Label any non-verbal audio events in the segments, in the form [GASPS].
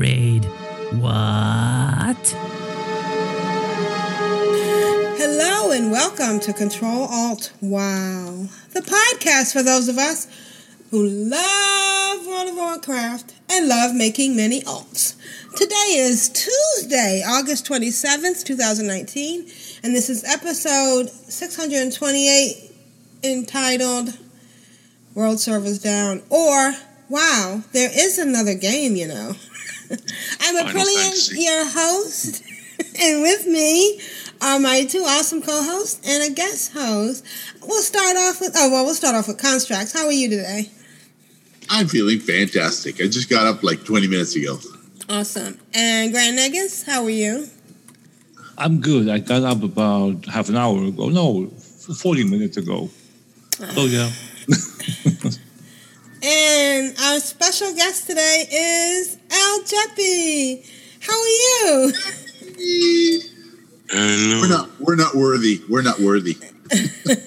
Trade. What? Hello and welcome to Control Alt Wow, the podcast for those of us who love World of Warcraft and love making many alts. Today is Tuesday, August 27th, 2019, and this is episode 628 entitled World Servers Down or Wow, there is another game, you know. [LAUGHS] [LAUGHS] I'm Final Aprillian, Fantasy. your host, [LAUGHS] and with me are my two awesome co-hosts and a guest host. We'll start off with oh well, we'll start off with Constraxx. How are you today? I'm feeling fantastic. I just got up like 20 minutes ago. Awesome. And Grand Nagus, how are you? I'm good. I got up about half an hour ago. No, 40 minutes ago. Ah. Oh, yeah. [LAUGHS] And our special guest today is Al Jeppy. How are you? Hello. We're not we're not worthy. We're not worthy.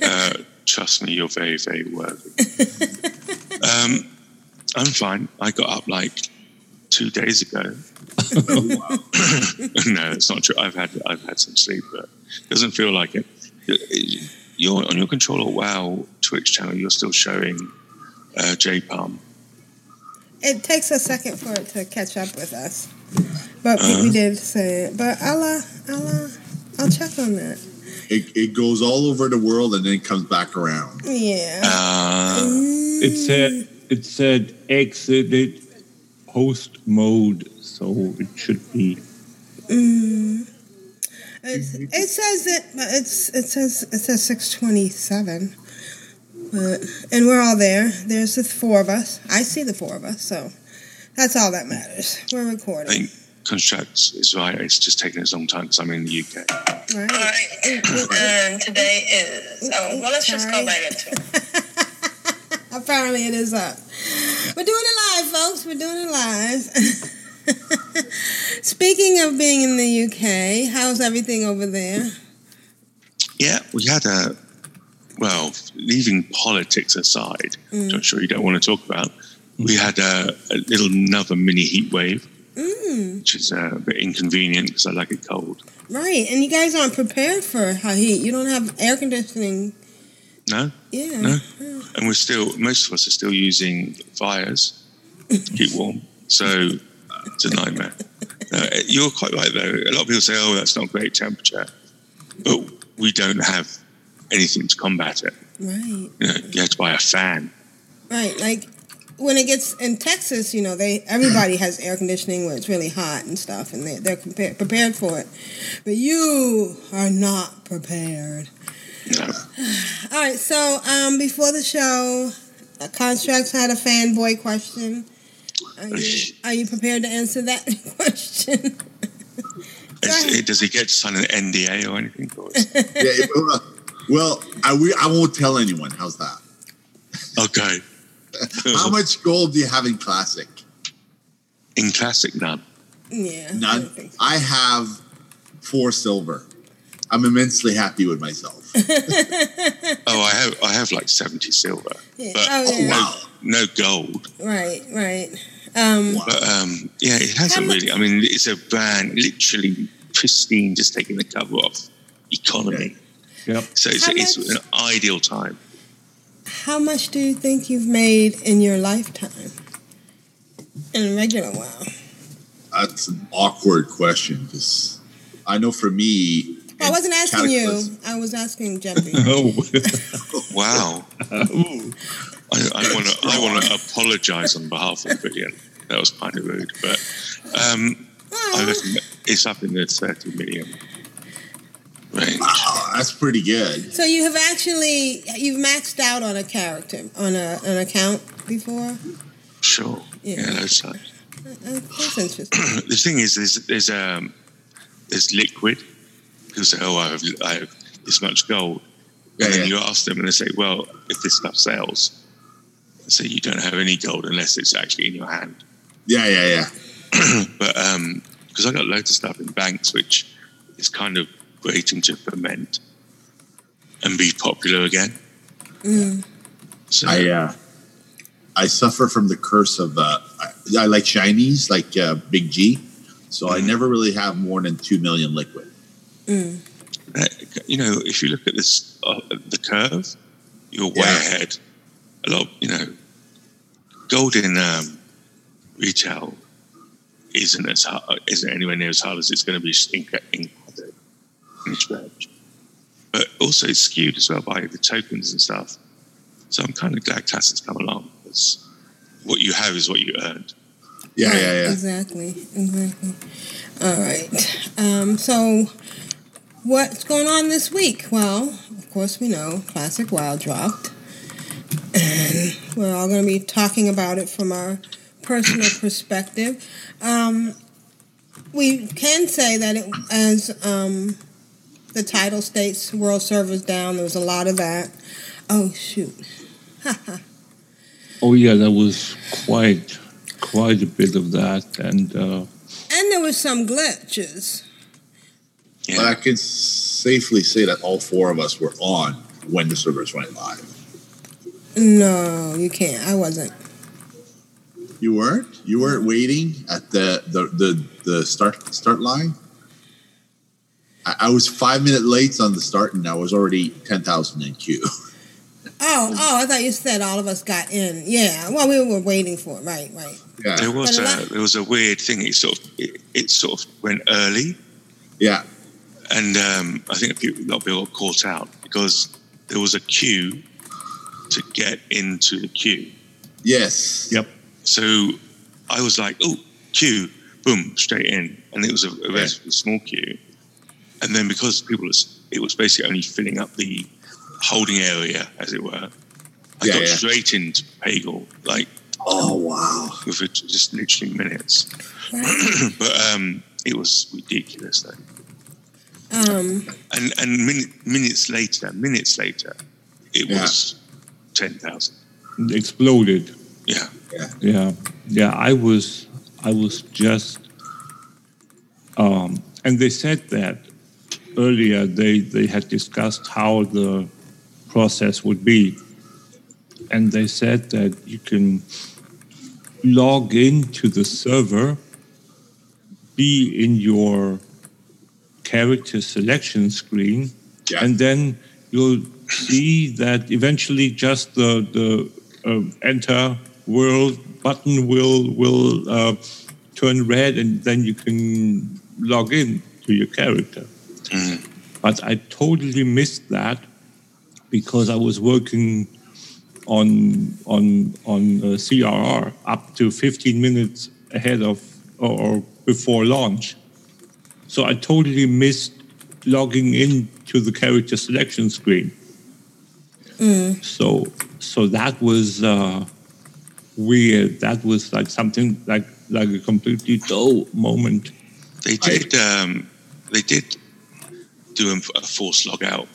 Uh, trust me, you're very, very worthy. um, I'm fine. I got up like two days ago. [LAUGHS] no, it's not true. I've had I've had some sleep, but it doesn't feel like it. You're on your controller. Wow, Twitch channel. You're still showing uh, J Palm. It takes a second for it to catch up with us. But we, we did say it. But I'll, uh, I'll, uh, I'll check on that. It, it goes all over the world and then it comes back around. Yeah. Uh, It said, it said exited host mode, so it should be. Mm. It's, it says it. It's it says it says six twenty seven, but and we're all there. There's the four of us. I see the four of us, so that's all that matters. We're recording. I think construct is right. It's just taking us a long time because I'm in the UK. right? And um, today is. Oh, well, let's just go right into it. [LAUGHS] Apparently, it is up. We're doing it live, folks. We're doing it live. [LAUGHS] Speaking of being in the UK, how's everything over there? Yeah, we had a well, leaving politics aside, which I'm sure you don't want to talk about. We had a, a little another mini heat wave, Mm, which is uh, a bit inconvenient because I like it cold. right, and you guys aren't prepared for high heat. You don't have air conditioning. No, Yeah. no, and we're still most of us are still using fires to keep warm, so it's a nightmare. Uh, you're quite right though. A lot of people say, "Oh, that's not great temperature," but we don't have anything to combat it. Right. You, know, you have to buy a fan. Right, like when it gets in Texas, you know, they everybody has air conditioning where it's really hot and stuff, and they, they're compar- prepared for it. But you are not prepared. No. [SIGHS] All right, so um, before the show, uh, Constraxx had a fanboy question. Are you, [SIGHS] are you prepared to answer that [LAUGHS] question? Is- does he get to sign an NDA or anything? Or is- [LAUGHS] Yeah, well, well, I, we, I won't tell anyone. How's that? okay. [LAUGHS] How much gold do you have in Classic? In classic, none. yeah. I None. don't so. I have four silver. I'm immensely happy with myself. [LAUGHS] Oh, I have I have like seventy silver, Yeah. but Oh, yeah. Wow. no gold. Right, right. Um, But um, yeah, it hasn't really. I mean, it's a brand literally pristine, just taking the cover off. Economy. Yep. So it's, How it's an ideal time. how much do you think you've made in your lifetime? In a regular WoW. That's an awkward question because I know for me, I wasn't asking you. I was asking Jeffy. [LAUGHS] Oh. [LAUGHS] Wow. Ooh. [LAUGHS] I, I want to I want to apologise on behalf of Billion. That was kind of rude, but um, I reckon it's up in the thirty million range. uh, that's pretty good. So you have actually you've maxed out on a character on a an account before. Sure. Yeah. Yeah, those times. That's interesting. [CLEARS THROAT] the thing is, there's there's um there's liquid. People say, "Oh, I have, I have this much gold," Yeah, and then yeah. you ask them, and they say, "Well, if this stuff sells, so you don't have any gold unless it's actually in your hand." Yeah, yeah, yeah. [CLEARS THROAT] but um, because I got loads of stuff in banks, which is kind of waiting to ferment and be popular again. Mm. So I uh, I suffer from the curse of uh, I, I like shinies, like uh, Big G, so I never really have more than two million liquid. Mm. uh, you know, if you look at this uh, the curve, you're way Yeah. ahead. A lot, you know, gold in um, retail isn't as hard, isn't anywhere near as hard as it's going to be in, in, in stretch. But also it's skewed as well by the tokens and stuff. So I'm kind of glad Class has come along because what you have is what you earned. Yeah, Right, yeah, yeah. Exactly. Exactly. All right. Um, so, what's going on this week? Well, of course, we know Classic WoW dropped. And we're all going to be talking about it from our personal [COUGHS] perspective. Um, we can say that it, as um, the title states, World Servers down. There was a lot of that. Oh, shoot. [LAUGHS] Oh yeah, there was quite quite a bit of that, and uh, And there was some glitches. But I could safely say that all four of us were on when the servers went live. No, you can't. I wasn't. You weren't. You weren't waiting at the the the, the start start line. I, I was five minutes late on the start, and I was already ten thousand in queue. [LAUGHS] Oh, oh, I thought you said all of us got in. Yeah. Well, we were waiting for it. Right, right. Yeah. There was But a a there was a weird thing. It sort of it, it sort of went early, Yeah. and um, I think a, few, a lot of people got caught out because there was a queue to get into the queue. Yes. Yep. So I was like, oh, queue, boom, straight in, and it was a, a relatively small queue. And then because people, was, it was basically only filling up the holding area, as it were. I Yeah, got yeah. straight into Pagle, like Oh wow. within just literally minutes. [CLEARS THROAT] but um, it was ridiculous though. Um, And and min- minutes later, minutes later, it Yeah. was ten thousand. it exploded. Yeah. Yeah, yeah. I was, I was just, um, and they said that earlier. They they had discussed how the process would be, and they said that you can log into the server, be in your character selection screen, Yeah. and then you'll see that eventually just the the uh, enter world button will will uh, turn red, and then you can log in to your character. But I totally missed that because I was working on on on uh, CRR up to 15 minutes ahead of or, or before launch. So I totally missed logging in to the character selection screen. So so that was uh, weird. That was like something like like a completely dull moment. They did. um, they did do a, a forced log out.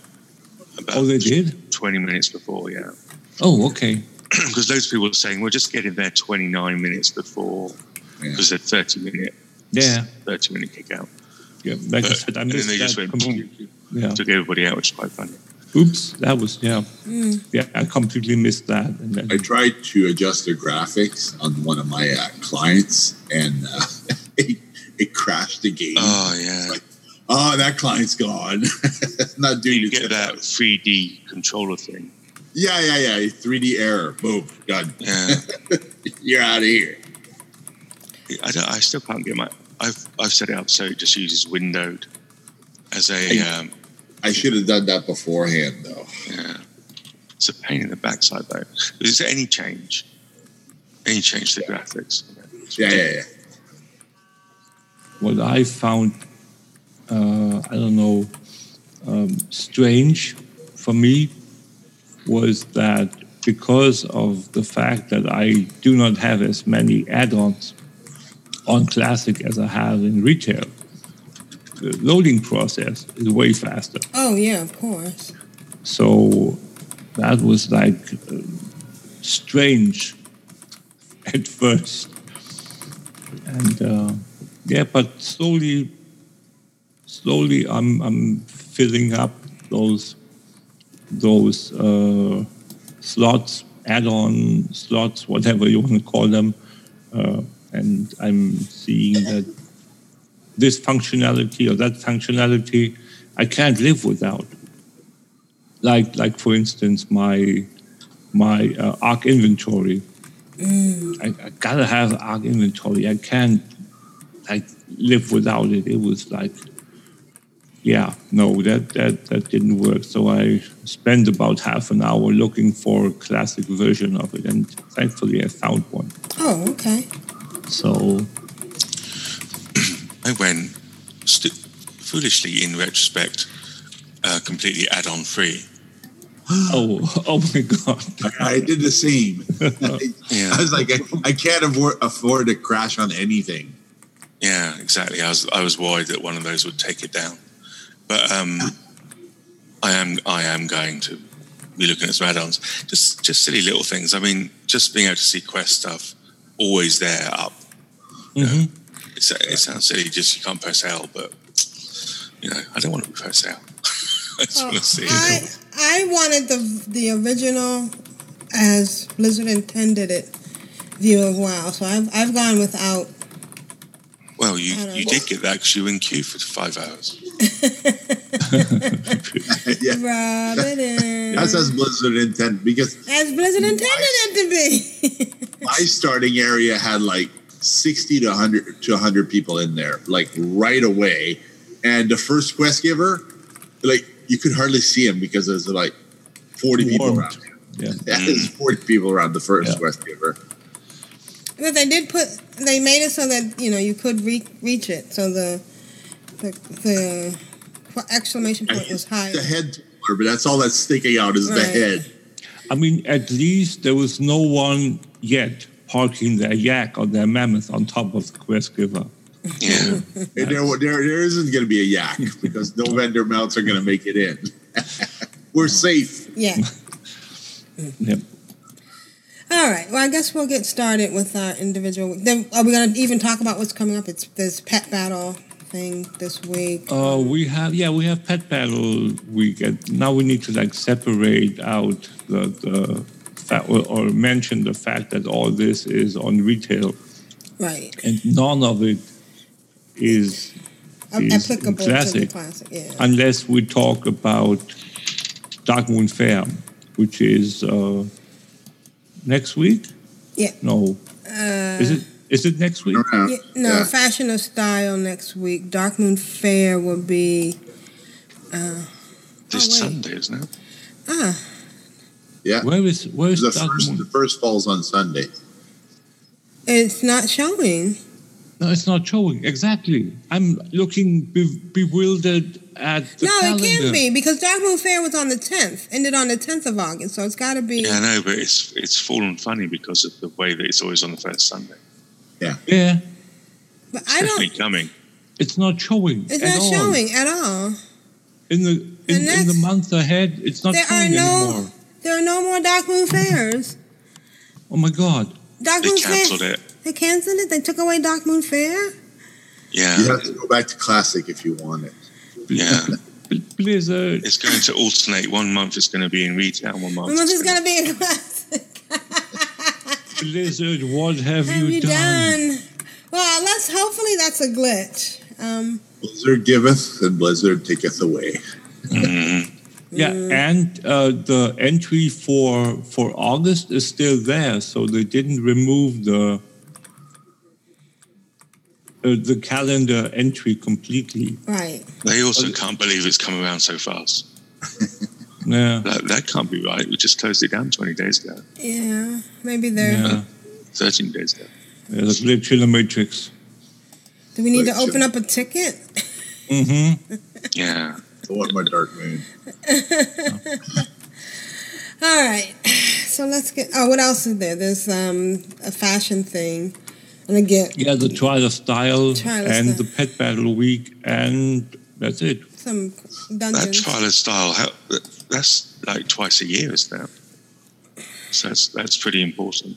About Oh, they did. twenty minutes before, yeah. Oh, okay. [CLEARS THROAT] Because those people were saying, "We're just getting there twenty nine minutes before," because they're thirty minute, Yeah, thirty minute kick out. yeah. Like I said, I and then they just went completely. Yeah. took everybody out, which is quite funny. Oops, that was yeah, yeah. I completely missed that. And then I tried to adjust the graphics on one of my uh, clients, and uh, [LAUGHS] it, it crashed the game. Oh yeah, Like, oh, that client's gone. [LAUGHS] Not doing you get that three D controller thing. Yeah, yeah, yeah. 3D error. Boom. Done. Yeah, [LAUGHS] You're out of here. I, don't, I still can't get my. I've I've set it up so it just uses windowed as a. Um, I should have done that beforehand, though. Yeah. It's a pain in the backside, though. Is there any change? Any change to the graphics? Yeah, yeah, yeah. what I found, I don't know, um, strange for me was that because of the fact that I do not have as many add-ons on Classic as I have in retail, the loading process is way faster. Oh yeah, of course. So that was like uh, strange [LAUGHS] at first. And uh, yeah, but slowly, slowly, I'm I'm filling up those those uh, slots, add-on slots, whatever you want to call them, uh, and I'm seeing that this functionality or that functionality I can't live without. Like like for instance, my my uh, ArkInventory. I, I gotta have ArkInventory. I can't like live without it. It was like, yeah, no, that that that didn't work. So I spent about half an hour looking for a classic version of it, and thankfully I found one. Oh, okay. So [CLEARS THROAT] I went stu- foolishly, in retrospect, uh, completely add-on free. [GASPS] oh, oh my god! I, I did the same. [LAUGHS] Yeah. I was like, I, I can't afford, afford to crash on anything. Yeah, exactly. I was I was worried that one of those would take it down, but um, I am I am going to be looking at some add-ons. Just just silly little things. I mean, just being able to see quest stuff always there up. Mhm. It's, it sounds silly, just you can't press L, but you know, I don't want to press L. [LAUGHS] I just want to see I it. I wanted the the original as Blizzard intended it view of WoW, so I've I've gone without. Well, you, you know. did get that because you were in queue for five hours. Yeah. Rub it in. That's as Blizzard intent because as Blizzard intended it to be. [LAUGHS] my starting area had like 60 to 100 to 100 people in there like right away and the first quest giver like you could hardly see him because there's like 40 people around him Yeah. [LAUGHS] yeah, there's 40 people around the first Yeah. quest giver But they did put they made it so that you know you could re- reach it. So the the, the exclamation point was higher. the head but that's all that's sticking out is the head I mean, at least there was no one yet parking their yak or their mammoth on top of the quest giver. Yeah. and there, there, there isn't going to be a yak because no vendor mounts are going to make it in [LAUGHS] we're safe Yeah. Yep. All right. Well, I guess we'll get started with our individual. Then are we going to even talk about what's coming up? It's this pet battle thing this week. Uh, we have yeah, we have pet battle week. Now we need to like separate out the the fact or, or mention the fact that all this is on retail Right. and none of it is, is applicable to the classic classic. Yeah. unless we talk about Darkmoon Faire, which is uh, next week. Yeah. No, Uh, is it is it next week? yeah, no, Yeah. Fashion of Style next week. Darkmoon Faire will be. Uh, This Oh. Sunday, isn't it? ah, yeah Where is where is the Dark first, Moon? the first falls on sunday it's not showing. No, it's not showing. Exactly. I'm looking be- bewildered at the no, calendar. it can't be because Darkmoon Faire was on the 10th, ended on the 10th of August, so it's got to be. Yeah, I know, but it's it's fallen funny because of the way that it's always on the first Sunday. Yeah, But It's I don't. coming. it's not showing. It's at not all. showing at all. in the in, in the next- month ahead. It's not There are showing no. anymore. There are no more Darkmoon Faires. Oh my god! Dark They Moon cancelled Fair. it. They canceled it. They took away Darkmoon Faire. Yeah, you have to go back to classic if you want it yeah. Blizzard. It's going to alternate. One month it's going to be in retail, one month. When was it's gonna be in [LAUGHS] classic? Blizzard, what have, Have you done? Well, let's. Hopefully, that's a glitch. Um, blizzard giveth and blizzard taketh away [LAUGHS] Mhm. Yeah, and uh, the entry for for August is still there, so they didn't remove the uh, the calendar entry completely. right. They also can't believe it's come around so fast. [LAUGHS] Yeah, That, that can't be right. We just closed it down 20 days ago, Yeah. Maybe they're. yeah. 13 days ago. There's a glitch in the matrix. Do we need to Glitch. open up a ticket? Mm-hmm. [LAUGHS] Yeah. Don't want my Darkmoon. [LAUGHS] All right. So let's get. Oh, what else is there? There's um a fashion thing, and again Yeah, the trial of style Trial of and Style. the pet battle week, and that's it. some dungeons. That dungeons. trial of style, how, that's like twice a year, isn't it? So that's, that's pretty important.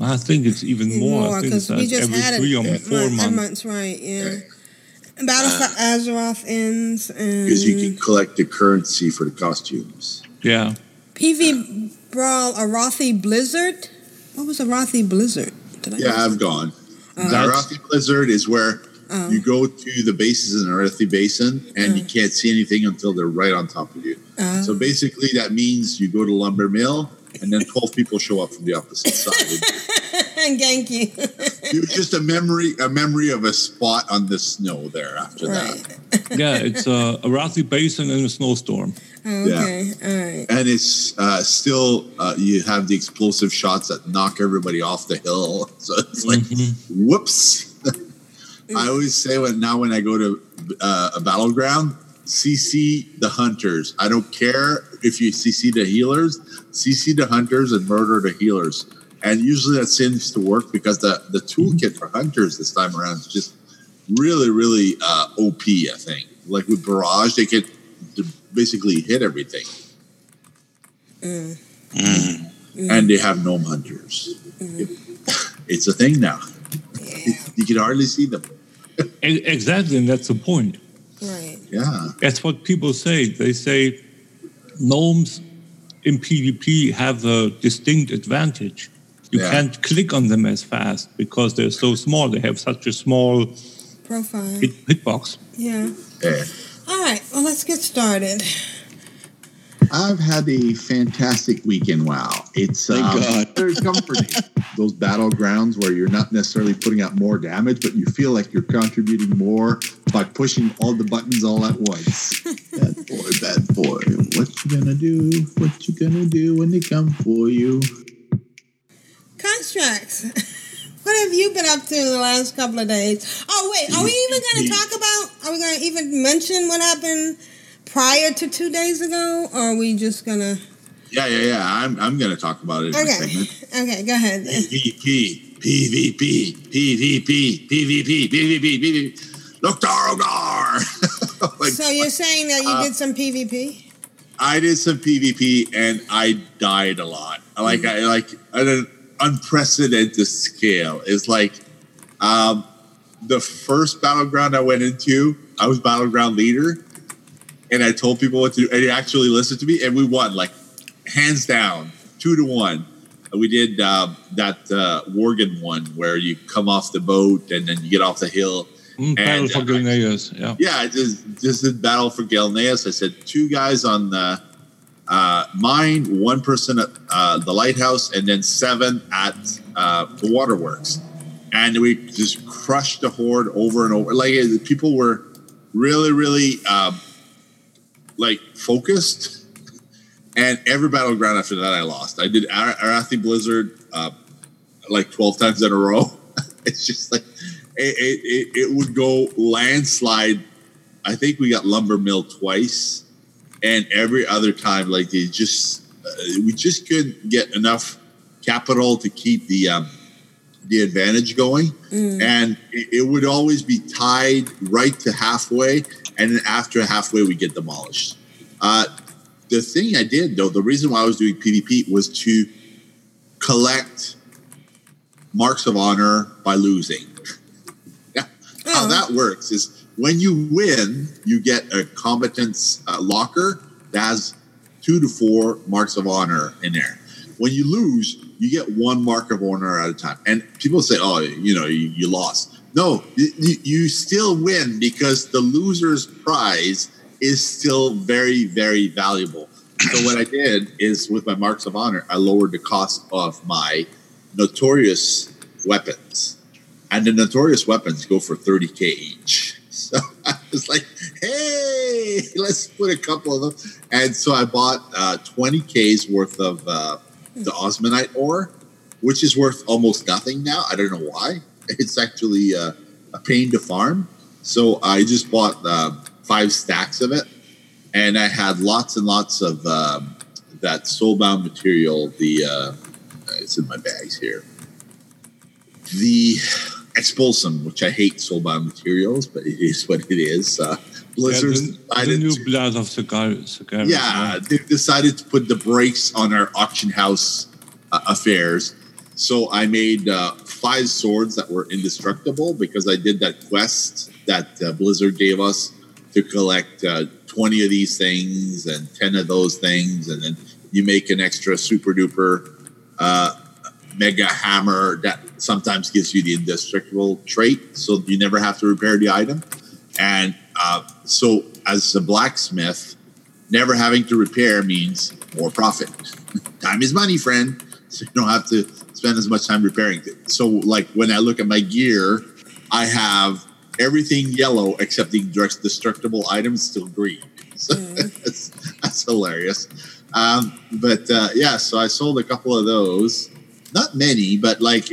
I think it's even more. I think because it's we like just every had three it. or month- four month- months. months, right? Yeah. Battle for uh, Azeroth ends and Because you can collect the currency for the costumes. Yeah. PV Brawl Arathi Blizzard. What was Arathi Blizzard? Did I Yeah, I've gone. The uh, Arathi Blizzard is where Oh. you go to the bases in Arathi Basin and you can't see anything until they're right on top of you. Oh. So basically, that means you go to Lumber Mill and then 12 people show up from the opposite side. and [LAUGHS] gank you. it was just a memory, a memory of a spot on the snow there after that. [LAUGHS] yeah, it's uh, a Arathi Basin and a snowstorm. Oh, okay. All right. And it's uh, still, uh, you have the explosive shots that knock everybody off the hill. [LAUGHS] So it's like, whoops. I always say when now when I go to uh, a battleground, CC the hunters. I don't care if you CC the healers, CC the hunters and murder the healers. And usually that seems to work because the, the toolkit for hunters this time around is just really, really uh, OP, I think. Like with Barrage, they can basically hit everything. Mm. And they have gnome hunters. It's a thing now. [LAUGHS] You can hardly see them. Exactly, and that's the point. Right. Yeah. That's what people say. They say gnomes in PvP have a distinct advantage. You Yeah. can't click on them as fast because they're so small. They have such a small Profile. hit, hitbox. Yeah. Yeah. All right. Well, let's get started. I've had a fantastic weekend. Wow, it's Thank um, God. [LAUGHS] very comforting. Those battlegrounds where you're not necessarily putting out more damage, but you feel like you're contributing more by pushing all the buttons all at once. [LAUGHS] bad boy, bad boy, what you gonna do? What you gonna do when they come for you? Constraxx. [LAUGHS] what have you been up to the last couple of days? Oh, wait. Are we even going to talk about, are we going to even mention what happened prior to two days ago? Or are we just to. Yeah, yeah, yeah. I'm, I'm to talk about it in Okay. segment. Okay, go ahead. PvP, PvP, PvP, PvP, PvP, PvP. Lok'tar Ogar! like, [LAUGHS] so you're saying that you uh, did some PvP? I did some PvP and I died a lot. Like I like at an unprecedented scale. It's like um, the first battleground I went into, I was battleground leader, and I told people what to do, and they actually listened to me, and we won like hands down, two to one. We did um, that uh, Worgen one where you come off the boat and then you get off the hill. Mm, Battle And, for uh, Gilneas, yeah. yeah, I just just did battle for Gilneas. I said two guys on the uh, mine, one person at uh, the lighthouse, and then seven at uh, the waterworks, and we just crushed the horde over and over. Like people were really, really um, like focused, and every battleground after that, I lost. I did Ar- Arathi Blizzard uh, like twelve times in a row. [LAUGHS] it's just like it, it, it, it would go landslide. I think we got lumber mill twice, and every other time, like they just uh, we just couldn't get enough capital to keep the um, the advantage going, Mm. and it, it would always be tied right to halfway, and then after halfway we get demolished. Uh, the thing I did though, the reason why I was doing PvP was to collect marks of honor by losing. [LAUGHS] Yeah. How that works is when you win, you get a competence uh, locker that has two to four marks of honor in there. When you lose, you get one mark of honor at a time. And people say, "Oh, you know, you, you lost." No, you, still win because the loser's prize is still very, very valuable. So what I did is, with my marks of honor, I lowered the cost of my notorious weapons, and the notorious weapons go for thirty k each. [LAUGHS] So I was like, "Hey, [LAUGHS] let's put a couple of them." And so I bought uh, twenty k's worth of uh, the Osmenite ore, which is worth almost nothing now. I don't know why. [LAUGHS] It's actually uh, a pain to farm. So I just bought uh, five stacks of it, and I had lots and lots of um, that soulbound material. The uh, it's in my bags here. The expulsom, which I hate soulbound materials, but it is what it is. Uh, Blizzard Yeah, the, the new blood of Cigar. Cigar yeah, they decided to put the brakes on our auction house uh, affairs. So I made uh, five swords that were indestructible because I did that quest that uh, Blizzard gave us to collect uh, 20 of these things and 10 of those things. And then you make an extra super duper uh, mega hammer that sometimes gives you the indestructible trait. So you never have to repair the item. And uh, so, as a blacksmith, never having to repair means more profit. [LAUGHS] time is money, friend. So [LAUGHS] you don't have to spend as much time repairing it. So, like when I look at my gear, I have everything yellow except the destructible items still green. [LAUGHS] So that's, that's hilarious. Um, but uh, yeah, so I sold a couple of those. Not many, but like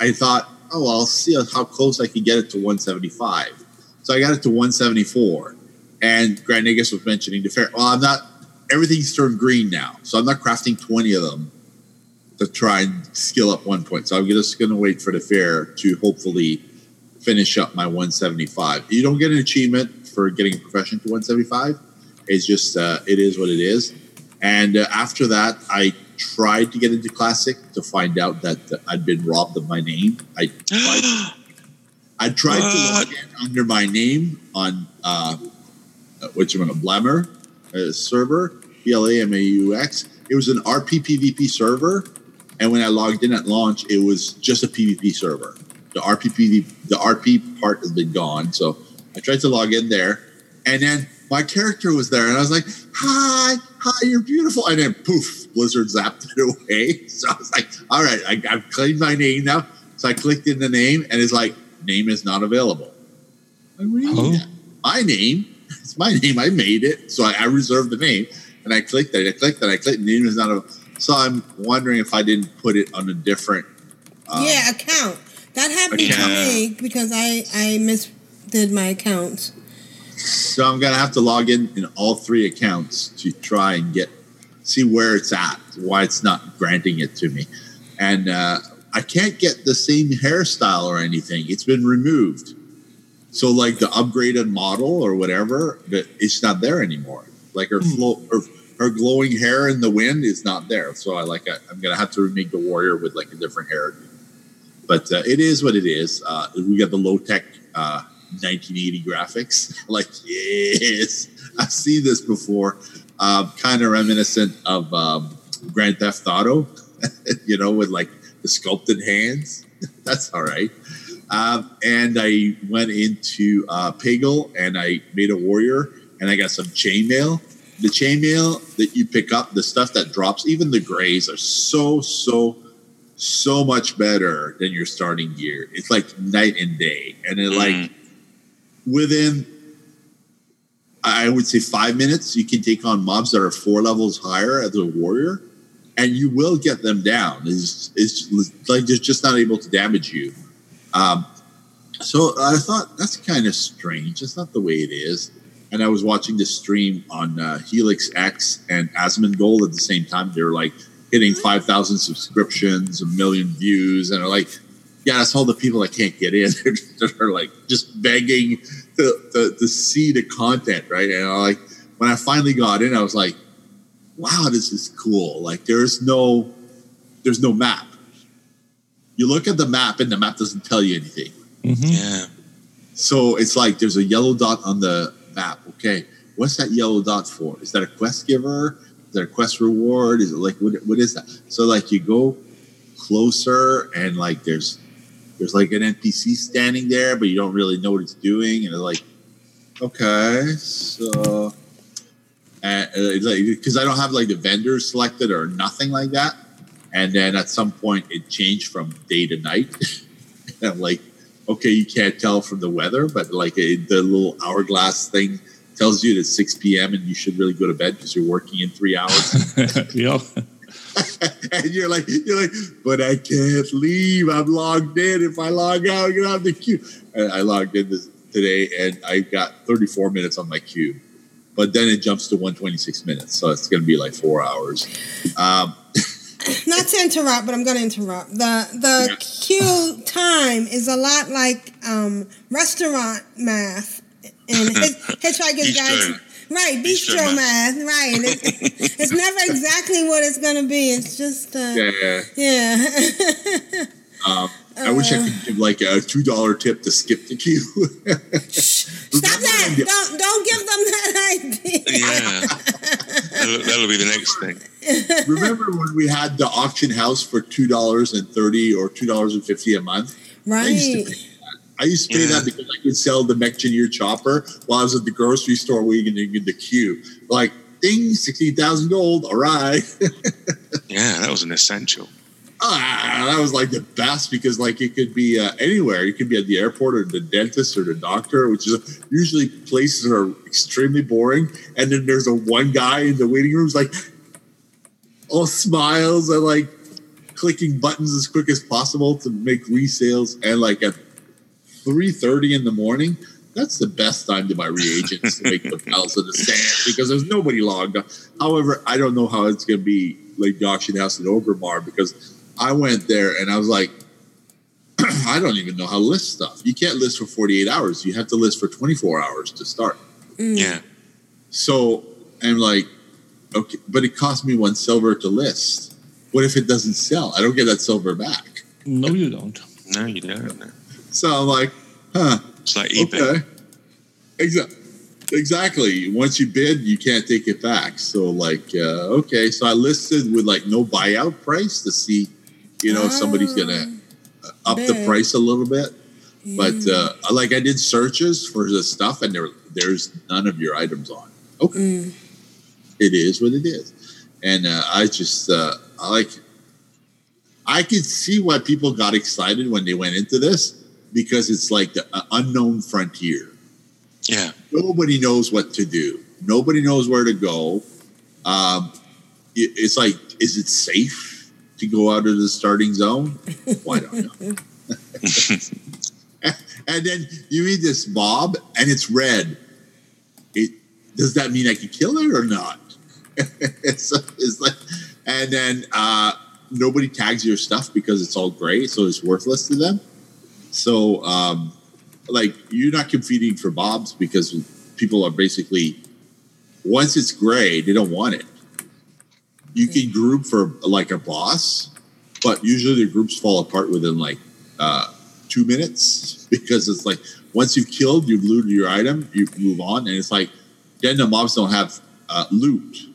I thought, oh, I'll see how close I can get it to 175. So I got it to 174. And Grand Nagus was mentioning the fair. Well, I'm not, everything's turned green now. So I'm not crafting 20 of them to try and skill up one point. So I'm just going to wait for the fair to hopefully finish up my 175. You don't get an achievement for getting a profession to 175. It's just, uh, it is what it is. And uh, after that, I tried to get into Classic to find out that uh, I'd been robbed of my name. I [GASPS] tried, I tried to log in under my name on uh, which one, a Blaumeux uh, server, B L A M A U X. It was an RPPVP server, and when I logged in at launch, it was just a PvP server. The RP the RP part has been gone, so I tried to log in there, and then my character was there, and I was like, "Hi, hi, you're beautiful," and then poof, Blizzard zapped it [LAUGHS] away. So I was like, "All right, I, I've claimed my name now." So I clicked in the name, and it's like, "Name is not available." Like, what do you mean? My name, it's my name. I made it, so I, I reserved the name, and I clicked it. I clicked it. I clicked. Name is not available. So I'm wondering if I didn't put it on a different. Um, yeah, account. That happened account. to me because I I misdid my accounts. So I'm gonna have to log in in all three accounts to try and get see where it's at, why it's not granting it to me, and uh, I can't get the same hairstyle or anything. It's been removed. So like the upgraded model or whatever, but it's not there anymore. Like her flow, her, her glowing hair in the wind is not there. So I like I, I'm gonna have to remake the warrior with like a different hair. But uh, it is what it is. Uh, we got the low tech uh, 1980 graphics. [LAUGHS] like yes, I've seen this before. Um, kind of reminiscent of um, Grand Theft Auto. [LAUGHS] you know, with like the sculpted hands. [LAUGHS] That's all right. Um, and I went into uh, Pagle and I made a warrior and I got some chainmail. The chainmail that you pick up, the stuff that drops, even the grays are so, so, so much better than your starting gear. It's like night and day. And it like within I would say five minutes, you can take on mobs that are four levels higher as a warrior, and you will get them down. It's, it's like they're just not able to damage you. Um, so I thought that's kind of strange. It's not the way it is. And I was watching this stream on uh, Helix X and Asmongold at the same time. They were like hitting 5,000 subscriptions, a million views, and they're like, yeah, that's all the people that can't get in. [LAUGHS] They're like just begging to, to, to see the content, right? And I like when I finally got in, I was like, wow, this is cool. Like there's no there's no map. You look at the map and the map doesn't tell you anything. Yeah. So it's like there's a yellow dot on the map. Okay, what's that yellow dot for? Is that a quest giver? Is that a quest reward? Is it like what, what is that? So like you go closer and like there's there's like an NPC standing there, but you don't really know what it's doing, and like, okay, so and like because I don't have like the vendors selected or nothing like that, and then at some point it changed from day to night, [LAUGHS] and I'm like, okay, you can't tell from the weather, but like a, the little hourglass thing tells you that it's 6 p.m. and you should really go to bed because you're working in three hours. [LAUGHS] yeah. [LAUGHS] and you're like, you're like, but I can't leave. I'm logged in. If I log out, I get out of the queue. And I logged in this today, and I got 34 minutes on my queue. but then it jumps to 126 minutes, so it's going to be like four hours. Um, [LAUGHS] [COUGHS] Not to interrupt, but I'm going to interrupt. The the queue time is a lot like um, restaurant math [LAUGHS] and his, Hitchhiker's Guide. Right, bistro, Bistro math. Right. It's, it's never exactly what it's going to be. It's just, uh, yeah. yeah. [LAUGHS] Um, I wish I Uh. could give like a two dollar tip to skip the queue. Stop that! Don't don't give them that [LAUGHS] idea. Yeah, that'll, that'll be the next thing. Remember when we had the auction house for two dollars and thirty or two dollars and fifty a month? I used to Right. pay that. I used to pay that because I could sell the Mekgineer's chopper while I was at the grocery store waiting in the queue. Like, ding, sixteen thousand gold. All right. [LAUGHS] Yeah, that was an essential. Ah, that was like the best because like it could be uh, anywhere. You could be at the airport or the dentist or the doctor, which is usually places are extremely boring. And then there's a one guy in the waiting room who's like all smiles and like clicking buttons as quick as possible to make resales. And like at three thirty in the morning. That's the best time to buy reagents to make the pals in the sand because there's nobody logged. However, I don't know how it's going to be like the auction house in Orgrimmar because I went there and I was like, [CLEARS THROAT] I don't even know how to list stuff. You can't list for 48 hours. You have to list for 24 hours to start. Yeah. So I'm like, okay, but it cost me one silver to list. What if it doesn't sell? I don't get that silver back. No, you don't. No, you don't. So I'm like, huh. It's like eBay. Okay. Exactly. Exactly. Once you bid, you can't take it back. So, like, uh, okay. So I listed with like no buyout price to see, you know, if somebody's gonna up the price a little bit. But uh, like, I did searches for the stuff, and there there's none of your items on. Okay, it is what it is, and uh, I just uh, I like. I could see why people got excited when they went into this because it's like the uh, unknown frontier. Yeah. Nobody knows what to do. Nobody knows where to go. Um, it- it's like, is it safe to go out of the starting zone? Why don't know. [LAUGHS] and then you meet this mob, and it's red. It does that mean I can kill it or not? [LAUGHS] it's, it's like, and then uh, nobody tags your stuff because it's all gray, so it's worthless to them. So, um, like, you're not competing for bobs because people are basically once it's gray, they don't want it. You can group for like a boss, but usually the groups fall apart within like uh, two minutes [LAUGHS] because it's like once you've killed, you've looted your item, you move on, and it's like then the mobs don't have uh, loot.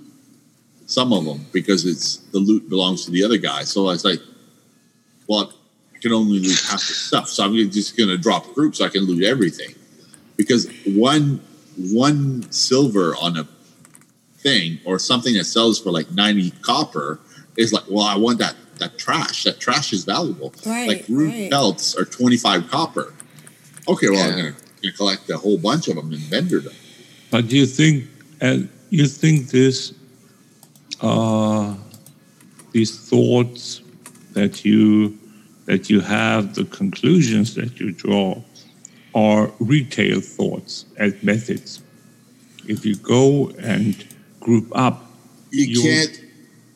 Some of them because it's the loot belongs to the other guy. So it's like, well, I can only loot half the stuff, so I'm just going to drop groups so I can loot everything because one one silver on a thing or something that sells for like 90 copper is like well i want that that trash. That trash is valuable. Right, like root right. pelts are 25 copper. Okay well i'm gonna, gonna collect a whole bunch of them and vendor them. But do you think, uh, you think this, uh, these thoughts that you that you have, the conclusions that you draw, are retail thoughts as methods. If you go and group up, you You'll- can't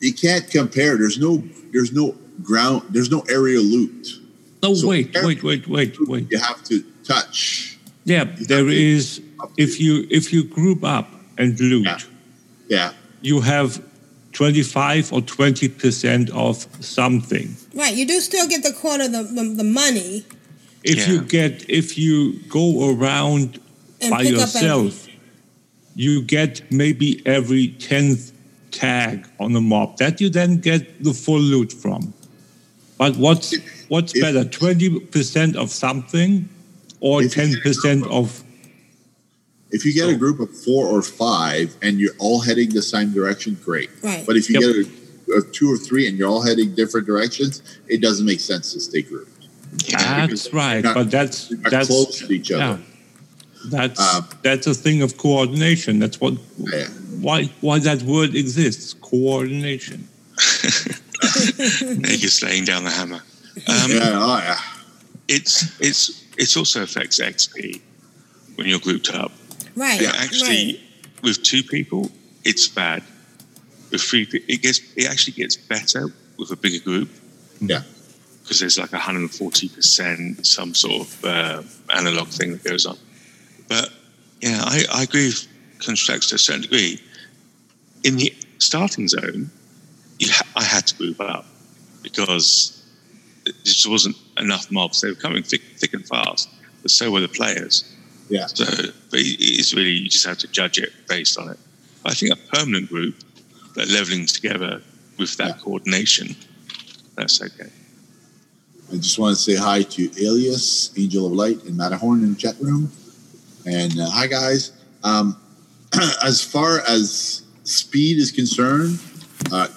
you can't compare there's no there's no ground there's no area loot no, So wait, wait, wait, wait, wait. you have to touch Yeah, there is. If you if you group up and loot, Yeah. yeah you have twenty five or twenty percent of something. Right. You do still get the quarter of the, the, the money If you get if you go around and by yourself, you get maybe every tenth tag on the mob that you then get the full loot from. But what's what's If- better, twenty percent of something, or If you ten get a percent group of? if you get a group of four or five and you're all heading the same direction great Right. but if you Yep. get a, a two or three and you're all heading different directions it doesn't make sense to stay grouped That's right, not- but that's that's close to each other yeah. That's Um, that's a thing of coordination. That's what Yeah. why why that word exists. Coordination. You're slaying down the hammer. Um, yeah, oh yeah. It's it's it also affects XP when you're grouped up. Right. It actually with two people, it's bad. With three, it gets it actually gets better with a bigger group. Yeah. because there's like 140 percent some sort of uh, analog thing that goes on. But yeah, I, I agree with Constraxx to a certain degree. In the starting zone, you ha- I had to move up because there just wasn't enough mobs. They were coming thick, thick and fast, but so were the players. Yeah. So, but it's really you just have to judge it based on it. I think a permanent group that leveling together with that coordination, that's okay. I just want to say hi to Alias, Angel of Light, and Matterhorn in the chat room. And uh, hi, guys. Um, [CLEARS THROAT] as far as speed is concerned, uh,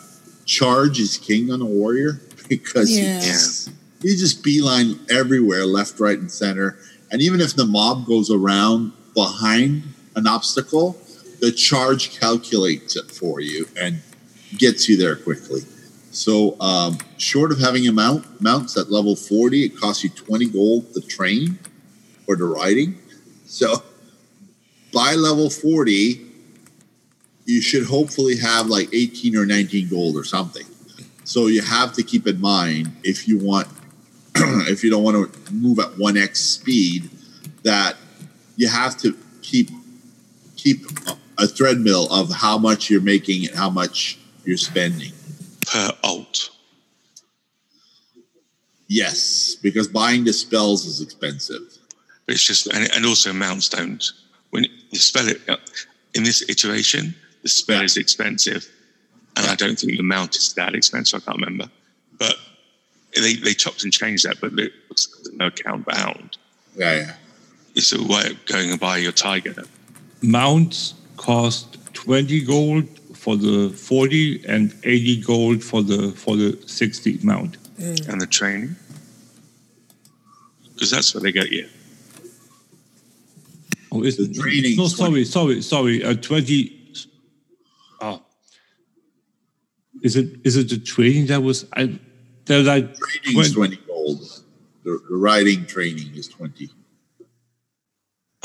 charge is king on a warrior [LAUGHS] because Yeah. you, just, you just beeline everywhere, left, right, and center. And even if the mob goes around behind an obstacle, the charge calculates it for you and gets you there quickly. So, um, short of having a mount mounts at level 40, it costs you 20 gold to train or to riding. So, by level 40, you should hopefully have like 18 or 19 gold or something. So, you have to keep in mind if you want, [CLEARS THROAT] if you don't want to move at 1x speed, that you have to keep keep a- treadmill of how much you're making and how much you're spending. Per alt. Yes, because buying the spells is expensive. But it's just, and, and also mounts don't. When you spell it uh, in this iteration, the spell is expensive, and I don't think the mount is that expensive. I can't remember, but they they chopped and changed that. But it looks like there's no count bound. Yeah, yeah. It's a way of going and buy your tiger. Mounts cost 20 gold for the 40 and 80 gold for the for the 60 mount. and the training, because that's where they get you. Oh, is The training No, is sorry, sorry, sorry. Uh, 20. Oh. Is it is it the training that was I they're like Training is 20 gold. The, the riding training is 20.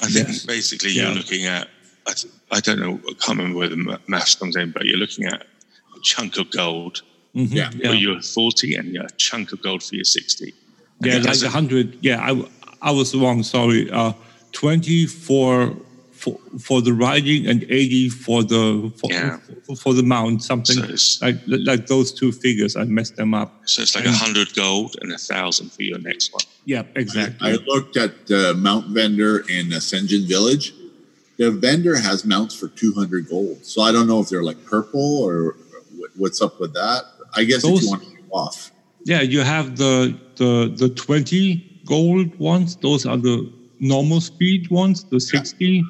I think Yes. basically Yeah. you're looking at. I, I don't know. I can't remember where the ma- maths comes in, but you're looking at a chunk of gold Mhm, Yeah. for your 40 and you're a chunk of gold for your 60. And Yeah, it like a hundred. Yeah, I, I was wrong. Sorry. Uh, twenty for for for the riding and eighty for the for, Yeah. for, for the mount. Something So like like those two figures. I messed them up. So it's like a hundred gold and a thousand for your next one. Yeah, exactly. I looked at uh, Mount Vendor in Ascension Village. The vendor has mounts for 200 gold. So I don't know if they're like purple or what's up with that. I guess if you want to show off. yeah, you have the the the twenty gold ones. Those are the normal speed ones. The sixty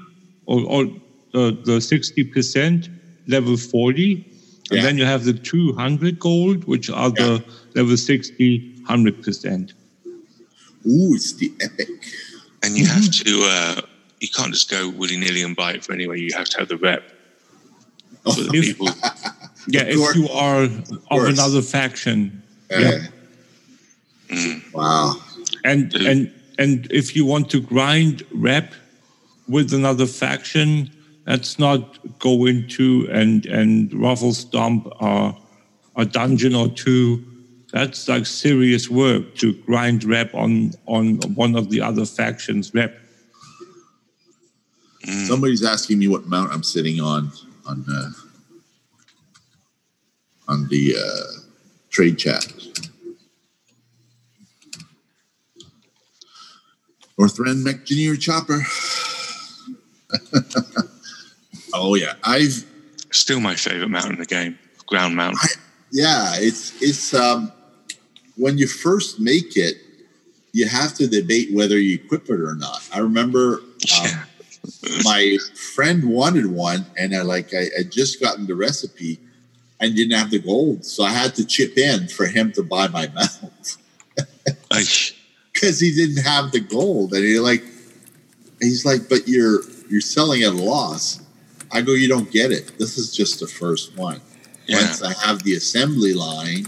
or or the the sixty percent level forty. And Yeah. then you have the 200 gold, which are the level 60, 100%. Ooh, it's the epic. And you Mm-hmm. have to. Uh, you can't just go willy nilly and buy it for anywhere. You have to have the rep for the If- people. [LAUGHS] Yeah, Of if course. you are of course. another faction. Uh, Yeah. Wow. And and and if you want to grind rep with another faction, that's not go into and and ruffle stomp a, a dungeon or two. That's like serious work to grind rep on on one of the other factions rep. Somebody's asking me what mount I'm sitting on on uh, on the uh, trade chat. Northrend Mekgineer Chopper. [LAUGHS] oh yeah, I've Still my favorite mount in the game, ground mount. yeah, it's it's um when you first make it, you have to debate whether you equip it or not. I remember um, [LAUGHS] my friend wanted one, and I like I, I just gotten the recipe and didn't have the gold, so I had to chip in for him to buy my [LAUGHS] mount I, because he didn't have the gold, and he like he's like, but you're you're selling at a loss. I go, you don't get it. This is just the first one. Yeah. Once I have the assembly line,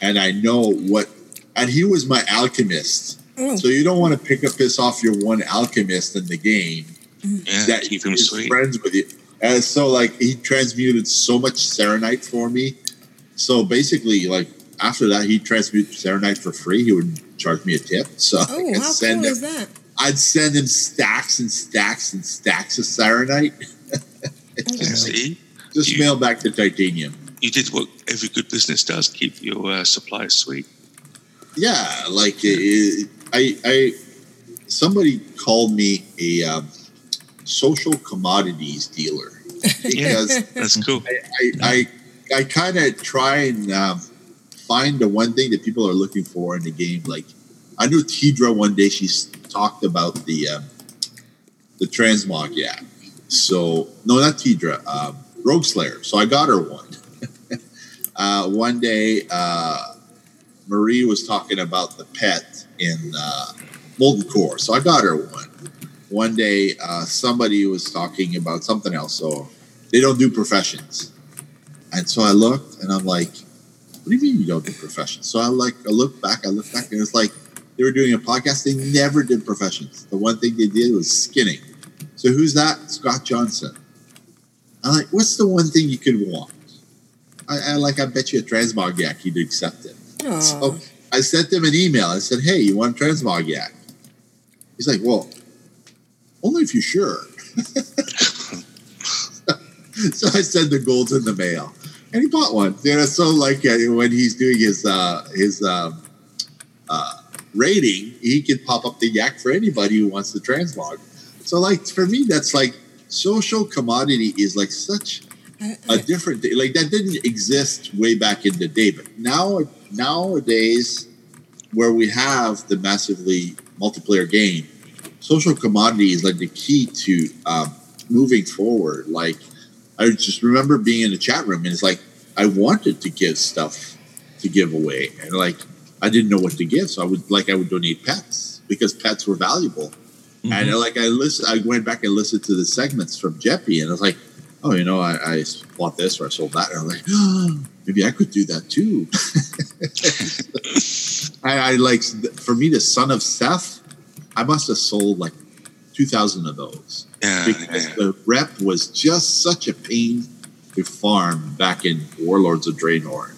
and I know what, and he was my alchemist. Mm. So you don't want to pick a piss off your one alchemist in the game yeah, that keep him is sweet. friends with you. And so like he transmuted so much Saronite for me. So basically, like after that, he transmuted Saronite for free. He would charge me a tip. [LAUGHS] So Oh, I'd how send cool him, is that? I'd send him stacks and stacks and stacks of Saronite. [LAUGHS] See, Just mail back the titanium. you did what every good business does: keep your uh, supplies sweet. Yeah, like it, I, I, somebody called me a um, social commodities dealer [LAUGHS] because That's cool. I, I, I kind of try and um, find the one thing that people are looking for in the game. Like I knew Tidra one day she talked about the um, the transmog yeah. So no, not Tidra, um, Rogue Slayer. So I got her one. [LAUGHS] uh, one day, uh, Marie was talking about the pet in uh, Molten Core, so I got her one. One day, uh, somebody was talking about something else. So they don't do professions. And so I looked and I'm like, what do you mean you don't do professions? So I like, I look back, I look back and it's like they were doing a podcast. They never did professions. The one thing they did was skinning. So who's that? Scott Johnson. I'm like, what's the one thing you could want? I, I like, I bet you a transmog yak he'd accept it. Aw. So I sent him an email. I said, hey, you want a transmog yak? He's like, well, only if you're sure. [LAUGHS] so I sent the golds in the mail, and he bought one. You know, so like uh, when he's doing his uh, his um, uh, rating, he can pop up the yak for anybody who wants the transmog. So like for me, that's like social commodity is like such a different thing. Like that didn't exist way back in the day, but now nowadays, where we have the massively multiplayer game, social commodity is like the key to um, moving forward. Like I just remember being in the chat room and it's like I wanted to give stuff to give away, and like I didn't know what to give, so I would like I would donate pets because pets were valuable. And mm-hmm. like I listened, I went back and listened to the segments from Jeppy, and I was like, oh, you know, I, I bought this or I sold that, and I'm like, oh, maybe I could do that too. [LAUGHS] I, I like for me, the son of Sethe, I must have sold like two thousand of those Yeah, because the rep was just such a pain to farm back in Warlords of Draenor,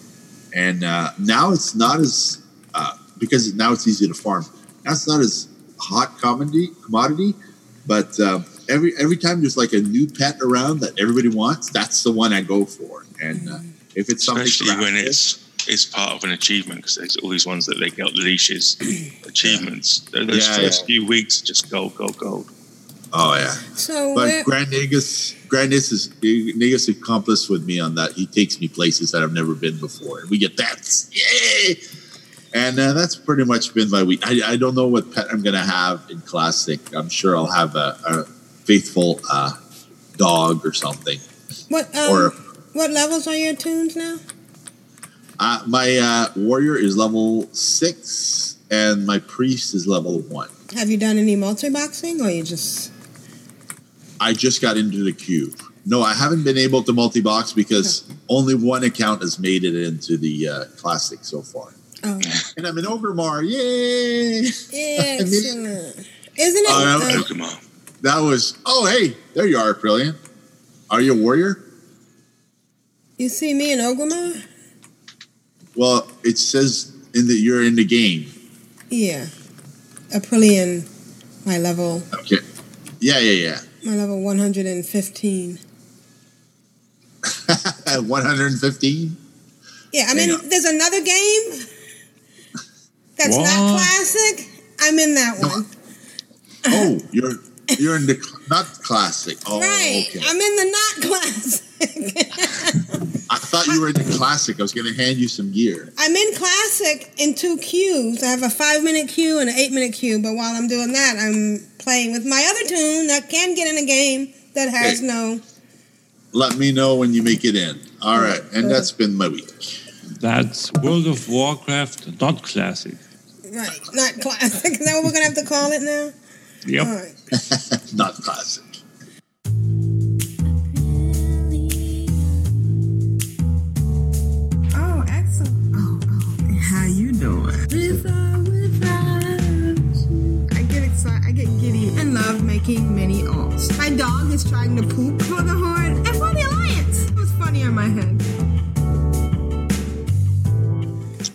and uh, now it's not as uh, because now it's easy to farm. Now it's not as hot commodity commodity, but uh, every every time there's like a new pet around that everybody wants, that's the one I go for. And uh, if it's something especially when it's it's part of an achievement because there's all these ones that they get leashes [CLEARS THROAT] achievements. Those Yeah, first yeah. few weeks are just gold, gold, gold. oh yeah. So But where, Grand Nagus, Grand Nagus is Nagus is accomplice with me on that. He takes me places that I've never been before, and we get that. Yay! And uh, that's pretty much been my week. I, I don't know what pet I'm gonna have in Classic. I'm sure I'll have a, a faithful uh, dog or something. what um, or what levels are your toons now? Uh, my uh, warrior is level six, and my priest is level one. Have you done any multi boxing, or you just I just got into the queue. No, I haven't been able to multi box because only one account has made it into the uh, classic so far. oh, And I'm in Orgrimmar. Yay! [LAUGHS] excellent? Isn't it? Uh, uh, That was, oh, hey, there you are, Brilliant. Are you a warrior? you see me in Orgrimmar? Well, it says in the you're in the game. Yeah, Aprillian, my level, Okay. Yeah, yeah, yeah. my level 115. [LAUGHS] 115. Yeah, I mean, there's another game that's not classic. I'm in that one. [LAUGHS] Oh, [LAUGHS] you're you're in the cl- not classic. Oh, right. okay. I'm in the not classic. I thought you were in the classic. I was going to hand you some gear. I'm in classic in two queues. I have a five minute queue and an eight minute queue. But while I'm doing that, I'm playing with my other toon that can get in a game that has Hey. no. Let me know when you make it in. All right, and that's been my week. That's World of Warcraft, not classic. Right, not classic. Is that what we're gonna have to call it now? Yep. All right. [LAUGHS] not classic. Making many alts. My dog is trying to poop for the Horde and for the Alliance. It was funny in my head.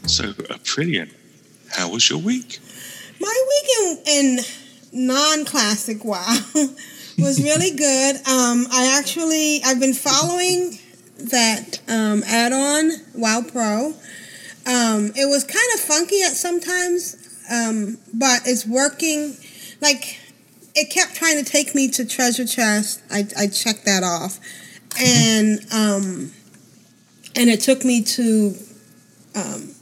So, Aprillian, how was your week? My week in, in non-classic WoW [LAUGHS] was really [LAUGHS] good. Um, I actually I've been following that um, add-on WoW Pro. Um, it was kind of funky at sometimes, um, but it's working. Like it kept trying to take me to treasure chest. I, I checked that off, and um, and it took me to um,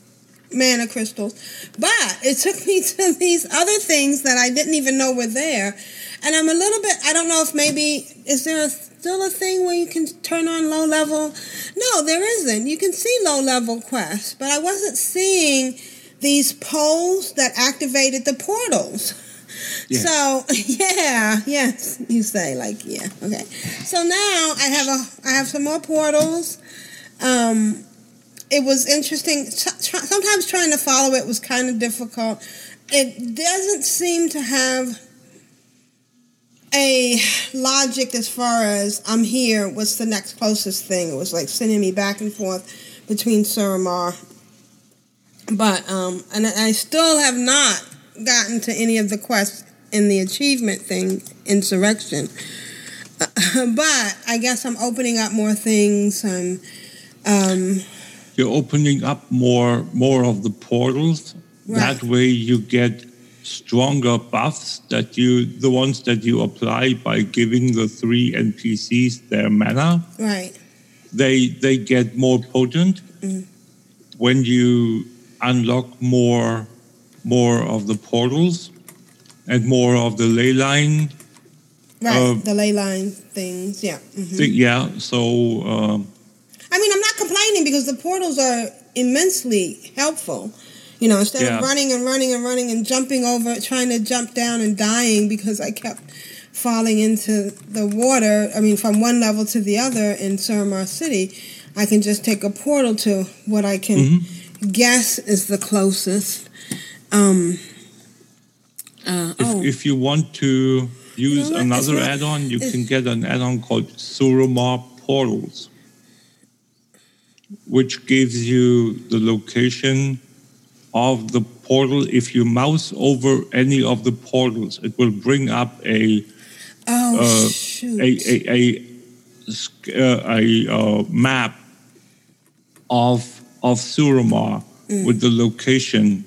mana crystals, but it took me [LAUGHS] to these other things that I didn't even know were there, and I'm a little bit. I don't know if maybe is there a, still a thing where you can turn on low level? No, there isn't. You can see low level quests, but I wasn't seeing these poles that activated the portals. [LAUGHS] Yeah. So [LAUGHS] yeah, yes, you say like yeah, okay. So now I have a I have some more portals. Um, it was interesting. Sometimes trying to follow it was kind of difficult. It doesn't seem to have a logic as far as I'm here. What's the next closest thing? It was like sending me back and forth between Suramar. But um, and I still have not gotten to any of the quests in the achievement thing, insurrection. [LAUGHS] but I guess I'm opening up more things. I'm um, You're opening up more more of the portals. That way, you get stronger buffs that you the ones that you apply by giving the three NPCs their mana. right. They they get more potent Mm. when you unlock more more of the portals and more of the ley line Right, Uh, the ley line things, yeah. mhm. thing. Yeah, so um, I mean, I'm not complaining because the portals are immensely helpful. You know, instead Yeah. of running and running and running and jumping over, trying to jump down and dying because I kept falling into the water. I mean, from one level to the other in Suramar City, I can just take a portal to what I can Mm-hmm. guess is the closest. Um, uh, if, oh, if you want to use another not- add-on, you can get an add-on called Suramar Portals, which gives you the location of the portal. If you mouse over any of the portals, it will bring up a oh uh, a a, a, uh, a uh, map of of Suramar Mm. with the location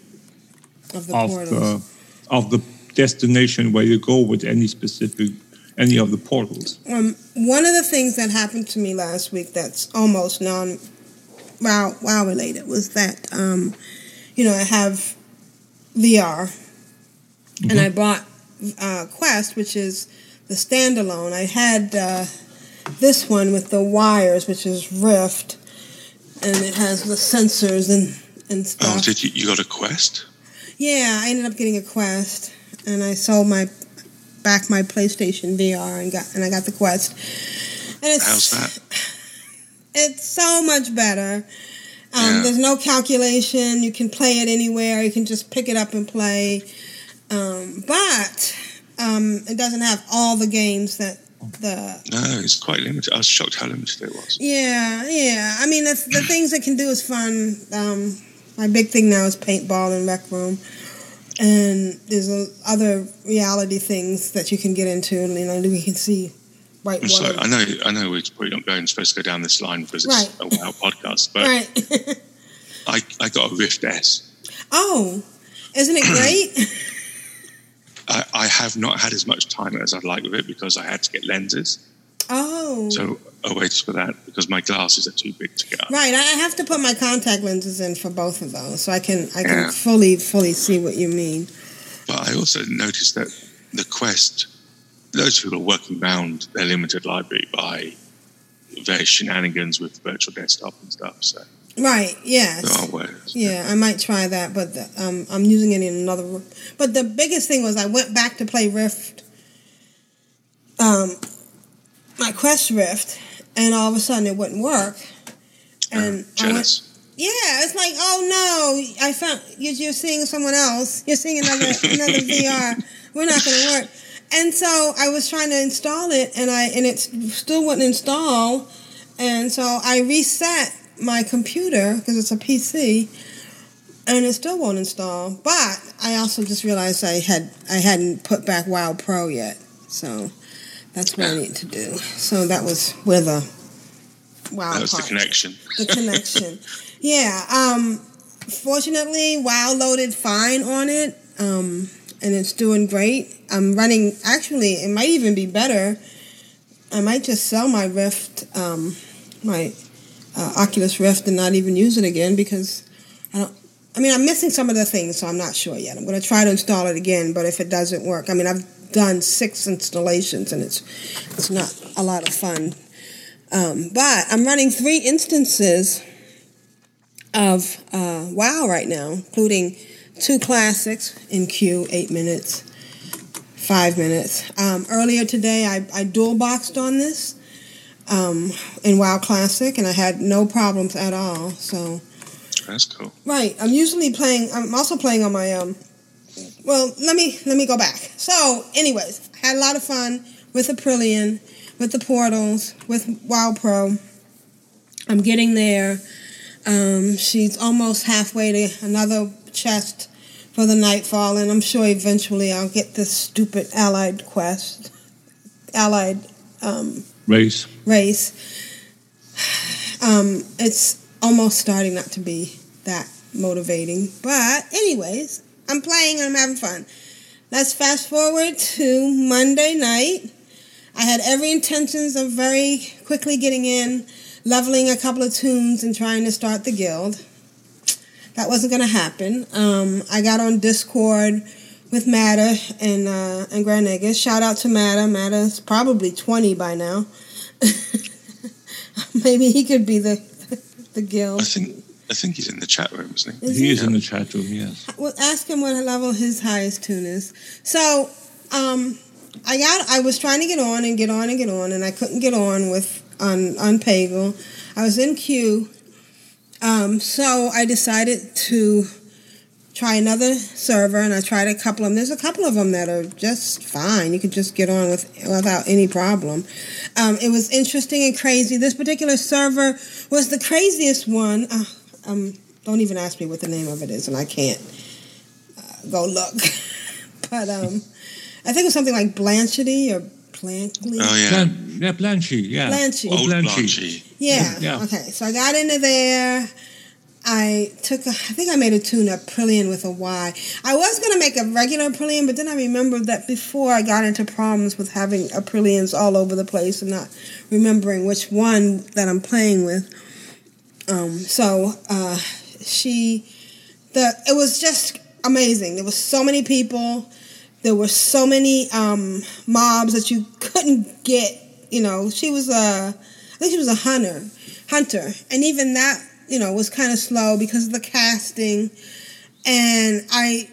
of the of portals. the of the destination where you go with any specific any of the portals. Um, one of the things that happened to me last week that's almost non wow wow related was that um, you know I have VR and I bought uh, Quest, which is the standalone. I had uh, this one with the wires, which is Rift, and it has the sensors and and stuff. Oh, did you? You got a quest? Yeah, I ended up getting a Quest, and I sold my back my PlayStation VR and got and I got the Quest. And it's How's that? it's so much better. Um, Yeah. There's no calculation. You can play it anywhere. You can just pick it up and play. Um, but um, it doesn't have all the games that the No, it's quite limited. I was shocked how limited it was. yeah yeah. I mean, that's, the things it can do is fun. Um, my big thing now is paintball and rec room. And there's a, other reality things that you can get into. You know, you can see sorry, water. I know, I know, we're probably not going supposed to go down this line because it's Right. a WoW podcast, but Right. [LAUGHS] I, I got a Rift S. oh, isn't it great? [CLEARS THROAT] [LAUGHS] I, I have not had as much time as I'd like with it because I had to get lenses. Oh. So I waited for that because my glasses are too big to get up. Right, I have to put my contact lenses in for both of those, so I can I can Yeah. fully fully see what you mean. But I also noticed that the Quest, those of people are working around their limited library by various shenanigans with virtual desktop and stuff. So Right, yes, there are ways. yeah, I might try that, but the, um, I'm using it in another. room. But the biggest thing was I went back to play Rift, um, my Quest Rift, and all of a sudden it wouldn't work, and I went, Yeah, it's like, oh no, I found you're, you're seeing someone else. You're seeing another [LAUGHS] another VR. We're not going to work. And so I was trying to install it, and I and it still wouldn't install. And so I reset my computer because it's a PC, and it still won't install. But I also just realized I had I hadn't put back WoW Pro yet, so that's what I need to do. So that was where the WoW that was the connection. the connection. [LAUGHS] yeah. Um, fortunately, WoW loaded fine on it, um, and it's doing great. I'm running. Actually, it might even be better. I might just sell my Rift, um, my uh, Oculus Rift, and not even use it again because I don't. I mean, I'm missing some of the things, so I'm not sure yet. I'm going to try to install it again, but if it doesn't work, I mean, I've done six installations, and it's it's not a lot of fun. Um, but I'm running three instances of uh, WoW right now, including two classics in queue, eight minutes, five minutes. Um, earlier today, I, I dual boxed on this um, in WoW Classic, and I had no problems at all. So, That's cool. right, I'm usually playing. I'm also playing on my um. Well, let me let me go back. So, anyways, I had a lot of fun with Aprillian, with the portals, with WoW Pro. I'm getting there. Um, she's almost halfway to another chest for the Nightfall, and I'm sure eventually I'll get this stupid allied quest, allied um, Race. race. Um, it's almost starting not to be that motivating, but anyways, I'm playing and I'm having fun. Let's fast forward to Monday night. I had every intentions of very quickly getting in, leveling a couple of toons, and trying to start the guild. That wasn't going to happen. Um, I got on Discord with Matta and uh, and Grand Nagus. Shout out to Matta. Matta's probably twenty by now. [LAUGHS] Maybe he could be the [LAUGHS] the guild. I think he's in the chat room, isn't he? Is He he? is in the chat room, yes. Well, ask him what level his highest toon is. So, um, I got. I was trying to get on and get on and get on, and I couldn't get on with on on Pagle. I was in queue. Um, so I decided to try another server, and I tried a couple of them. There's a couple of them that are just fine. You could just get on with without any problem. Um, it was interesting and crazy. This particular server was the craziest one. Uh, um, don't even ask me what the name of it is, and I can't uh, go look. [LAUGHS] but um, I think it was something like Blanchety or Blankley. Oh yeah, Blan- yeah, Blanchy, yeah. Blanchy. Oh, old Blanchy. Blanchy. Yeah. Yeah. Okay. So I got into there. I took, a, I think I made a toon up Prillian with a Y. I was going to make a regular Prillian, but then I remembered that before I got into problems with having Aprillians all over the place and not remembering which one that I'm playing with. Um, so uh, she, the it was just amazing. There was so many people. There were so many um, mobs that you couldn't get. You know, she was a, I think she was a hunter, hunter, and even that, you know, was kind of slow because of the casting. And I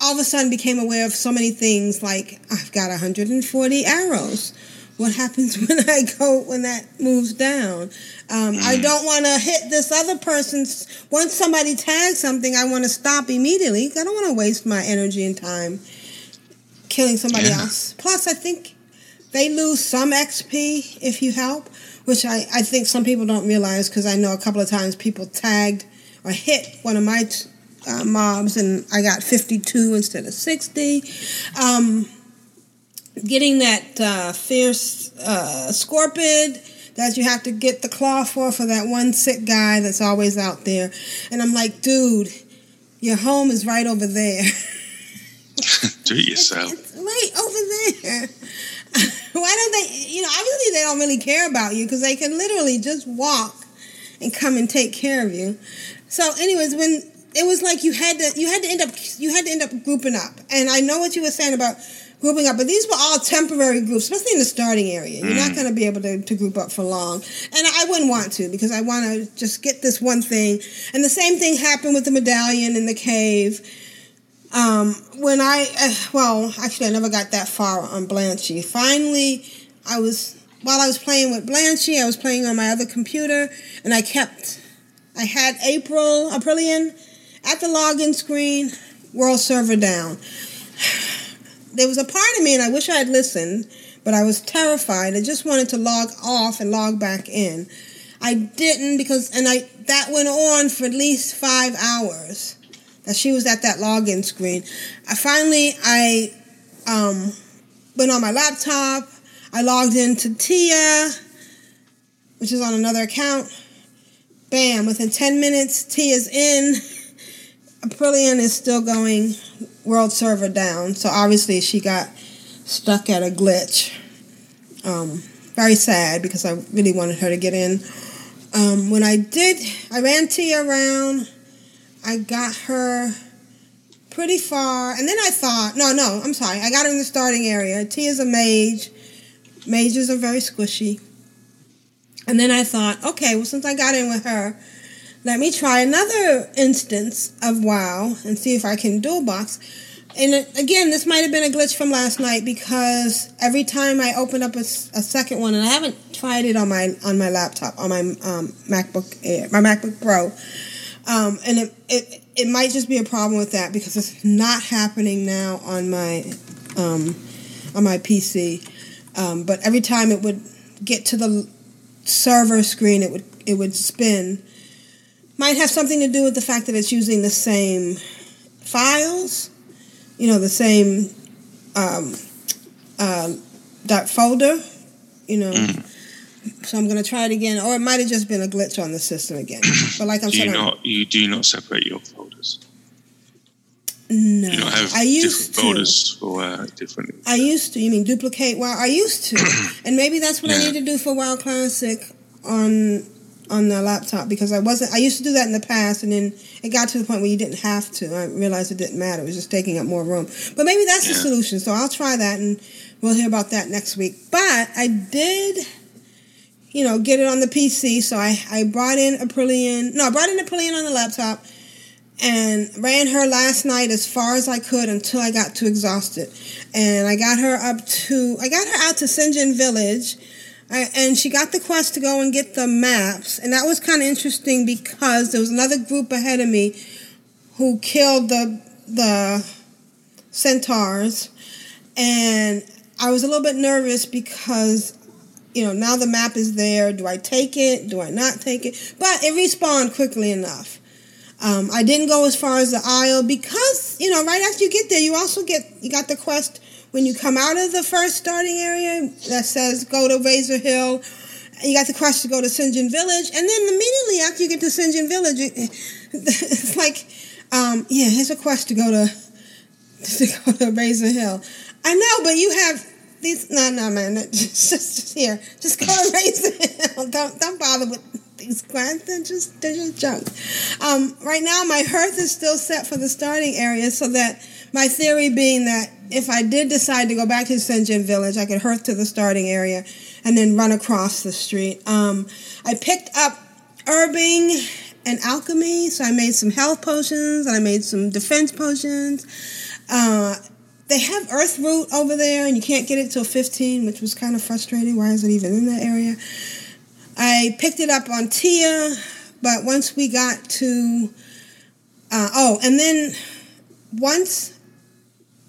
all of a sudden became aware of so many things like I've got 140 arrows. What happens [LAUGHS] when I go when that moves down? Um, I don't want to hit this other person's. Once somebody tags something, I want to stop immediately. I don't want to waste my energy and time killing somebody Yeah. else. Plus, I think they lose some XP if you help, which I, I think some people don't realize because I know a couple of times people tagged or hit one of my uh, mobs and I got 52 instead of 60. Um, getting that uh, fierce uh, scorpion that you have to get the claw for for that one sick guy that's always out there. And I'm like, dude, your home is right over there. [LAUGHS] [LAUGHS] Do it yourself. right over there. [LAUGHS] Why don't they, you know, obviously they don't really care about you because they can literally just walk and come and take care of you. So, anyways, when it was like you had to, you had to end up, you had to end up grouping up. And I know what you were saying about grouping up, but these were all temporary groups, especially in the starting area. You're not going to be able to, to group up for long. And I wouldn't want to because I want to just get this one thing. And the same thing happened with the medallion in the cave. Um, when I, uh, well, actually, I never got that far on Blanchy. Finally, I was, while I was playing with Blanchy, I was playing on my other computer, and I kept, I had April, Aprillian, at the login screen, world server down. [SIGHS] there was a part of me, and I wish I had listened, but I was terrified. I just wanted to log off and log back in. I didn't because, and I that went on for at least five hours. That she was at that login screen. I finally I um, went on my laptop. I logged into Tia, which is on another account. Bam! Within ten minutes, Tia's in. Aprillian is still going world server down. So obviously she got stuck at a glitch. Um, very sad because I really wanted her to get in. Um, when I did, I ran Tia around. I got her pretty far, and then I thought, no, no, I'm sorry. I got her in the starting area. Tia's a mage. Mages are very squishy. And then I thought, okay, well, since I got in with her, let me try another instance of WoW and see if I can dual box. And again, this might have been a glitch from last night because every time I open up a, a second one, and I haven't tried it on my on my laptop on my um, MacBook Air, my MacBook Pro, um, and it, it it might just be a problem with that because it's not happening now on my um, on my PC. Um, but every time it would get to the server screen, it would it would spin. Might have something to do with the fact that it's using the same files, you know, the same um, um, dot folder, you know. So I'm going to try it again, or it might have just been a glitch on the system again. [CLEARS THROAT] But like I'm do you saying, not you do not separate your folders? no, You don't have I used different to. folders for uh, different. I used to. You mean duplicate? Well, I used to, [CLEARS THROAT] and maybe that's what I need to do for WoW Classic on on the laptop because I wasn't. I used to do that in the past, and then it got to the point where you didn't have to. I realized it didn't matter. It was just taking up more room. But maybe that's the solution. So I'll try that, and we'll hear about that next week. But I did. You know, get it on the PC. So I, I brought in Aprillian. No, I brought in Aprillian on the laptop and ran her last night as far as I could until I got too exhausted. And I got her up to, I got her out to Sen'jin Village. And she got the quest to go and get the maps. And that was kind of interesting because there was another group ahead of me who killed the, the centaurs. And I was a little bit nervous because you know, now the map is there. Do I take it? Do I not take it? But it respawned quickly enough. Um, I didn't go as far as the isle because, you know, right after you get there, you also get, you got the quest when you come out of the first starting area that says go to Razor Hill. You got the quest to go to Sen'jin Village. And then immediately after you get to Sen'jin Village, it, [LAUGHS] it's like, um, yeah, here's a quest to go to, [LAUGHS] to go to Razor Hill. I know, but you have these. No, no, man. [LAUGHS] Just, just here. Just go to Razor Hill. Don't don't bother with these quests. They're just they're just junk. Um, right now, my hearth is still set for the starting area, so that my theory being that if I did decide to go back to Sen'jin Village, I could hearth to the starting area and then run across the street. Um, I picked up herbing and alchemy, so I made some health potions and I made some defense potions. Uh, they have Earthroot over there, and you can't get it till 15, which was kind of frustrating. Why is it even in that area? I picked it up on Tia, but once we got to, uh, oh, and then once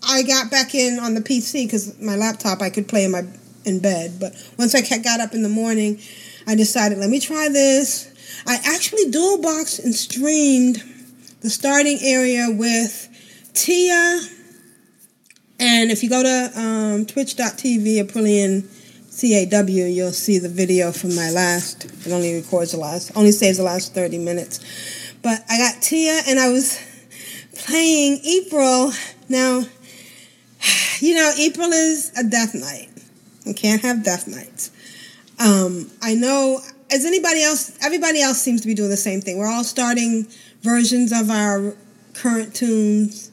I got back in on the PC because my laptop I could play in my in bed, but once I got up in the morning, I decided let me try this. I actually dual boxed and streamed the starting area with Tia. And if you go to um, twitch.tv, Aprillian CAW, you'll see the video from my last. It only records the last, only saves the last 30 minutes. But I got Tia and I was playing April. Now, you know, April is a death knight. We can't have death knights. Um, I know, as anybody else, everybody else seems to be doing the same thing. We're all starting versions of our current toons,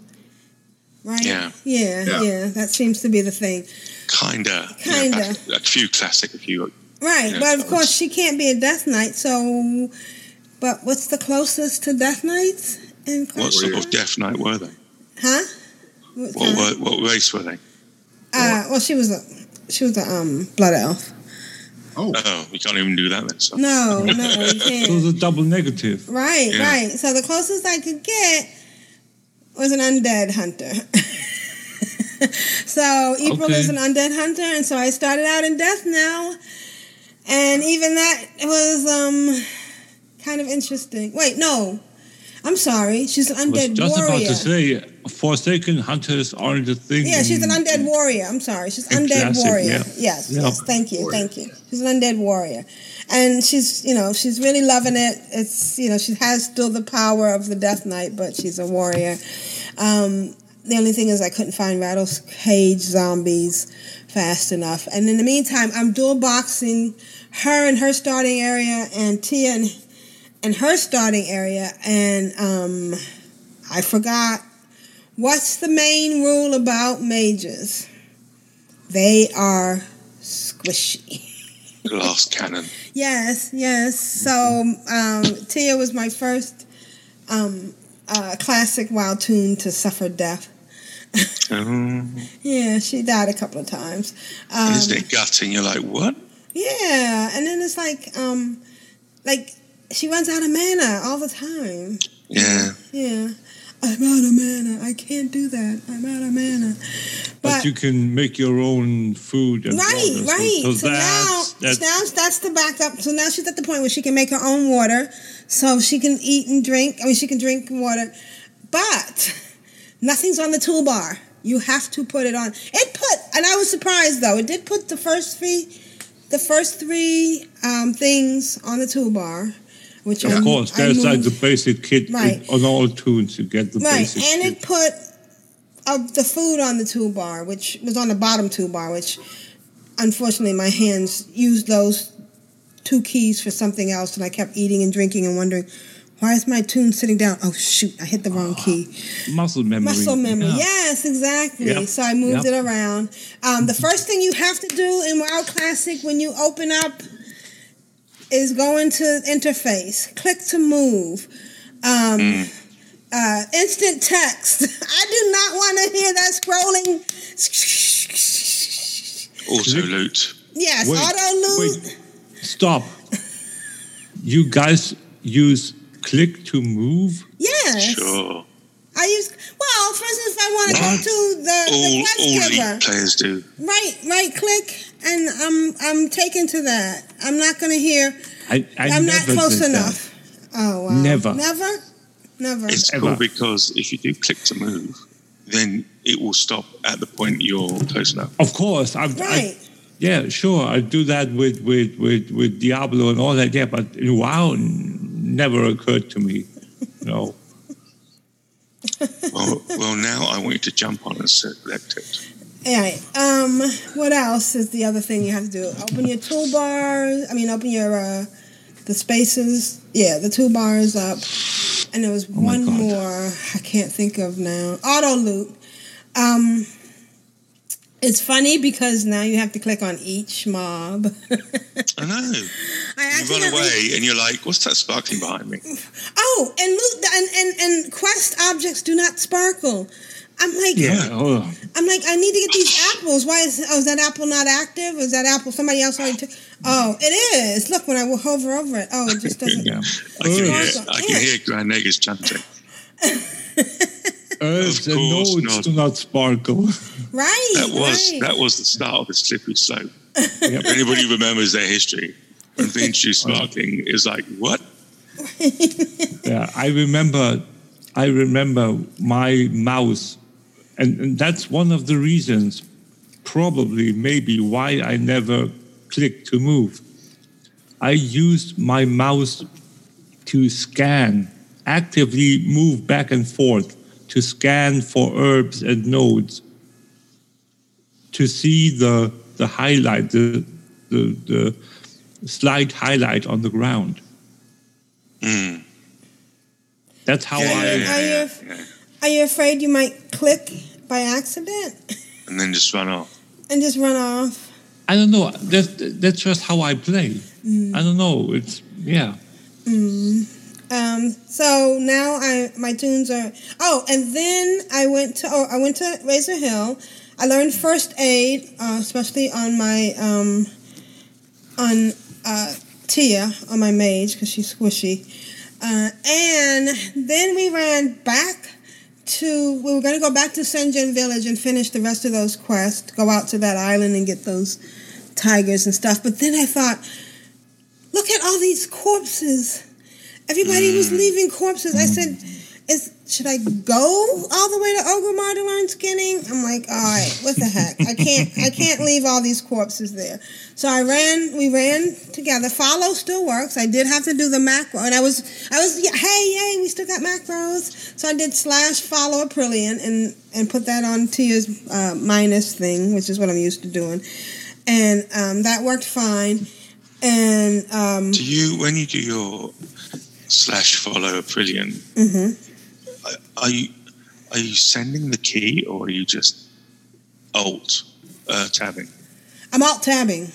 right? Yeah. Yeah, Yeah. yeah, that seems to be the thing. Kinda. Kinda. a few classic, a few. Right, Yeah, but of that course she can't be a death knight, so. But what's the closest to death knights? In What sort of death knight were they? Huh? What What, kind? what race were they? Uh, well, she was a she was a um blood elf. Oh. we can't even do that then. So. No, no, [LAUGHS] you So can't. it's a double negative. Right, Yeah. right. So the closest I could get was an undead hunter. [LAUGHS] so April Okay. is an undead hunter, and so I started out in Deathknell, and even that was um kind of interesting. Wait, no, I'm sorry. She's an I was undead just about to say, Forsaken hunters aren't a thing. Yeah, she's an undead warrior. I'm sorry, she's undead classic, warrior. yeah. Yes, Yeah. yes. Thank you, thank you. She's an undead warrior, and she's you know she's really loving it. It's you know she has still the power of the Death Knight, but she's a warrior. Um, the only thing is I couldn't find rattle cage zombies fast enough, and in the meantime I'm dual boxing her in her starting area and Tia in, in her starting area, and um, I forgot What's the main rule about mages? They are squishy. [LAUGHS] Glass cannon. Yes, yes. So um, Tia was my first um, uh, classic WoW toon to suffer death. Um, Yeah, she died a couple of times. Um, isn't it gutting? You're like, what? yeah, and then it's like, um, like she runs out of mana all the time. Yeah. Yeah, I'm out of mana. I can't do that. I'm out of mana. But, you can make your own food and Right, water. So- right. So, So, now, that's, that's now that's the backup. So now she's at the point where she can make her own water, so she can eat and drink. I mean, she can drink water, but nothing's on the toolbar. You have to put it on. It put, and I was surprised though. It did put the first three, the first three um, things on the toolbar, which of I, course, that's like the basic kit Right. on all toons. You get the right, basic and kit. it put uh, the food on the toolbar, which was on the bottom toolbar, which unfortunately my hands used those two keys for something else, and I kept eating and drinking and wondering. Why is my toon sitting down? Oh shoot! I hit the wrong key. muscle memory. Muscle memory. Yeah. Yes, exactly. Yep. So I moved Yep. it around. Um, the first thing you have to do in WoW Classic when you open up is going to interface, click to move. Um, Mm. uh, instant text. [LAUGHS] I do not want to hear that scrolling. Auto loot. Yes, Wait, auto loot. wait. Stop. You guys use click to move? Yes. Sure. I use well, for instance, if I want to go to the, the All, quest all giver. elite players do. Right, right click, and I'm I'm taken to that. I'm not going to hear. I, I am not never close did that. enough. Oh wow. Never. Never. Never. It's cool because if you do click to move, then it will stop at the point you're close enough. Of course, I've, I, right. yeah, sure. I do that with, with, with, with Diablo and all that. Yeah, but WoW n- never occurred to me. No. [LAUGHS] Well, well, now I want you to jump on and select it. All right. Um. What else is the other thing you have to do? Open your toolbar. I mean, open your uh, the spaces. Yeah, the toolbar is up. And there was Oh one God. more I can't think of now. Auto loot. Um. It's funny because now you have to click on each mob. [LAUGHS] I know. I You run away and you're like, what's that sparkling behind me? Oh, and loot and, and and quest objects do not sparkle. I'm like, Yeah. Oh, I'm like, I need to get these apples. Why is oh is that apple not active? Is that apple somebody else already took? Oh, it is. Look when I will hover over it. Oh, it just doesn't. yeah. I can hear, Sparkle. I can hear Grand Nagus chanting. Earths and course nodes not. do not sparkle. Right. That was right. that was the start of the slippery slope. Yep. If anybody remembers their history, when they introduced [LAUGHS] sparkling, it was like, what? [LAUGHS] Yeah, I remember. I remember my mouse, and, and that's one of the reasons, probably maybe why I never clicked to move. I used my mouse to scan, actively move back and forth to scan for herbs and nodes, to see the the highlight, the the, the slight highlight on the ground. Mm. That's how Are I. you, are you are you afraid you might click by accident And then just run off. and just run off? I don't know. That's that's just how I play. I don't know. It's yeah. Mm. Um, so now I my toons are oh, and then I went to oh I went to Razor Hill. I learned first aid, uh, especially on my um, on uh, Tia on my mage because she's squishy. Uh, and then we ran back to we were going to go back to Sen'jin Village and finish the rest of those quests, go out to that island and get those tigers and stuff. But then I thought, look at all these corpses. Everybody was mm. leaving corpses. I said, is should I go all the way to Orgrimmar to learn skinning? I'm like, all right, what the heck? I can't I can't leave all these corpses there. So I ran we ran together. Follow still works. I did have to do the macro and I was I was hey yay, we still got macros. So I did slash follow Aprillian and and put that on Tia's uh, minus thing, which is what I'm used to doing. And um, that worked fine. And um Do you, when you do your slash follow Aprillian, mhm. Are you are you sending the key or are you just alt uh, tabbing? I'm alt tabbing.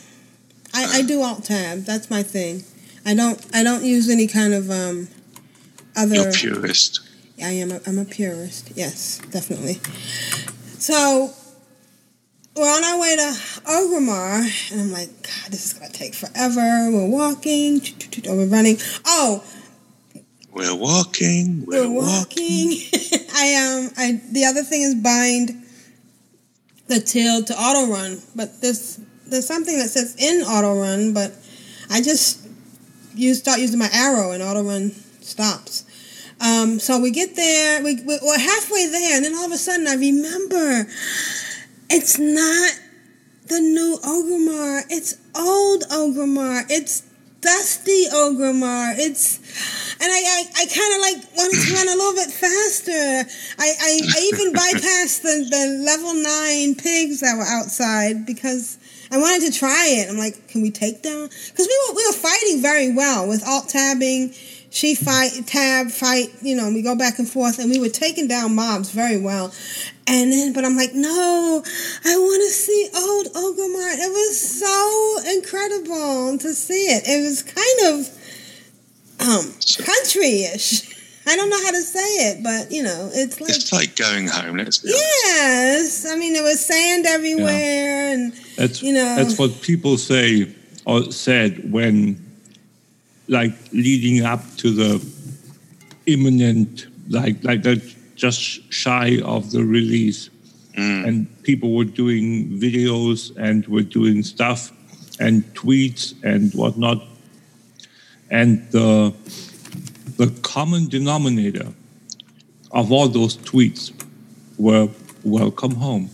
I, I do alt tab. That's my thing. I don't I don't use any kind of um other. You're purist. I am. A, I'm a purist. Yes, definitely. So we're on our way to Orgrimmar, and I'm like, God, this is gonna take forever. We're walking, or we're running. Oh, We're walking. We're, we're walking. [LAUGHS] I um I the other thing is bind the till to auto run, but there's there's something that says in auto run, but I just use start using my arrow and auto run stops. Um, so we get there, we, we we're halfway there, and then all of a sudden I remember it's not the new Orgrimmar, it's old Orgrimmar, it's dusty Orgrimmar, it's and I, I, I kind of like wanted to run a little bit faster. I, I, I even [LAUGHS] bypassed the, the level nine pigs that were outside because I wanted to try it. I'm like, can we take down? Because we were we were fighting very well with alt tabbing. She fight tab fight. You know, we go back and forth, and we were taking down mobs very well. And then, but I'm like, no, I want to see old Orgrimmar. It was so incredible to see it. It was kind of um [CLEARS THROAT] country-ish. I don't know how to say it, but you know, it's like It's like going home. Let's be honest. yes. I mean, there was sand everywhere, and That's you know, that's what people say or said when, like, leading up to the imminent, like, like that just shy of the release, and people were doing videos and were doing stuff and tweets and whatnot, and the the common denominator of all those tweets were "Welcome home."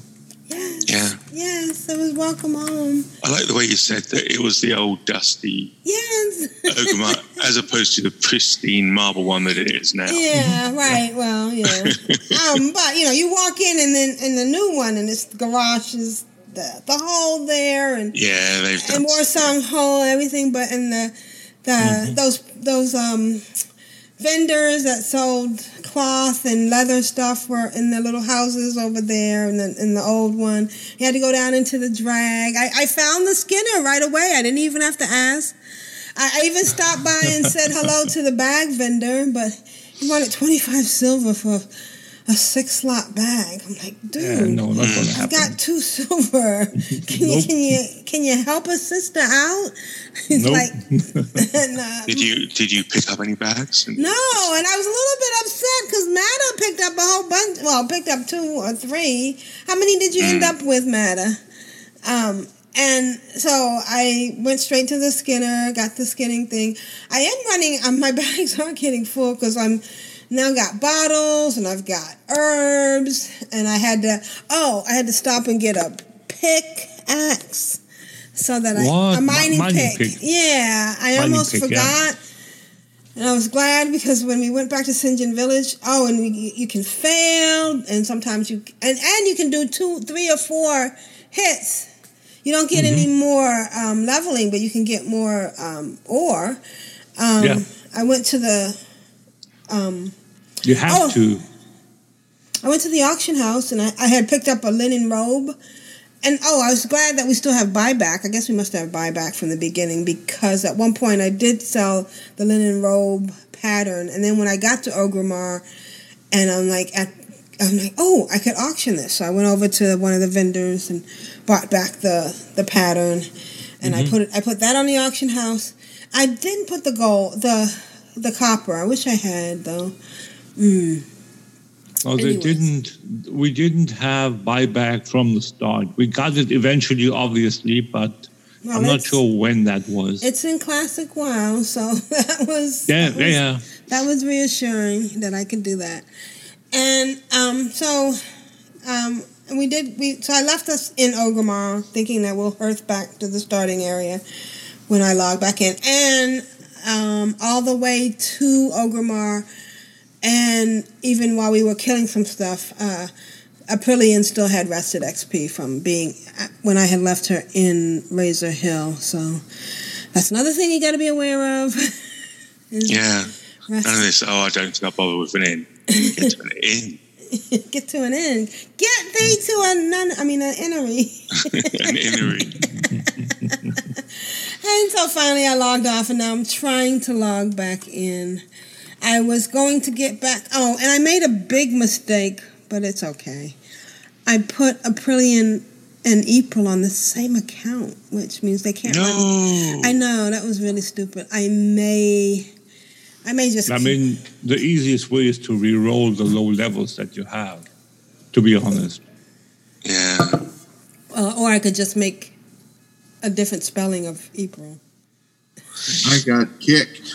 Yeah. yes, it was welcome home. I like the way you said that it was the old dusty Yes. Ogre [LAUGHS] as opposed to the pristine marble one that it is now. Yeah, right. Well, yeah. [LAUGHS] um, but you know, you walk in and then in the new one, and it's the garage is the the hole there, and Yeah, they've done. and more song hole, everything. But in the the those those um vendors that sold cloth and leather stuff were in the little houses over there in the in the old one. You had to go down into the drag. I, I found the Skinner right away. I didn't even have to ask. I, I even stopped by and said hello to the bag vendor, but he wanted twenty five silver for a six slot bag. I'm like, dude, Yeah, no, not gonna I've happen. got two silver. [LAUGHS] Can you can you can you help a sister out? [LAUGHS] He's Nope. like, [LAUGHS] nah. Did you did you pick up any bags? No, and I was a little bit upset because Matta picked up a whole bunch. Well, picked up two or three. How many did you end up with, Matta? Um, and so I went straight to the Skinner, got the skinning thing. I am running. Um, my bags are getting full because I'm now I've got bottles and I've got herbs, and I had to. Oh, I had to stop and get a pickaxe so that I What? a mining, Mining pick. pick. Yeah, I Mining almost pick, yeah. forgot. And I was glad because when we went back to Sen'jin Village, oh, and you, you can fail, and sometimes you and and you can do two, three, or four hits. You don't get any Mm-hmm. more um, leveling, but you can get more um, ore. Um, Yeah. I went to the um, You have Oh. to. I went to the auction house and I, I had picked up a linen robe. And oh, I was glad that we still have buyback. I guess we must have buyback from the beginning because at one point I did sell the linen robe pattern. And then when I got to Orgrimmar and I'm like, at, I'm like, oh, I could auction this. So I went over to one of the vendors and bought back the, the pattern. And I Mhm. put it, I put that on the auction house. I didn't put the gold, the the copper. I wish I had though. Mm. They Anyways. didn't. We didn't have buyback from the start. We got it eventually, obviously, but Well, I'm not sure when that was. It's in classic WoW, so [LAUGHS] that was Yeah, that was, yeah. that was reassuring that I could do that. And um, so um, we did. We so I left us in Orgrimmar, thinking that we'll earth back to the starting area when I log back in, and um, all the way to Orgrimmar, and even while we were killing some stuff. Uh, Aprillian still had rested XP from being when I had left her in Razor Hill, so that's another thing you got to be aware of. [LAUGHS] Yeah. rest- None of this, oh, I don't think I'll bother with an in. Get to an [LAUGHS] in. get to an end. Get thee to a nun. I mean, [LAUGHS] an innery. an innery. And so finally I logged off and now I'm trying to log back in. I was going to get back. Oh, and I made a big mistake, but it's okay. I put Aprillian and April on the same account, which means they can't. let me- I know that was really stupid. I may, I may just. I mean, the easiest way is to re-roll the low levels that you have. To be honest. Yeah. uh, or I could just make a different spelling of April. I got kicked.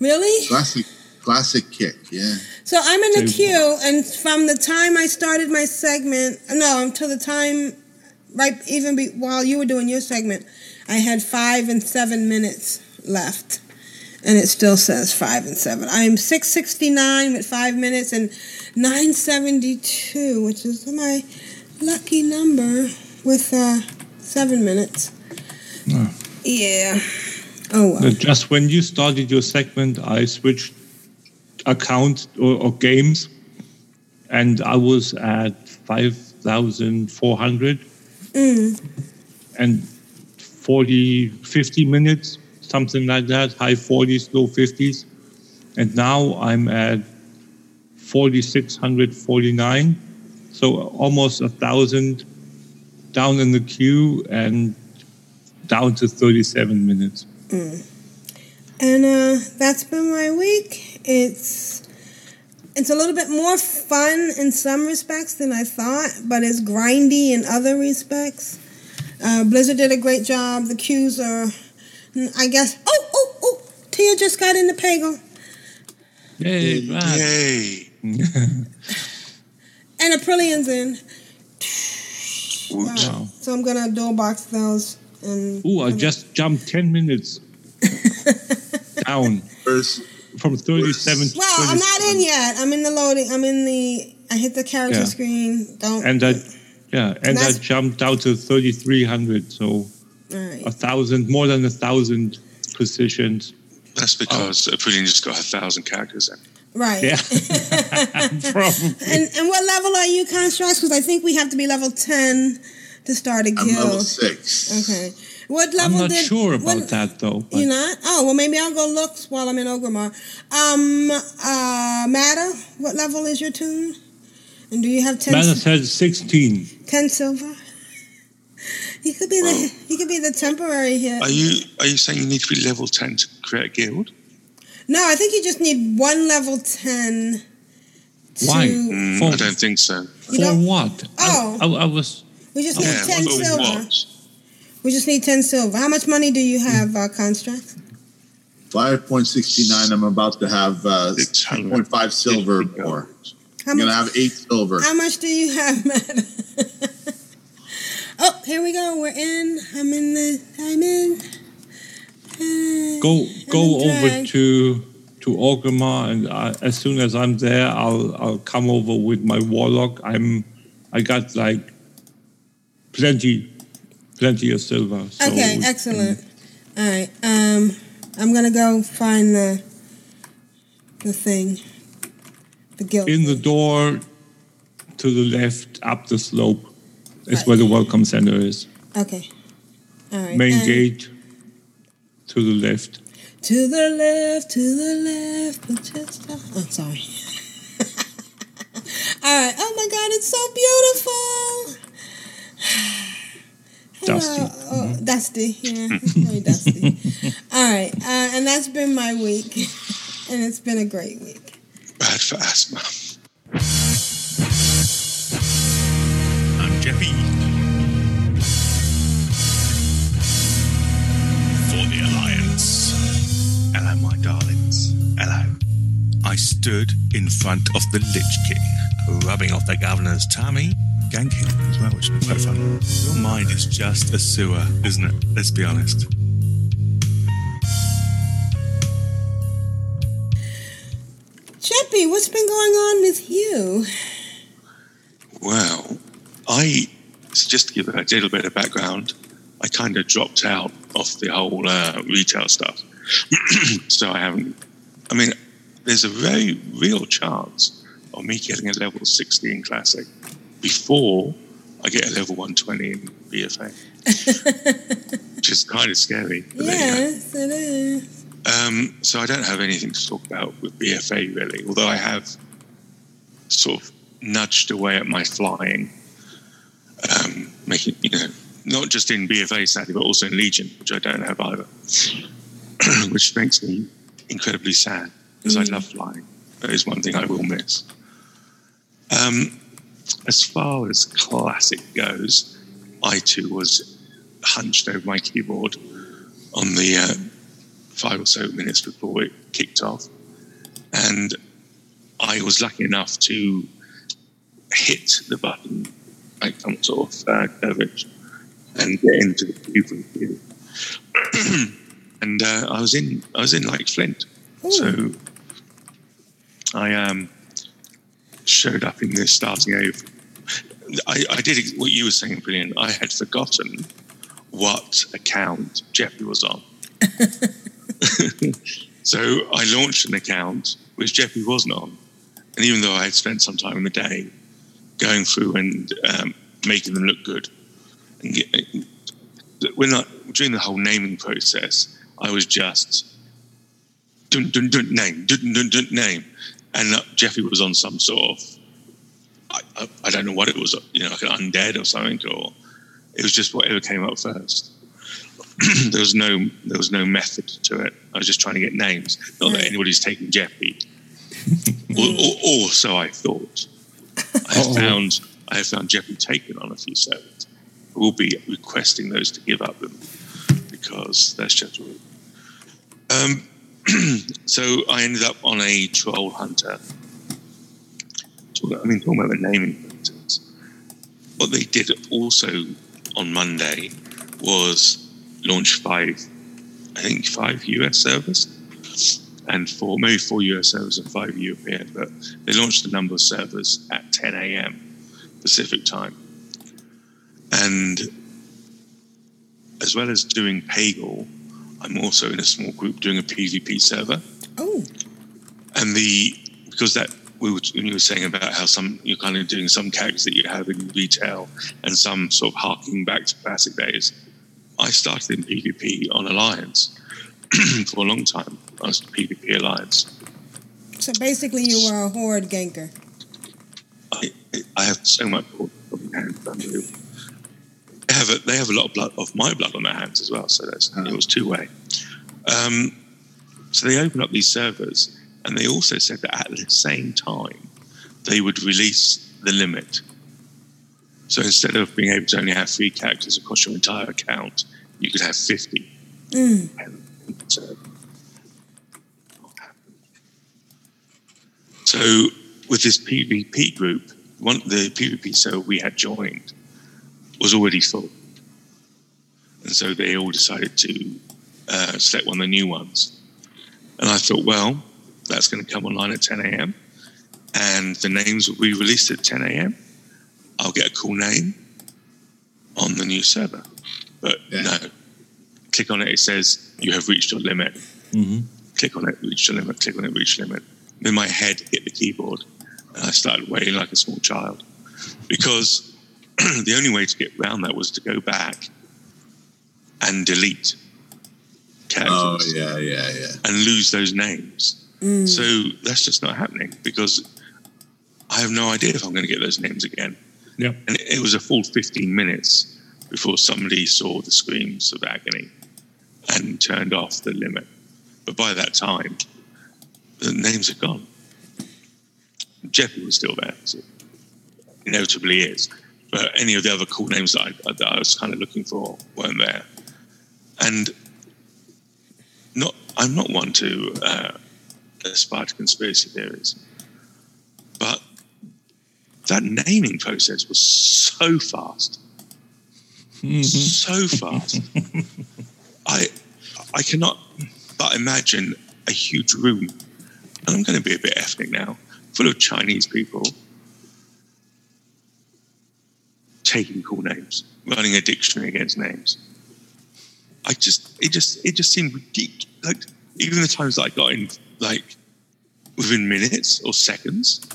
Really? Classic, classic kick. Yeah. So I'm in the Say queue, and from the time I started my segment, no, until the time, right, even be, while you were doing your segment, I had five and seven minutes left, and it still says five and seven. I am six sixty nine with five minutes and nine seventy two, which is my lucky number with uh, seven minutes. Yeah. Oh. Uh, Just when you started your segment, I switched account or, or games, and I was at five thousand four hundred Mm. and 40, 50 minutes, something like that, high 40s, low 50s. And now I'm at 4,649. So almost a thousand down in the queue and down to 37 minutes. Mm. And uh, that's been my week. It's it's a little bit more fun in some respects than I thought, but it's grindy in other respects. Uh, Blizzard did a great job. The queues are, I guess. Oh, oh, oh! Tia just got in the Pagle. Yay, Yay. And Aprillian's in. Wow. So I'm gonna dual box those. And Ooh, I just jumped 10 minutes [LAUGHS] down First, from 37 to well, I'm not in yet. I'm in the loading. I'm in the. I hit the character Yeah. screen. Don't. And I, yeah, and I jumped down to 3,300. So All right. a thousand, more than a thousand positions. That's oh. because oh. Aprillian just got a thousand characters in. Right. Yeah. [LAUGHS] [LAUGHS] And and what level are you, Constraxx? Because I think we have to be level ten to start a I'm guild. level six. Okay. What level? I'm level not did? sure about what- that though. but- You not? Oh well, maybe I'll go look while I'm in Orgrimmar. Um, uh, Matter, what level is your toon? And do you have ten? Mana said 16. Ten silver. You could be the you could be the temporary here. Are you are you saying you need to be level ten to create a guild? No, I think you just need one level ten. Why? Mm, I don't think so. For what? Oh. I, I, I was. We just need Yeah, ten silver. We just need ten silver. How much money do you have, uh, Constraxx? Five point sixty nine. I'm about to have uh, ten point five silver more. How I'm gonna have eight silver. How much do you have, [LAUGHS] Matt? oh, here we go. We're in. I'm in the. I'm in. Uh, Go go I'm over to to Orgrimmar, and I, as soon as I'm there, I'll I'll come over with my warlock. I'm I got like plenty plenty of silver. So Okay, we- excellent. All right. Um, I'm gonna go find the the thing. The guild. In the door to the left, up the slope, is where the welcome center is. Okay. All right. Main and gate to the left. To the left. To the left. But just. Oh, sorry. [LAUGHS] All right. Oh my God! It's so beautiful. Dusty. Uh, oh, dusty. Yeah, oh, mm-hmm. [LAUGHS] [LAUGHS] very dusty. All right, uh, and that's been my week, [LAUGHS] and it's been a great week. Bad for asthma. I'm Jeffy. For the Alliance. Hello, my darlings. Hello. I stood in front of the Lich King, rubbing off the governor's tummy ganking him as well, which is quite fun. Your mind is just a sewer, isn't it? Let's be honest. Chippy, what's been going on with you? Well, I so just to give a little bit of background, I kind of dropped out of the whole uh, retail stuff, [CLEARS THROAT] so I haven't. I mean, there's a very real chance of me getting a level 16 classic before I get a level 120 in BFA, [LAUGHS] which is kind of scary. but there you go. Yes, it is. Um, so I don't have anything to talk about with BFA really, although I have sort of nudged away at my flying, um, making you know not just in BFA sadly, but also in Legion, which I don't have either, [CLEARS THROAT] which makes me incredibly sad because I love flying. That is one thing I will miss. Um, as far as classic goes, I too was hunched over my keyboard on the uh, five or so minutes before it kicked off. And I was lucky enough to hit the button like some sort of uh, coverage and get into the queue. [CLEARS THROAT] and uh, I was in I was in like Flint. So I um showed up in the starting area. I, I did what you were saying, brilliant. I had forgotten what account Jeffrey was on. [LAUGHS] so I launched an account which Jeffrey wasn't on. And even though I had spent some time in the day going through and um, making them look good, and get, when I, during the whole naming process, I was just dun dun dun name dun dun dun name, and uh, Jeffrey was on some sort of I, I, I don't know what it was, you know, like an undead or something, or it was just whatever came up first. [CLEARS THROAT] there was no there was no method to it. I was just trying to get names. Not that anybody's taking Jeffy, or, or, or so I thought. I have found I have found Jeffy taken on a few servers. I will be requesting those to give up them because that's just rude. Um, [CLEARS THROAT] so I ended up on a troll hunter. I mean, talking about the naming, instance. What they did also on Monday was launch five, I think five US servers, and four, maybe four US servers and five European. But they launched a number of servers at 10 a.m. Pacific time, and as well as doing Pagle, I'm also in a small group doing a PvP server. Oh. And the because that we were, when you were saying about how some you're kind of doing some characters that you have in retail and some sort of harking back to classic days. I started in PvP on Alliance [CLEARS THROAT] for a long time. I was PvP Alliance. So basically, you were a horde ganker. I, I have so much blood on my hands. unbelievable. They have a, they have a lot of blood of my blood on their hands as well. So that's, it was two way. Um, so they opened up these servers, and they also said that at the same time they would release the limit. So instead of being able to only have three characters across your entire account, you could have fifty. Mm. So, so with this PvP group, one the PvP server we had joined was already full, and so they all decided to uh, select one of the new ones. And I thought, well, that's going to come online at 10 a.m. and the names will be released at 10 a.m. I'll get a cool name on the new server, but no. Click on it. It says you have reached your limit. Mm-hmm. Click on it. Reach your limit. Click on it. Reach your limit. Then my head hit the keyboard, and I started wailing like a small child because [CLEARS THROAT] the only way to get around that was to go back and delete characters Oh yeah, yeah, yeah. and lose those names. Mm. So that's just not happening because I have no idea if I'm going to get those names again. Yeah. And it, it was a full 15 minutes before somebody saw the screams of agony and turned off the limit. But by that time, the names are gone. Jeffy was still there, so inevitably is. But any of the other cool names that I, that I was kind of looking for weren't there. And not, I'm not one to uh, aspire to conspiracy theories, but that naming process was so fast, so fast. [LAUGHS] I, I cannot but imagine a huge room, and I'm going to be a bit ethnic now, full of Chinese people taking cool names, running a dictionary against names. I just, it just, it just seemed ridiculous. Like even the times that I got in, like within minutes or seconds,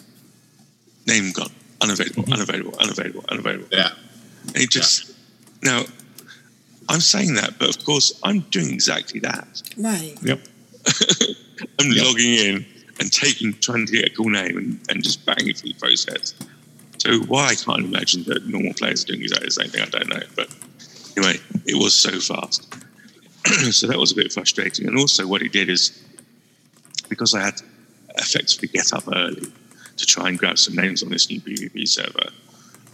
name gone, unavailable, mm-hmm. unavailable, unavailable, unavailable. Yeah. And it just now, I'm saying that, but of course, I'm doing exactly that. Right. Yep. [LAUGHS] I'm logging in and taking, trying to get a cool name and, and just banging through the process. So why I can't imagine that normal players are doing exactly the same thing, I don't know. But anyway, it was so fast. [CLEARS THROAT] so that was a bit frustrating. And also, what it did is because I had to effectively get up early to try and grab some names on this new PvP server,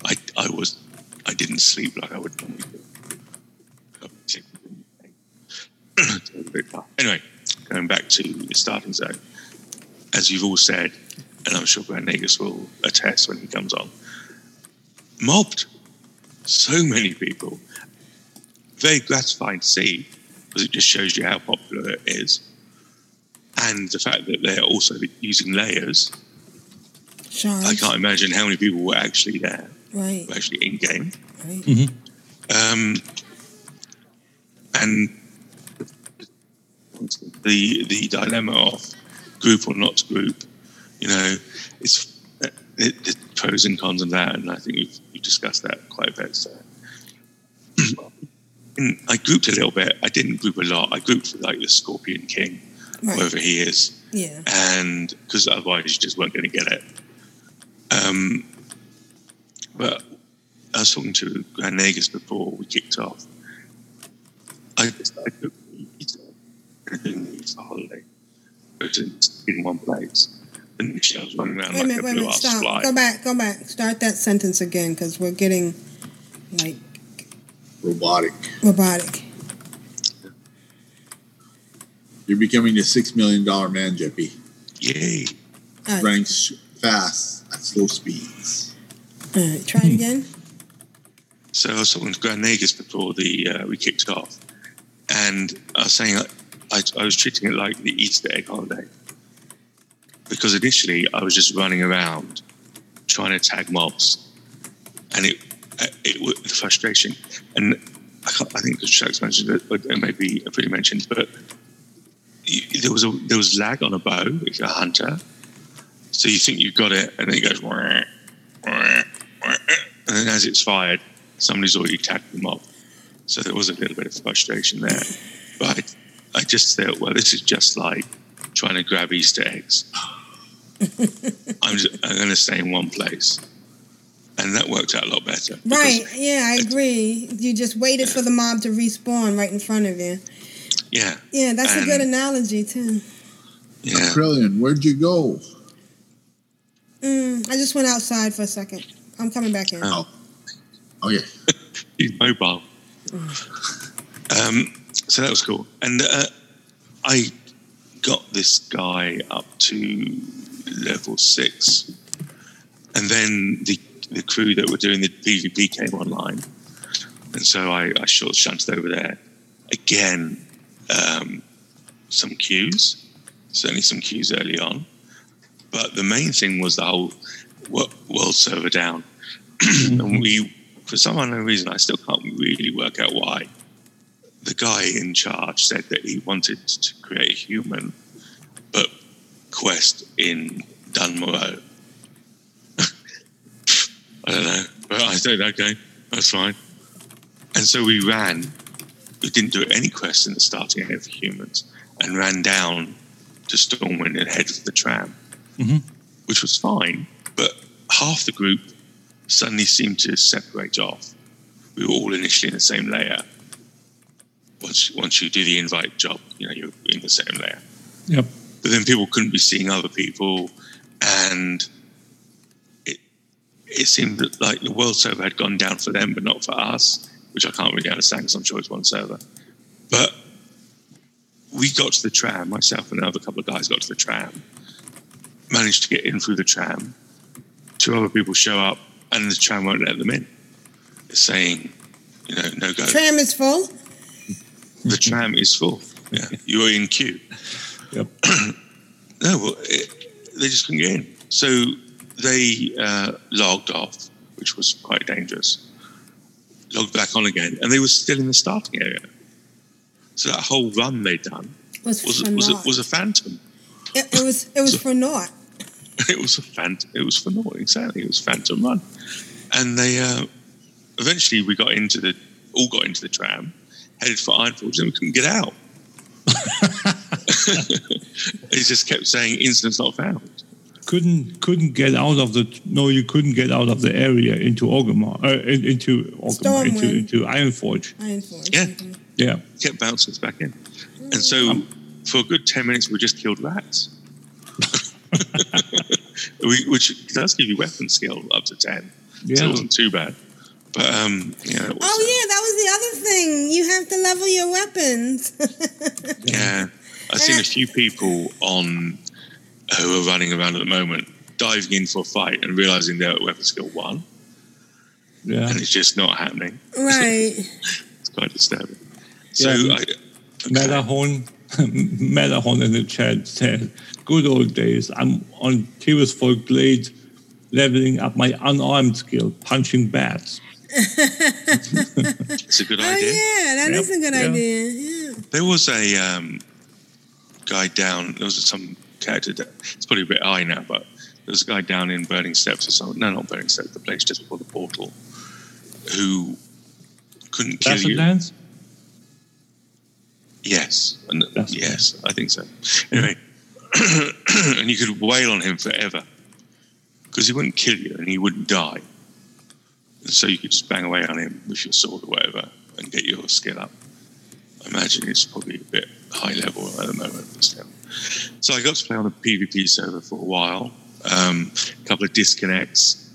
I, I was I didn't sleep like I would normally [CLEARS THROAT] anyway, going back to the starting zone, as you've all said, and I'm sure Grand Nagus will attest when he comes on, mobbed so many people. Very gratifying to see because it just shows you how popular it is. And the fact that they're also using layers. Charge. I can't imagine how many people were actually there, Right. were actually in game. Right. Um, and the the dilemma of group or not group, you know, it's it, the pros and cons of that, and I think we've, we've discussed that quite a bit. So, [CLEARS THROAT] and I grouped a little bit. I didn't group a lot. I grouped like the Scorpion King, Right. wherever he is, Yeah. and because otherwise you just weren't going to get it. Um, but I was talking to Grand Nagus before we kicked off. I, just, I took for holiday. In, in one place. And I was running around Wait a like minute, a wait a blue minute, ass stop. fly. Go back, go back. Start that sentence again because we're getting like Robotic. robotic. You're becoming a six million dollar man, Jeppy. Yay. All right, Running fast at slow speeds. all right, try it again. So I was talking to Grand Nagus before the uh, we kicked off, and I was saying I, I, I was treating it like the Easter egg holiday because initially I was just running around trying to tag mobs, and it it was the frustration, and I, I think the Shax mentioned it, maybe pretty mentioned, but there was a there was lag on a bow if you're a hunter, so you think you've got it, and then it goes. And then as it's fired, somebody's already tagged them up. So there was a little bit of frustration there. But I just thought, well, this is just like trying to grab Easter eggs. [LAUGHS] I'm, just, I'm going to stay in one place. And that worked out a lot better. Right, yeah, I agree. You just waited for the mob to respawn right in front of you. Yeah. Yeah, that's a good analogy too. Yeah. Brilliant. Where'd you go? Mm, I just went outside for a second. I'm coming back in. Oh. Oh yeah. [LAUGHS] He's mobile. Um, so that was cool. And uh, I got this guy up to level six. And then the, the crew that were doing the PvP came online. And so I, I short shunted over there. Again, um, some queues, certainly some queues early on. But the main thing was the whole world server down. [CLEARS THROAT] and we, for some unknown reason, I still can't really work out why. The guy in charge said that he wanted to create a human, but quest in Dun Morogh. [LAUGHS] I don't know, but I said okay, that's fine. And so we ran. We didn't do any quests in the starting area for humans, and ran down to Stormwind and head for the tram, mm-hmm. which was fine. But half the group suddenly seemed to separate off. We were all initially in the same layer. Once once you do the invite job, you know you're in the same layer. Yep. But then people couldn't be seeing other people, and it it seemed that like the world server had gone down for them, but not for us, which I can't really understand because I'm sure it's one server. But we got to the tram, myself and another couple of guys got to the tram, managed to get in through the tram. Two other people show up, and the tram won't let them in. It's saying, you know, no go. Tram is full. The tram is full. Yeah, you're in queue. Yep. [CLEARS THROAT] no, well, it, they just couldn't get in. So they uh, logged off, which was quite dangerous. Logged back on again, and they were still in the starting area. So that whole run they'd done Was was for was a, was a phantom. It, it was it was for naught. [LAUGHS] it was a phant- It was for naught exactly. It was phantom run, and they uh, eventually we got into the all got into the tram, headed for Ironforge, and we couldn't get out. [LAUGHS] he just kept saying incidents not found. Couldn't couldn't get out of the no, you couldn't get out of the area into Orgrimmar, uh, into Orgrimmar, into Stormwind. into Ironforge. Ironforge. Yeah, Yeah, kept bouncing us back in, and so for a good ten minutes we just killed rats. [LAUGHS] [LAUGHS] we, which does give you weapon skill up to ten, so Yeah. it wasn't too bad. But um, yeah, was, Oh yeah, that was the other thing. You have to level your weapons. [LAUGHS] Yeah, I've seen a few people on who are running around at the moment diving in for a fight and realizing they're at weapon skill one, yeah. and it's just not happening. right. [LAUGHS] It's quite disturbing. So Yeah. I, Matterhorn, [LAUGHS] Matterhorn in the chat said, "Good old days. I'm on Tirisfal Glade, leveling up my unarmed skill, punching bats." [LAUGHS] it's a good Oh idea. yeah, that is Yep, a good yeah. idea. Yeah. There was a um, guy down. There was some character. That, it's probably a bit high now, but there was a guy down in Burning Steppes or something. No, not Burning Steppes. The place just before the portal, who couldn't kill Basset you. Lands? Yes, and That's- yes, I think so. Anyway, [COUGHS] and you could wail on him forever because he wouldn't kill you and he wouldn't die. So you could just bang away on him with your sword or whatever and get your skill up. I imagine it's probably a bit high level at the moment, still. So I got to play on a PvP server for a while. Um, a couple of disconnects.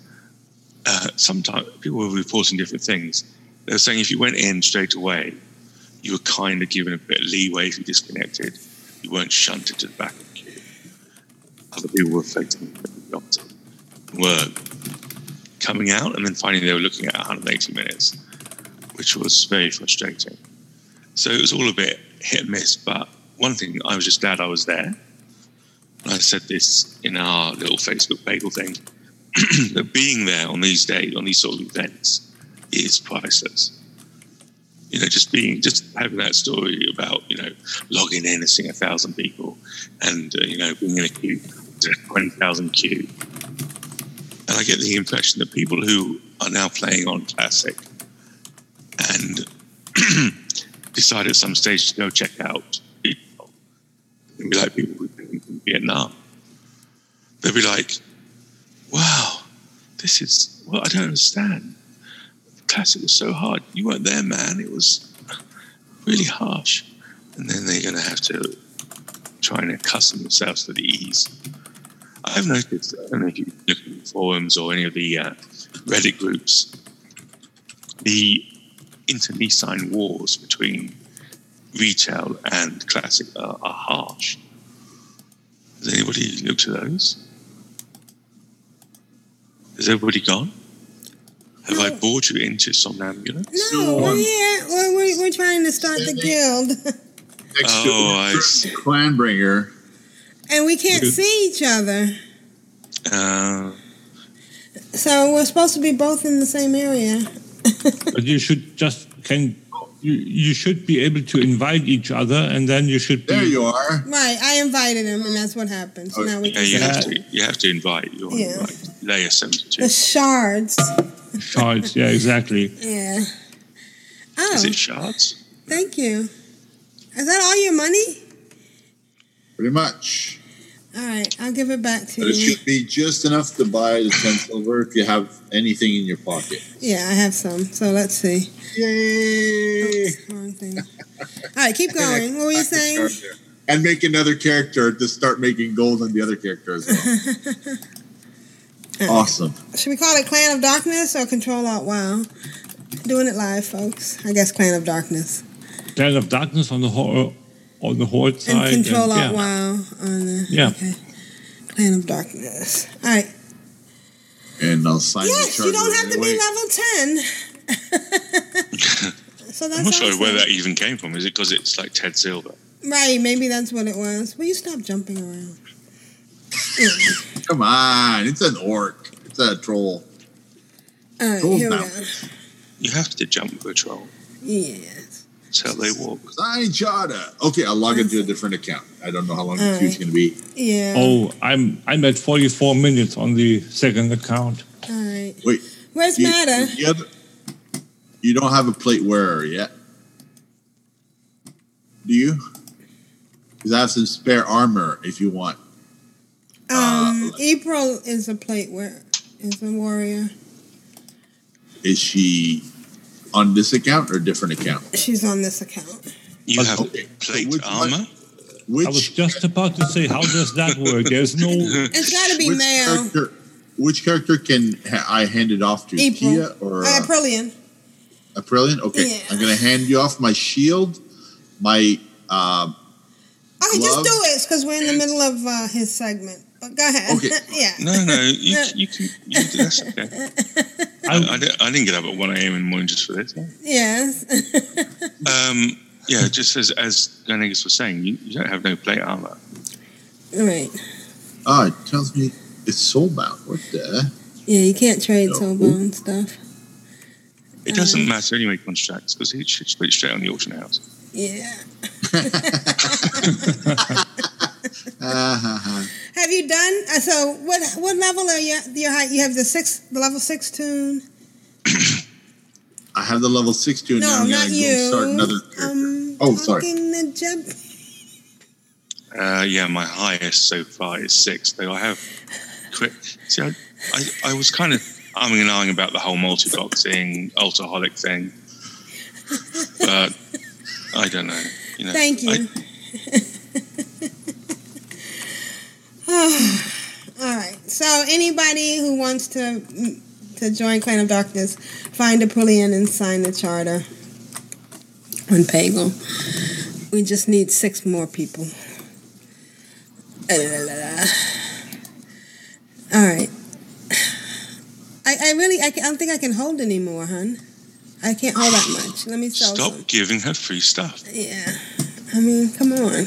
Uh, sometimes people were reporting different things. They were saying if you went in straight away, you were kind of given a bit of leeway if you disconnected. You weren't shunted to the back of the queue. Other people were affecting the opposite. Coming out and then finding they were looking at 180 minutes, which was very frustrating. So it was all a bit hit and miss. But one thing, I was just glad I was there. I said this in our little Facebook bagel thing [CLEARS THROAT] that being there on these days, on these sort of events, is priceless you know, just being, just having that story about, you know, logging in and seeing a thousand people and, uh, you know, being in a queue, to a 20,000 queue. And I get the impression that people who are now playing on Classic and [CLEARS THROAT] decide at some stage to go check out people, be like people in Vietnam, they'll be like, wow, this is, well, I don't understand. Classic was so hard. You weren't there, man. It was really harsh. And then they're going to have to try and accustom themselves to the ease. I've noticed, I don't know if you look at the forums or any of the uh, Reddit groups, the internecine wars between retail and classic are, are harsh. Has anybody looked at those? Has everybody gone? Have I bored you into somnambulance? No, we're here. We're, we're, we're trying to start the guild, [LAUGHS] Next Oh, I see. Clanbringer. And we can't see each other. Uh, So we're supposed to be both in the same area. [LAUGHS] but you should just can you you should be able to invite each other, and then you should be. There you are. Right, I invited him, and that's what happened. So now we yeah, you have to. You have to invite. You're on Yeah. like layer seventy-two. the shards. Shards, yeah, exactly. Yeah. Oh, Is it shards? thank you. Is that all your money? Pretty much. All right, I'll give it back to But it should be just enough to buy the 10 silver if you have anything in your pocket. Yeah, I have some. So let's see. Yay! Oh, Oops, wrong thing. All right, keep [LAUGHS] going. What were you saying? And make another character to start making gold on the other character as well. [LAUGHS] Awesome. Should we call it Clan of Darkness or Control Alt WoW? Doing it live, folks. I guess Clan of Darkness. Clan of Darkness on the horde, on the horde And side. Control Alt yeah. Wow on the Yeah. okay. Clan of Darkness. All right. And I'll sign Yes, the you don't have to right be level ten. [LAUGHS] so that's I'm not sure awesome. where that even came from. Is it because it's like Ted Silver? Right, maybe that's what it was. Will you stop jumping around? Come on, it's an orc. It's a troll. All right, Trolls here we now. go. You have to jump with a troll. Yes. That's how they walk. Sign charter. Okay, I'll log into a different account. I don't know how long All the queue's right. going to be. Yeah. Oh, I'm I'm at 44 minutes on the second account. All right. Wait. Where's you, Matter? You, have- you don't have a plate wearer yet, do you? Because I have some spare armor if you want. Um, April is a plate wearer. Is a warrior. Is she on this account or different account? She's on this account. You have Okay. plate which- armor. I was just about to say, how does that work? There's no. [LAUGHS] It's got to be which male. character? Which character can ha- I hand it off to? April. Tia or Uh, uh, Aprillian. Aprillian? Okay, Yeah. I'm going to hand you off my shield, my uh, Okay, just do it because we're in the middle of uh, his segment. But go ahead. Okay. [LAUGHS] yeah. No, no, you, [LAUGHS] you can. You, that's [LAUGHS] okay. I, I, didn't, I didn't get up at 1 a.m. in the morning just for this. Yes. Um, yeah, just as as Glenegus was saying, you, you don't have no plate armor. right. Oh, it tells me it's soulbound. What the? Yeah, you can't trade No. soulbone stuff. It doesn't matter anyway, Constraxx, because it should put it straight on the auction house. Yeah. Uh-huh. Have you done? Uh, so what? What level are you? Your height? You have the six, the level six toon. I have the level six toon. No, now I'm not gonna you. start another character. Um, oh, sorry. talking to Jeb. Uh, yeah, my highest so far is six, though I have. Quit. See, I, I, I was kind of umming and ahhing about the whole multi-boxing, ultraholic thing, but I don't know. You know, Thank you. I- [SIGHS] All right. So anybody who wants to to join Clan of Darkness, find a Aprillian and sign the charter on Pagle. We just need six more people. All right. I, I really I, can, I don't think I can hold anymore, hun. I can't hold that much. Let me sell Stop some. giving her free stuff. Yeah. I mean, come on. [LAUGHS]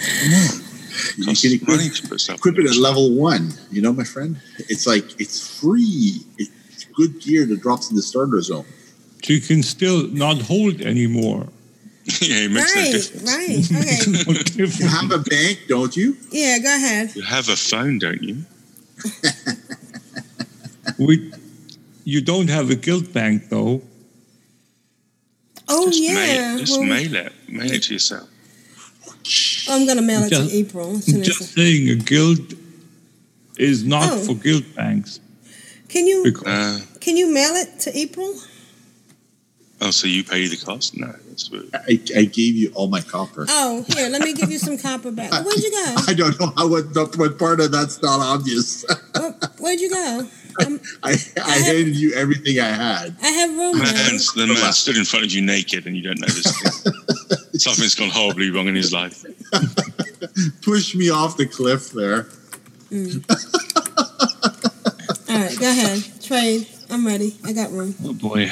come on. You Costs can equip, money to put stuff. equip it at level one. You know, my friend. It's like it's free. It's good gear that drops in the starter zone. So you can still not hold anymore. [LAUGHS] yeah, it makes no Right, difference. right. [LAUGHS] Okay. You have a bank, don't you? Yeah, go ahead. You have a phone, don't you? [LAUGHS] We, you don't have a guild bank though. Oh Just yeah. mail, just Well, mail it. Mail it to yourself. I'm gonna mail it Just- to April. as soon as- Just saying, a guild is not Oh. for guild banks. Can you Because Uh, can you mail it to April? oh, so you pay the cost? No, that's rude. I, I gave you all my copper. Oh, here, let me give you some copper back. [LAUGHS] Where'd you go? I don't know how what, what part of that's not obvious. Where- Where'd you go? [LAUGHS] I, I handed you everything I had. I have room Man, the man stood in front of you naked and you don't know this. [LAUGHS] Something's gone horribly wrong in his life. [LAUGHS] Push me off the cliff there. [LAUGHS] All right, go ahead. Trade. I'm ready. I got room. oh boy,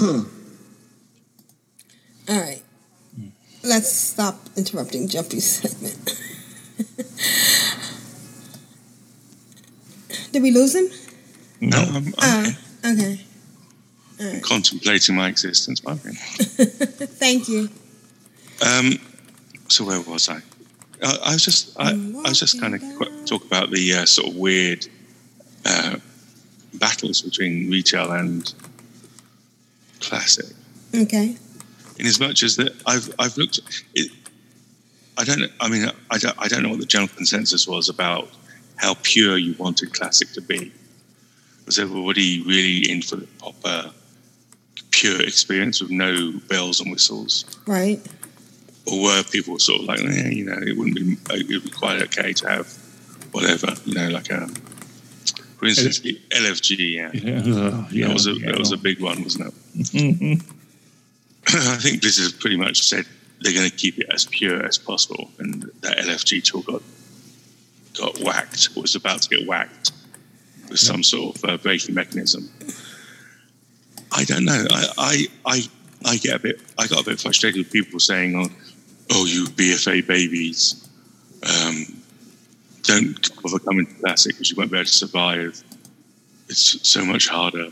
[COUGHS] All right. Let's stop interrupting Jumpy's segment. [LAUGHS] Did we lose him? No, I'm, I'm Uh, okay. Contemplating my existence. my friend. [LAUGHS] Thank you. Um, so where was I? I, I was just I, I was just kind of talk about the uh, sort of weird uh, battles between retail and classic. Okay. In as much as that I've I've looked it, I don't I mean I don't, I don't know what the general consensus was about how pure you wanted classic to be. Was everybody really in for the proper pure experience with no bells and whistles? Right. or were people sort of like, eh, you know, it wouldn't be, it would be quite okay to have whatever, you know, like a, for instance, LFG, yeah, Yeah, yeah, that was a yeah. that was a big one, wasn't it? [LAUGHS] I think Blizzard pretty much said they're going to keep it as pure as possible, and that LFG tool got got whacked, or was about to get whacked with some sort of uh, braking mechanism. I don't know. I, I I I get a bit. I got a bit frustrated with people saying, "Oh, oh you BFA babies, um, don't bother coming to classic because you won't be able to survive. It's so much harder."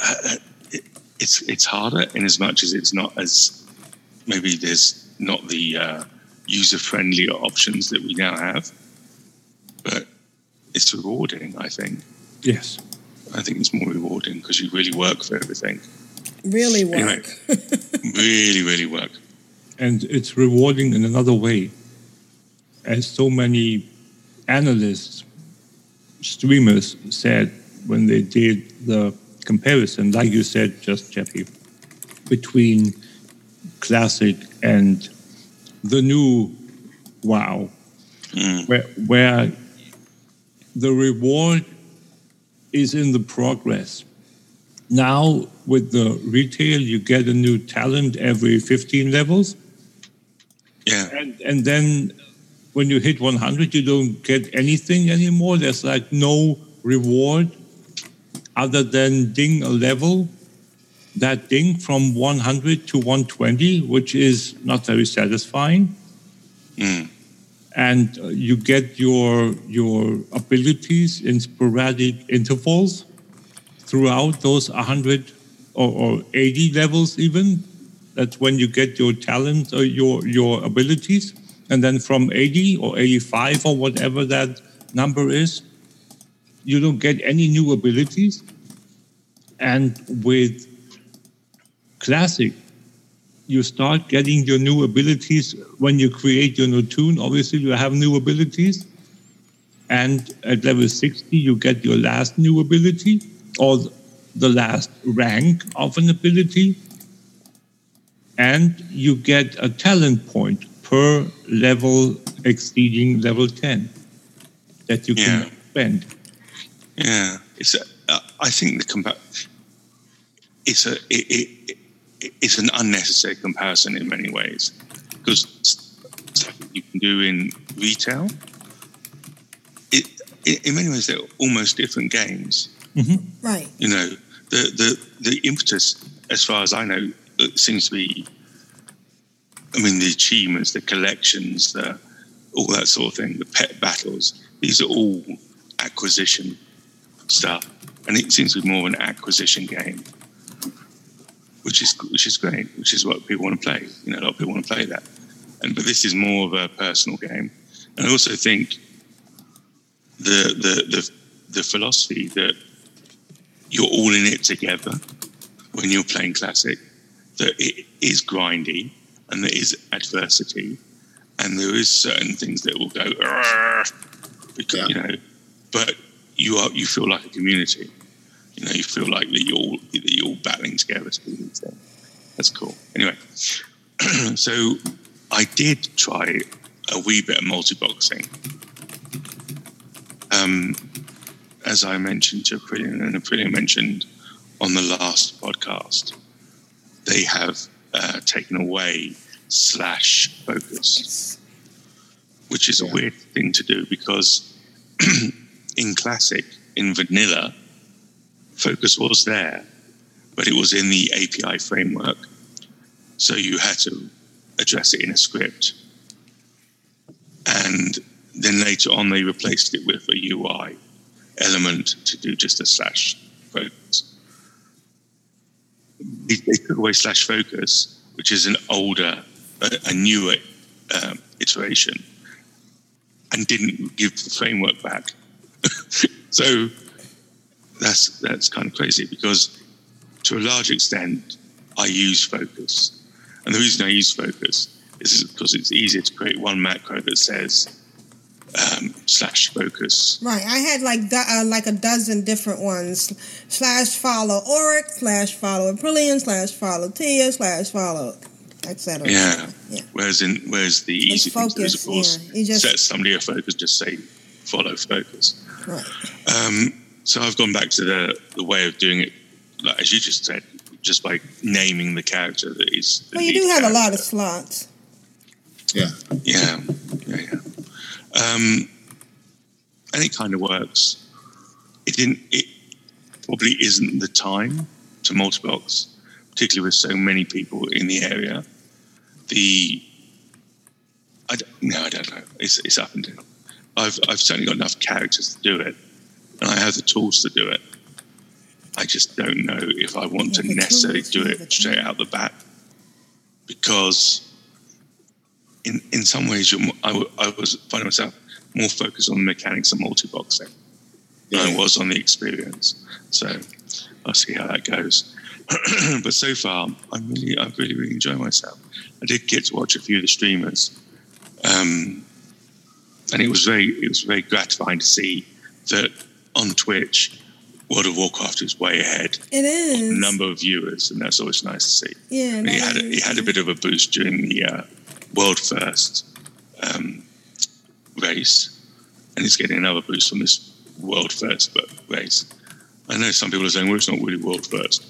Uh, it, it's it's harder in as much as it's not as maybe there's not the uh, user friendly options that we now have, but it's rewarding. I think. Yes. I think it's more rewarding because you really work for everything. Really work. Anyway, [LAUGHS] really, really work. and it's rewarding in another way. As so many analysts, streamers said when they did the comparison, like you said, just Jeffy, between classic and the new WoW, mm. where, where the reward is in the progress. Now, with the retail, you get a new talent every 15 levels. Yeah. And, and then when you hit 100, you don't get anything anymore. There's like no reward other than ding a level. That ding from 100 to 120, which is not very satisfying. Mm. And uh, you get your your abilities in sporadic intervals throughout those 100 or, or 80 levels even. That's when you get your talent or your your abilities. And then from 80 or 85 or whatever that number is you don't get any new abilities. And with classic you start getting your new abilities when you create your new toon obviously you have new abilities and at level 60 you get your last new ability or the last rank of an ability and you get a talent point per level exceeding level 10 that you Yeah. can spend Yeah, it's. A, uh, I think the compa- It's a. It, it, it's an unnecessary comparison in many ways because stuff you can do in retail. It, it, in many ways, they're almost different games. Mm-hmm. Right. You know, the the the impetus, as far as I know, it seems to be. I mean, the achievements, the collections, the all that sort of thing, the pet battles. These are all acquisition stuff, and it seems to be more of an acquisition game, which is which is great, which is what people want to play. You know, a lot of people want to play that, and but this is more of a personal game, and I also think the the the, the philosophy that you're all in it together when you're playing classic, that it is grindy and there is adversity, and there is certain things that will go, because you know, but you are you feel like a community. You know, you feel like that you're all, that you're all battling together to do these things. That's cool. Anyway, [CLEARS THROAT] so I did try a wee bit of multi-boxing. Um, as I mentioned to Aprillian, and Aprillian mentioned on the last podcast, they have uh, taken away slash focus, which is a weird thing to do because [CLEARS THROAT] in classic, in vanilla, focus was there, but it was in the API framework. So you had to address it in a script. And then later on, they replaced it with a UI element to do just a slash focus. They, took away slash focus, which is an older, a, a newer um, iteration, and didn't give the framework back. [LAUGHS] so that's that's kind of crazy because to a large extent, I use focus, and the reason I use focus is because it's easier to create one macro that says um, slash focus Right. I had like do- uh, like a dozen different ones. Slash follow Oric, slash follow Aprillian, slash follow Tia, slash follow etc. Yeah. Yeah. Whereas in whereas the It's easy thing to do is, of course, yeah. You just- set somebody a focus, just say follow focus. Right. Um, so I've gone back to the the way of doing it, like as you just said, just by naming the character that is. the Well, you lead do have a lot of slots. Yeah. Yeah, yeah, yeah. Um, and it kind of works. It didn't. It probably isn't the time to multi-box, particularly with so many people in the area. The I don't, no, I don't know. It's it's up and down. I've I've certainly got enough characters to do it, and I have the tools to do it. I just don't know if I want to necessarily do it straight out the bat because in in some ways I, w- I was finding myself more focused on the mechanics of multi-boxing than I was on the experience. So I'll see how that goes. [CLEARS THROAT] but so far, I'm really, I'm really, really enjoying myself. I did get to watch a few of the streamers, um, and it was very, it was very gratifying to see that on Twitch, World of Warcraft is way ahead It is. number of viewers, and that's always nice to see. Yeah. He had a, he had a bit of a boost during the uh, world first um, race, and he's getting another boost from this world first race. I know some people are saying, "Well, it's not really world first,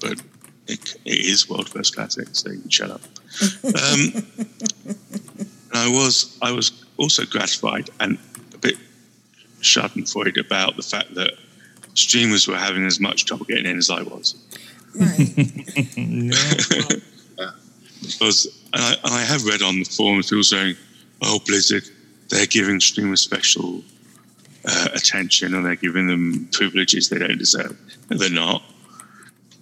but it, it is world first classic." So you can shut up. [LAUGHS] Um, and I was I was also gratified and schadenfreude about the fact that streamers were having as much trouble getting in as I was. [LAUGHS] [LAUGHS] Because and I, and I have read on the forums people saying, "Oh, Blizzard, they're giving streamers special uh, attention and they're giving them privileges they don't deserve." No, they're not.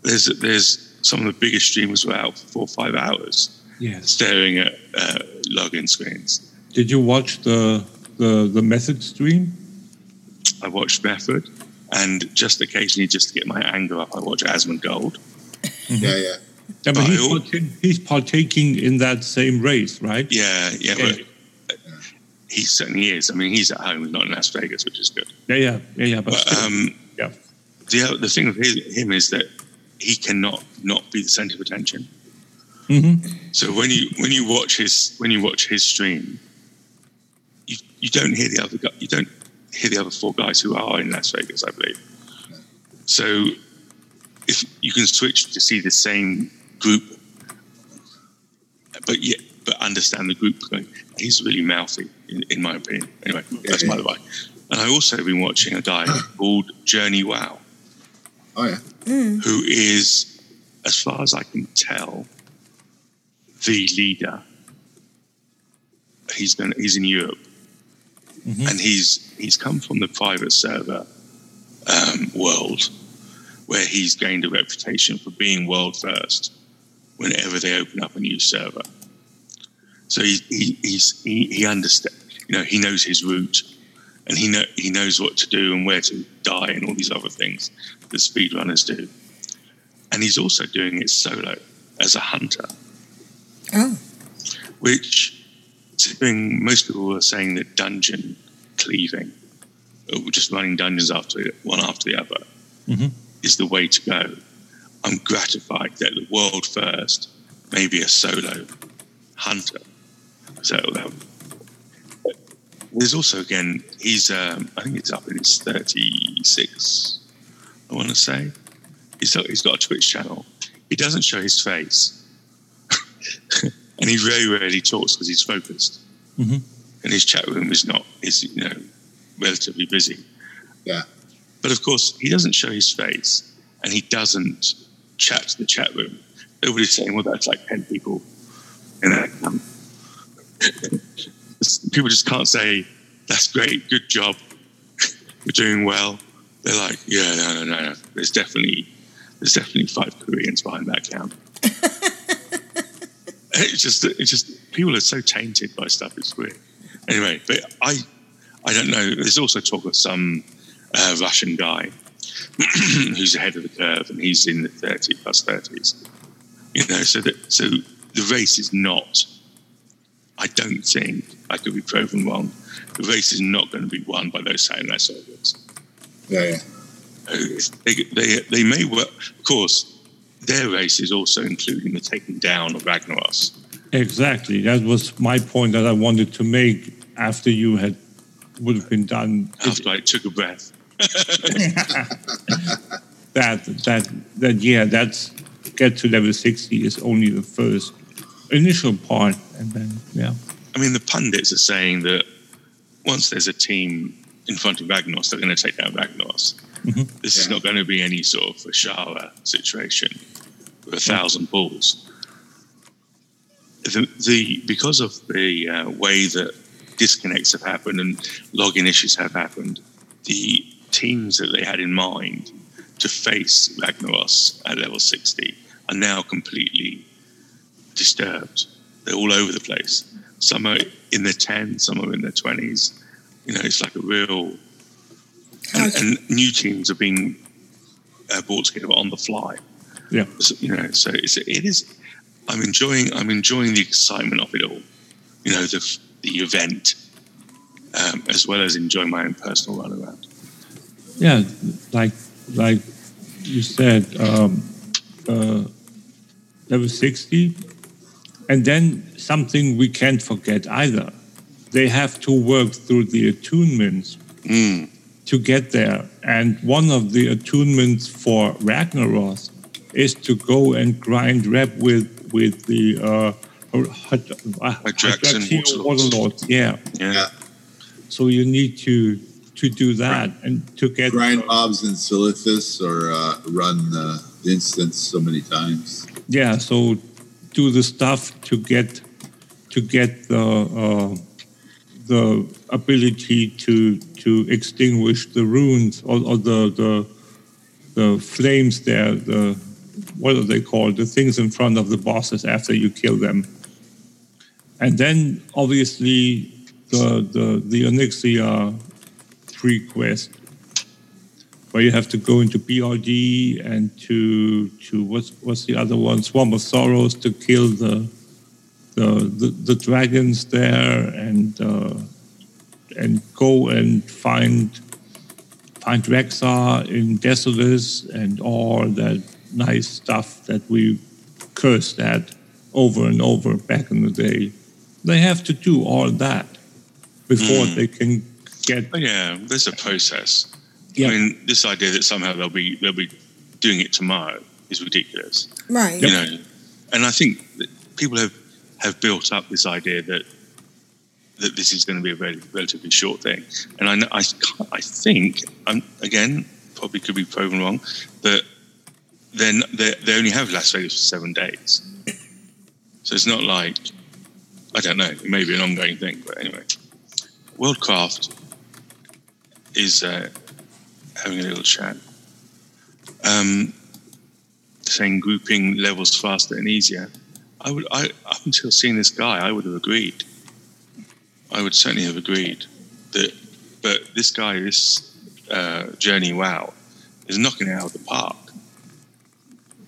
There's there's some of the biggest streamers were out for four or five hours Yes. staring at uh, login screens. Did you watch the the the method stream? I watched Method, and just occasionally, just to get my anger up, I watch Asmongold. Yeah, yeah. Yeah, but I he's, al- parta- he's partaking in that same race, right? Yeah, yeah, Yeah. but he certainly is. I mean, he's at home, he's not in Las Vegas, which is good. Yeah, yeah, yeah, yeah. But, But um, yeah. the the thing with his, him is that he cannot not be the center of attention. Mhm. So when you when you watch his when you watch his stream, you you don't hear the other gu- you don't hear the other four guys who are in Las Vegas, I believe. So if you can switch to see the same group, but yet but understand the group going, he's really mouthy in, in my opinion. Anyway, that's by the way. And I also been watching a guy [CLEARS THROAT] called Journey Wow Oh yeah. Hmm. who is, as far as I can tell, the leader. He's been he's in Europe, mm-hmm. and he's he's come from the private server um, world, where he's gained a reputation for being world first whenever they open up a new server. So he, he he's he, he understands, you know, he knows his route, and he know he knows what to do and where to die and all these other things that speedrunners do. And he's also doing it solo as a hunter, Oh. which considering most people are saying that dungeon cleaving, just running dungeons after one after the other, Mhm. is the way to go. I'm gratified that the world first may be a solo hunter. So um, there's also again, he's um, I think he's up in his 36. I want to say he's got, he's got a Twitch channel. He doesn't show his face, [LAUGHS] and he very rarely talks because he's focused. Mhm. And his chat room is not is you know relatively busy. Yeah. But of course, he doesn't show his face, and he doesn't chat to the chat room. Nobody's saying, "Well, that's like ten people." Know, um, people just can't say, "That's great, good job, you're doing well." They're like, "Yeah, no, no, no, no. There's definitely, there's definitely five Koreans behind that count." [LAUGHS] it's just, it's just people are so tainted by stuff. It's weird. Anyway, but I, I don't know. There's also talk of some uh, Russian guy [CLEARS THROAT] who's ahead of the curve, and he's in the 30 plus 30s. You know, so that so the race is not. I don't think I could be proven wrong. The race is not going to be won by those satellite servers. Yeah, yeah. They, they, they may well, of course, their race is also including the taking down of Ragnaros. Exactly. That was my point that I wanted to make after you had would have been done. After I took a breath. [LAUGHS] that that that yeah, that's get to level sixty is only the first initial part, and then yeah. I mean, the pundits are saying that once there's a team in front of Ragnaros, they're going to take down Ragnaros. Mhm. This is not going to be any sort of a Azshara situation with a thousand balls. The, the because of the uh, way that disconnects have happened and login issues have happened, the teams that they had in mind to face Ragnaros at level 60 are now completely disturbed. They're all over the place. Some are in their 10s, some are in their 20s. You know, it's like a real. And, and new teams are being uh, brought together on the fly. Yeah. So, you know, so it's, it is. I'm enjoying. I'm enjoying the excitement of it all. You know, the the event, um, as well as enjoying my own personal run around. Yeah, like like you said, um, uh, level sixty, and then something we can't forget either. They have to work through the attunements to get there, and one of the attunements for Ragnaros is to go and grind rep with with the uh, Hydraxian Hydraxian Waterlords. Waterlords. Yeah. Yeah. So you need to to do that and to get Grind mobs in Silithus or uh, run uh, the instance so many times. yeah. So do the stuff to get to get the uh, the ability to to extinguish the runes or, or the the the flames there. The what are they called? The things in front of the bosses after you kill them. And then obviously the the the Onyxia pre-quest where you have to go into BRD and to to what's what's the other one? Swamp of Sorrows to kill the the the, the dragons there and uh, and go and find find Rexxar in Desolace and all that nice stuff that we cursed at over and over back in the day. They have to do all that before Mm. they can get Oh, yeah, there's a process. Yeah. I mean, this idea that somehow they'll be they'll be doing it tomorrow is ridiculous. Right. You know, and I think that people have have built up this idea that that this is going to be a very relatively short thing, and I I, I think I'm again probably could be proven wrong that then they, only have Las Vegas for seven days, so it's not like I don't know it may be an ongoing thing, but anyway, Worldcraft is uh, having a little chat. Um, saying grouping levels faster and easier. I would, I up until seeing this guy, I would have agreed. I would certainly have agreed that, but this guy, this uh, journey, wow, is knocking it out of the park.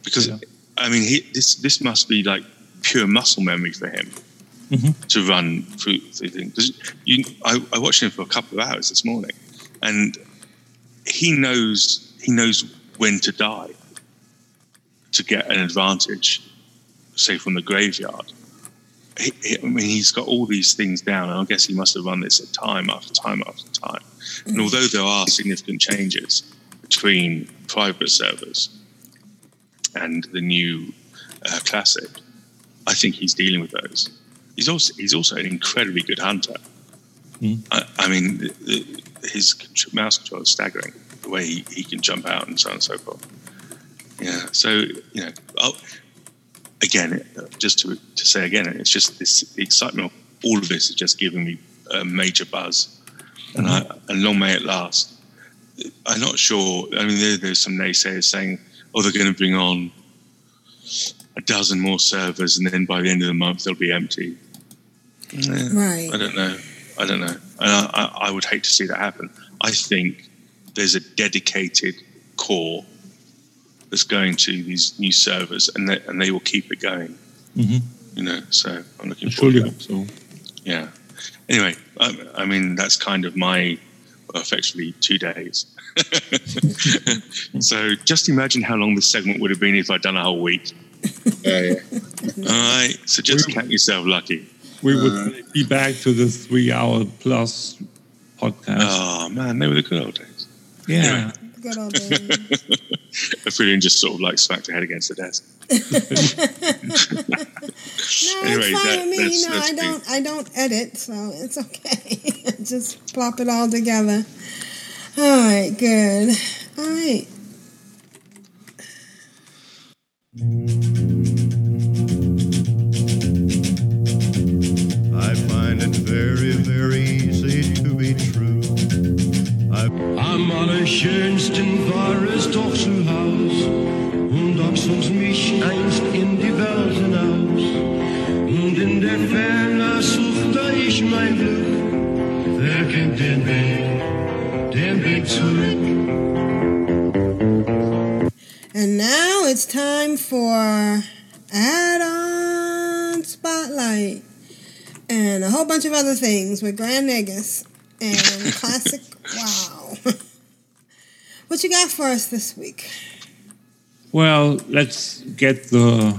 Because I mean, he, this this must be like pure muscle memory for him Mhm. to run through, through things. You, I, I watched him for a couple of hours this morning, and he knows he knows when to die to get an advantage, say from the graveyard. He, he- I mean, he's got all these things down, and I guess he must have run this at time after time after time. And although there are significant changes between private servers and the new uh, classic, I think he's dealing with those. He's also he's also an incredibly good hunter. Mm. I, I mean, the, the, his mouse control is staggering. The way he, he can jump out and so on and so forth. Yeah. So you know, I'll, again, uh, just to to say again, it's just this the excitement of all of this is just giving me a major buzz, and I, and long may it last. I'm not sure. I mean, there, there's some naysayers saying, "Oh, they're going to bring on a dozen more servers, and then by the end of the month they'll be empty." Eh, Right. I don't know. I don't know. I, I, I would hate to see that happen. I think there's a dedicated core that's going to these new servers, and they, and they will keep it going. Mhm. You know, so I'm looking I forward surely to hope that. so. Yeah. Anyway, I, I mean that's kind of my effectively two days. [LAUGHS] so just imagine how long this segment would have been if I'd done a whole week. Yeah, [LAUGHS] oh, yeah. All right, so just count yourself lucky. We would uh, be back to the three hour plus podcast. Oh man, they were the good old days. yeah. Good old days. [LAUGHS] Ophelia just sort of like smacked her head against the desk. No, Anyway, it's fine that- with me. that's- You know, I don't, I don't edit, so it's okay. Just plop it all together. All right, good. All right. I find it very, very easy to be true. Am allerschönsten war es doch zu Haus und auch sonst mich einst in die Welt hinaus. Und in der Ferne suchte ich mein Glück. Wer kennt den Weg? And now it's time for add-on spotlight and a whole bunch of other things with Grand Nagus and [LAUGHS] classic. wow. [LAUGHS] what you got for us this week? Well, let's get the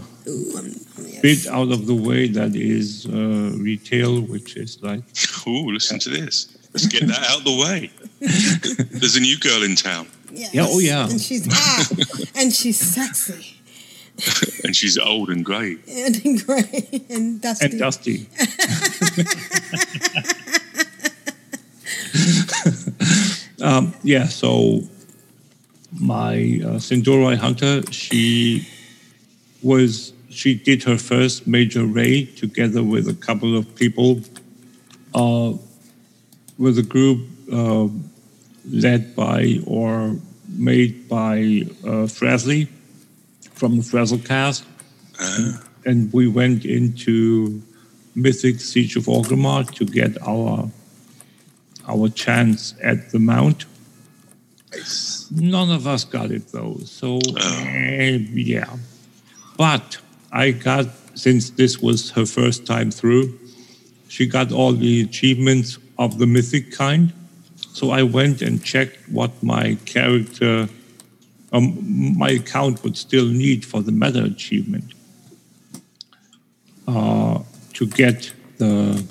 bit out of the way that is uh, retail, which is like. Ooh, listen to this. Let's get that out of the way. [LAUGHS] There's a new girl in town, Yes. Yeah, oh, yeah. And she's hot and she's sexy [LAUGHS] and she's old and grey. and [LAUGHS] gray and dusty. And Dusty. um, yeah, so my uh, Sin'dorei hunter, she was she did her first major raid together with a couple of people, uh, with a group uh, led by or made by uh, Frasley from the cast. And we went into Mythic Siege of Orgrimmar to get our our chance at the mount. None of us got it though, so eh, yeah. But I got since this was her first time through, she got all the achievements of the mythic kind. So I went and checked what my character, um, my account would still need for the meta achievement uh, to get the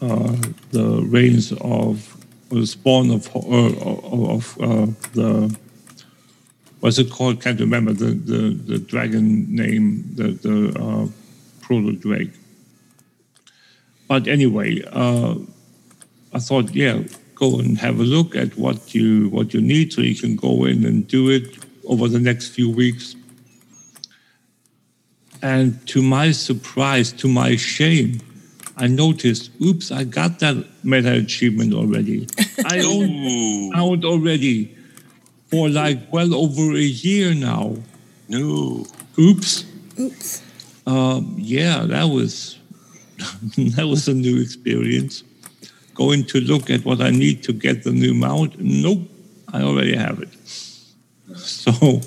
uh, the reins of or the spawn of uh, of uh, the what's it called? Can't remember the the, the dragon name, the the uh, proto drake. But anyway, uh, I thought, yeah, go and have a look at what you what you need, so you can go in and do it over the next few weeks. And to my surprise, to my shame, I noticed, oops, I got that meta achievement already. I [LAUGHS] own out already for like well over a year now. No. Oops. Oops. Um, yeah, that was [LAUGHS] that was a new experience. Going to look at what I need to get the new mount. Nope, I already have it. [LAUGHS] So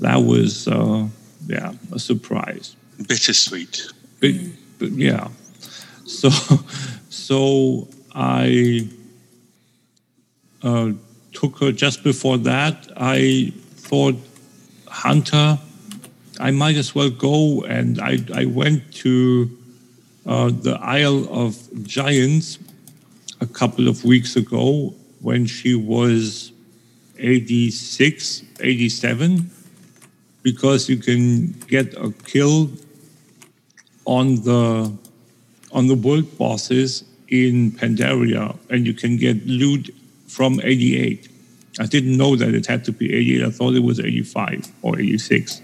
that was uh, yeah a surprise. Bittersweet. But, but yeah, so [LAUGHS] so I uh, took her just before that. I thought Hunter, I might as well go, and I I went to uh, the Isle of Giants a couple of weeks ago when she was 86, 87, because you can get a kill on the on the world bosses in Pandaria, and you can get loot from 88. I didn't know that it had to be 88. I thought it was 85 or 86.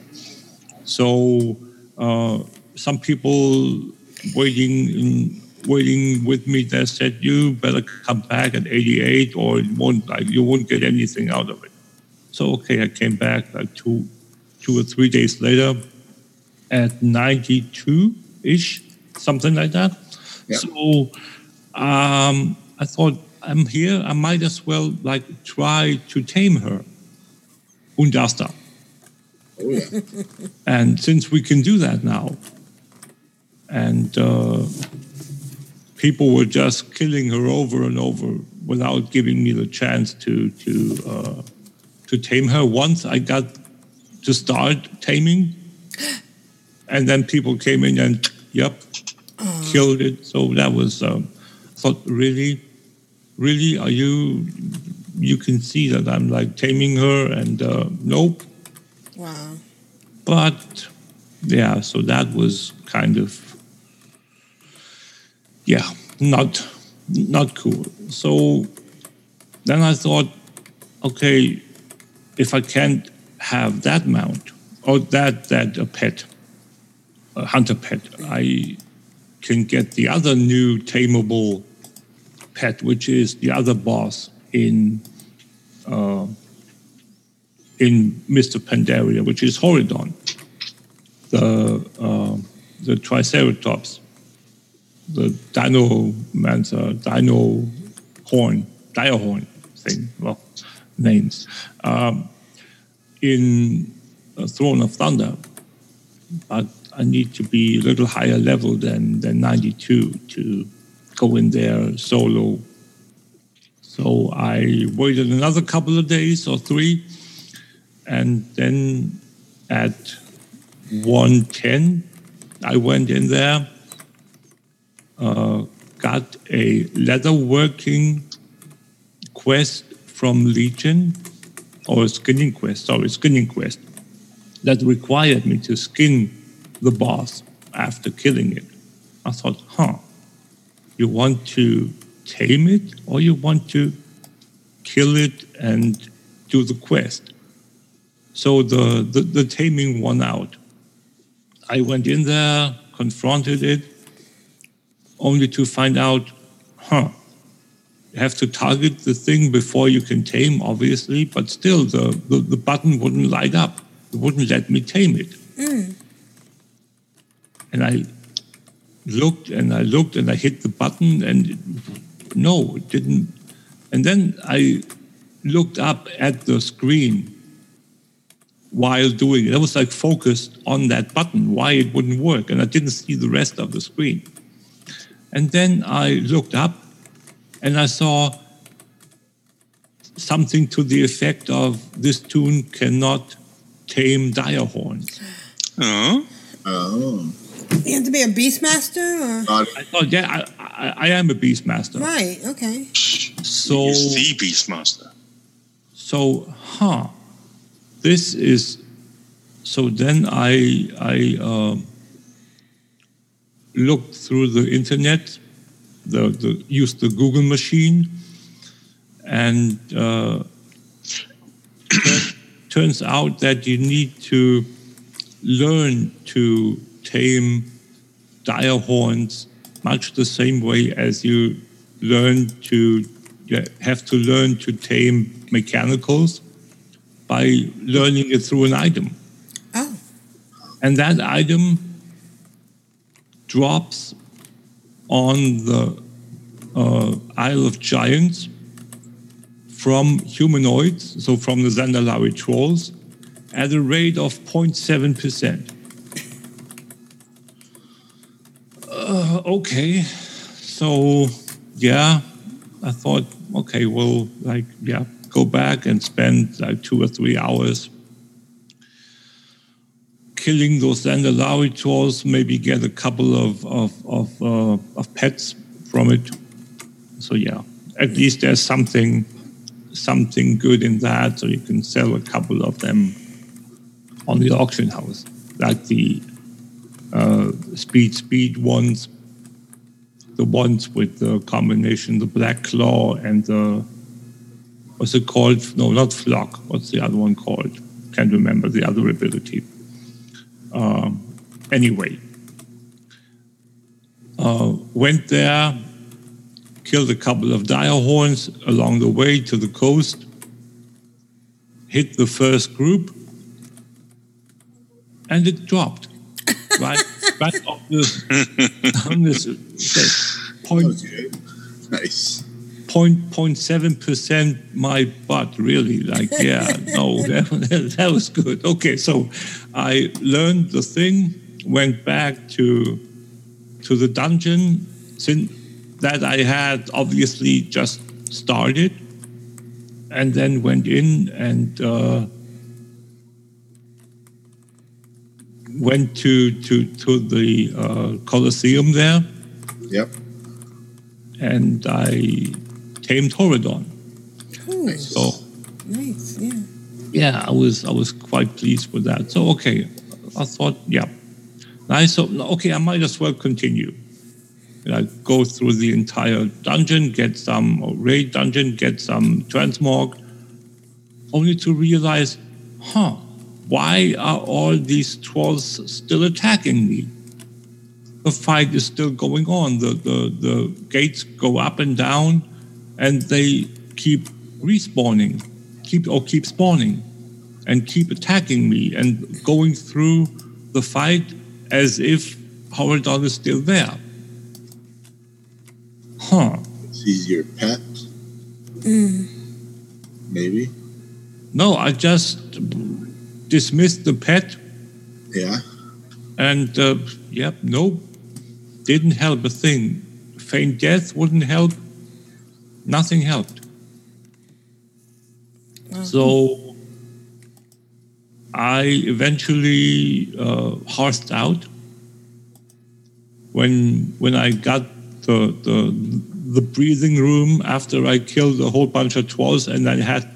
So uh, some people waiting in, waiting with me they said you better come back at 88 or it won't like you won't get anything out of it. So okay, I came back like two two or three days later at 92 ish, something like that. So um, I thought I'm here. I might as well like try to tame her. Oondasta. Oh yeah. And since we can do that now, and uh, people were just killing her over and over without giving me the chance to to uh, to tame her. Once I got to start taming, [GASPS] and then people came in and yep, killed it. So that was um, I thought really, really are you? You can see that I'm like taming her, and uh, nope. Wow. But yeah, so that was kind of yeah, not not cool. So then I thought, okay, if I can't have that mount or that that a pet, a hunter pet, I can get the other new tameable pet, which is the other boss in uh, in Mr. Pandaria, which is Horidon, the uh, the Triceratops, the Dino Mancer, Dino Horn, Direhorn thing. Well, names um, in uh, Throne of Thunder, but I need to be a little higher level than than 92 to go in there solo. So I waited another couple of days or three, and then at 110, I went in there, uh, got a leatherworking quest from Legion, or skinning quest, sorry, skinning quest, that required me to skin the boss after killing it. I thought, huh, you want to tame it or you want to kill it and do the quest? So the, the, the taming won out. I went in there, confronted it, only to find out, huh, you have to target the thing before you can tame, obviously, but still the, the, the button wouldn't light up. It wouldn't let me tame it. Mm. And I looked and I looked and I hit the button and it, no, it didn't. And then I looked up at the screen while doing it. I was like focused on that button, why it wouldn't work, and I didn't see the rest of the screen. And then I looked up and I saw something to the effect of this toon cannot tame dire horns. Oh. Oh. You have to be a beastmaster, or I thought, yeah, I, I, I am a beastmaster. right? Okay. So He's the Beastmaster. So, huh? This is so. Then I I um, looked through the internet, the, the used the Google machine, and uh, [COUGHS] turns out that you need to learn to tame dire horns much the same way as you learn to you have to learn to tame mechanicals by learning it through an item. Oh. And that item drops on the uh, Isle of Giants from humanoids, so from the Zandalari trolls, at a rate of 0.7%. Uh, okay, so yeah, I thought, okay, well, like, yeah, go back and spend like two or three hours killing those Zandalari trolls, maybe get a couple of, of, of, uh, of pets from it. So yeah, at least there's something something good in that, so you can sell a couple of them on the auction house, like the uh, speed speed ones, the ones with the combination the black claw and the what's it called? No, not flock. What's the other one called? Can't remember the other ability. Um, anyway, uh, went there, killed a couple of dire horns along the way to the coast, hit the first group, and it dropped [LAUGHS] right, right on this, on this okay, point, nice. Point, point seven percent my butt really. Like yeah [LAUGHS] no that, that was good. Okay so i learned the thing went back to to the dungeon. Since that i had obviously just started, and then went in and uh, went to to to the uh, Colosseum there, Yep. and I tamed Horidon. Ooh, So nice. Yeah. yeah, I was I was quite pleased with that. So okay, I thought, yeah, nice. So okay, I might as well continue. And I go through the entire dungeon, get some raid dungeon, get some transmog, only to realize, huh, why are all these trolls still attacking me? The fight is still going on. The the, the gates go up and down, and they keep respawning, keep or keep spawning, and keep attacking me and going through the fight as if Horidon is still there. Huh. He's your pet, Mm. maybe. No, I just dismissed the pet Yeah. and uh, yep, nope, didn't help a thing. Feign death wouldn't help. Nothing helped. So I eventually uh, horsed out. When when I got the, the the breathing room after I killed a whole bunch of trolls and I had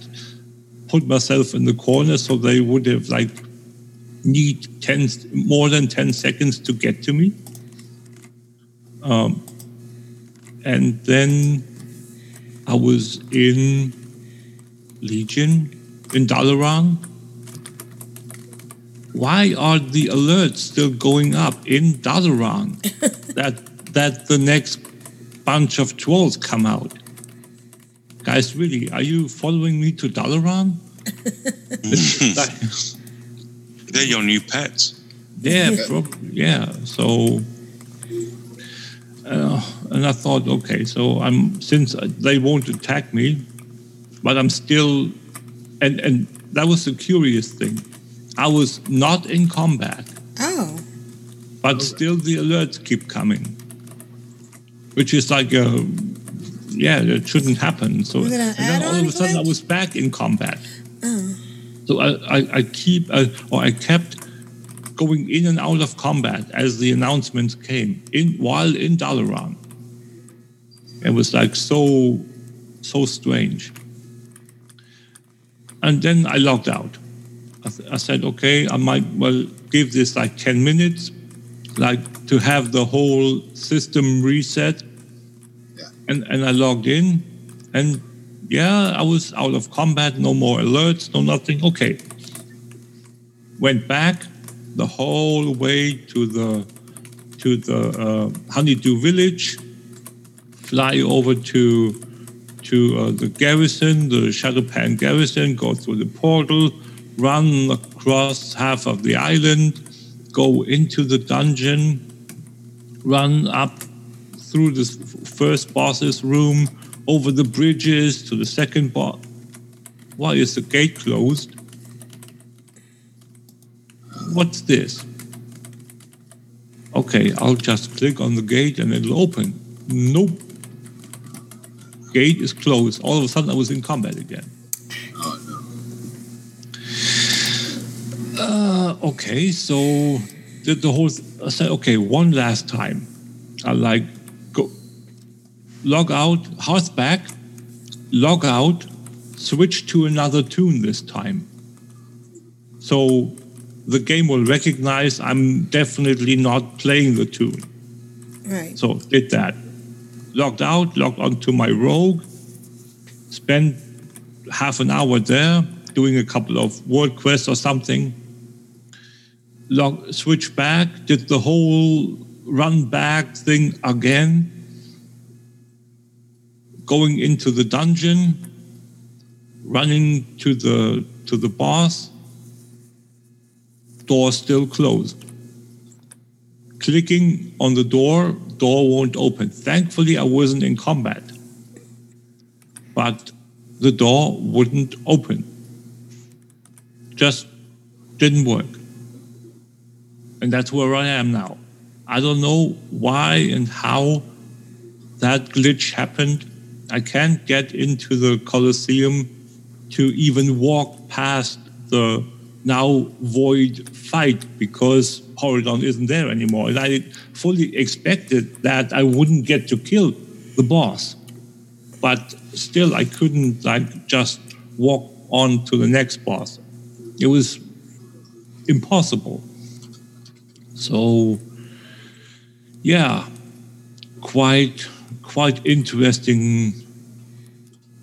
put myself in the corner so they would have like need 10 more than 10 seconds to get to me. Um, and then I was in Legion in Dalaran. Why are the alerts still going up in Dalaran [LAUGHS] that that the next bunch of trolls come out? Guys, really, are you following me to Dalaran? [LAUGHS] They're your new pets. Yeah, prob- yeah. So, uh, and I thought, okay, so I'm since they won't attack me, but I'm still, and and that was the curious thing. I was not in combat, Oh. but still the alerts keep coming, which is like a, yeah, it shouldn't happen. So Was it an and then all of a sudden I was back in combat. Oh. So I, I, I keep, uh, or I kept going in and out of combat as the announcements came in while in Dalaran. It was like so, so strange. And then I logged out. I, th- I said, okay, I might well give this like 10 minutes, like to have the whole system reset. Yeah. And, and I logged in and yeah, I was out of combat, no more alerts, no nothing. Okay. Went back the whole way to the to the uh, Honeydew Village, fly over to to uh, the garrison, the Shado-Pan garrison, go through the portal, run across half of the island, go into the dungeon, run up through the first boss's room, over the bridges to the second boss. Why is the gate closed? What's this? Okay, I'll just click on the gate and it'll open. Nope. Gate is closed. All of a sudden, I was in combat again. Uh, okay, so did the whole. I said, okay, one last time. I like go log out, house back, log out, switch to another toon this time. So the game will recognize I'm definitely not playing the toon. Right. So did that. Logged out, logged onto my rogue, spent half an hour there doing a couple of world quests or something. Log, switch back, did the whole run back thing again. Going into the dungeon, running to the to the boss. Door still closed clicking on the door, door won't open. Thankfully, I wasn't in combat, but the door wouldn't open. Just didn't work. And that's where I am now. I don't know why and how that glitch happened, I can't get into the Colosseum to even walk past the now void fight because Horidon isn't there anymore. And I fully expected that I wouldn't get to kill the boss. But still, I couldn't like just walk on to the next boss. It was impossible. So, yeah, quite quite interesting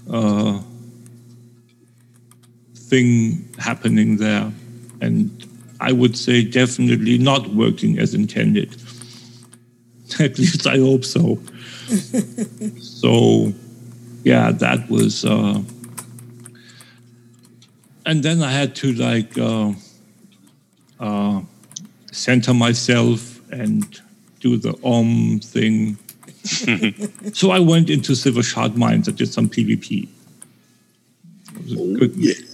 uh, thing happening there, and I would say definitely not working as intended. [LAUGHS] At least I hope so. [LAUGHS] so, yeah, that was. Uh, and then I had to like uh, uh, center myself and do the om thing. [LAUGHS] so I went into Silvershard Mines. I did some PvP. It was a good, yeah.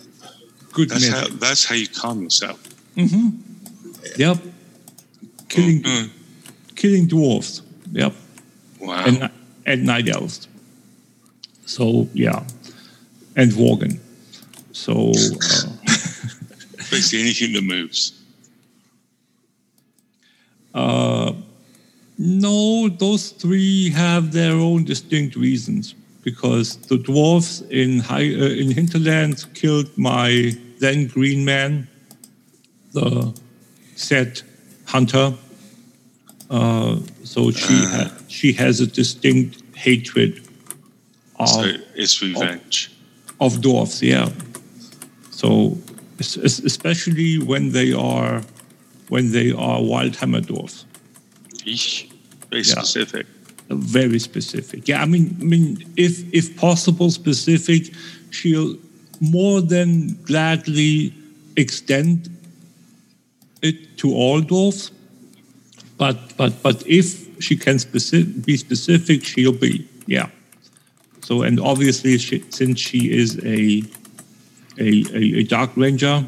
Good That's method. how, that's how you calm yourself. hmm Yep. Killing, killing dwarfs. Yep. Wow. And, and night elves. So yeah, and Worgen. So uh, [LAUGHS] Basically anything that moves. uh, no, those three have their own distinct reasons. Because the dwarfs in high, uh, in hinterlands killed my then green man, the set hunter. Uh, so she ha- she has a distinct hatred of so it's revenge. of dwarfs, yeah. So es- es- especially when they are when they are wildhammer dwarfs, Eesh. Very Yeah. specific. very specific. Yeah, I mean, I mean, if if possible, specific, she'll more than gladly extend it to all dwarfs. But but but if she can specific, be specific, she'll be yeah. So and obviously, she, since she is a, a a a dark ranger,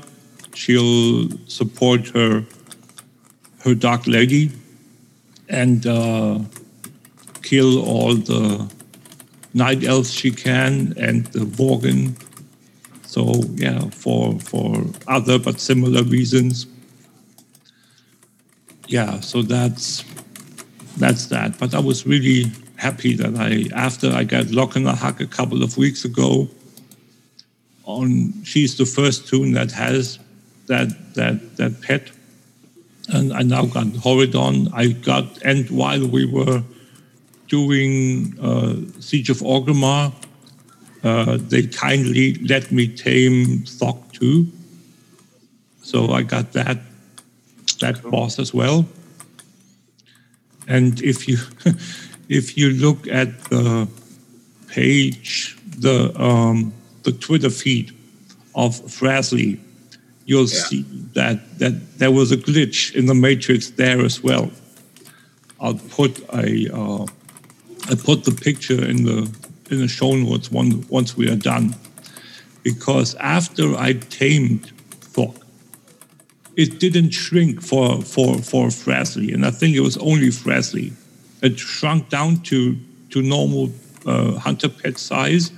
she'll support her her dark lady and uh, kill all the night elves she can and the Vorgen. So yeah, for for other but similar reasons. Yeah, so that's that's that. But I was really happy that I after I got Loque'nahak a Hug a couple of weeks ago. On she's the first toon that has that that that pet and I now got Horidon. I got, and while we were doing uh, Siege of Orgrimmar, uh, they kindly let me tame Thok too. So I got that that boss as well. And if you [LAUGHS] if you look at the page, the um, the Twitter feed of Frasley, you'll see that that there was a glitch in the matrix there as well. I'll put a uh, I put the picture in the in the show notes one, once we are done, because after I tamed Thok, it didn't shrink for for for Frasley, and I think it was only Frasley. It shrunk down to to normal uh, hunter pet size,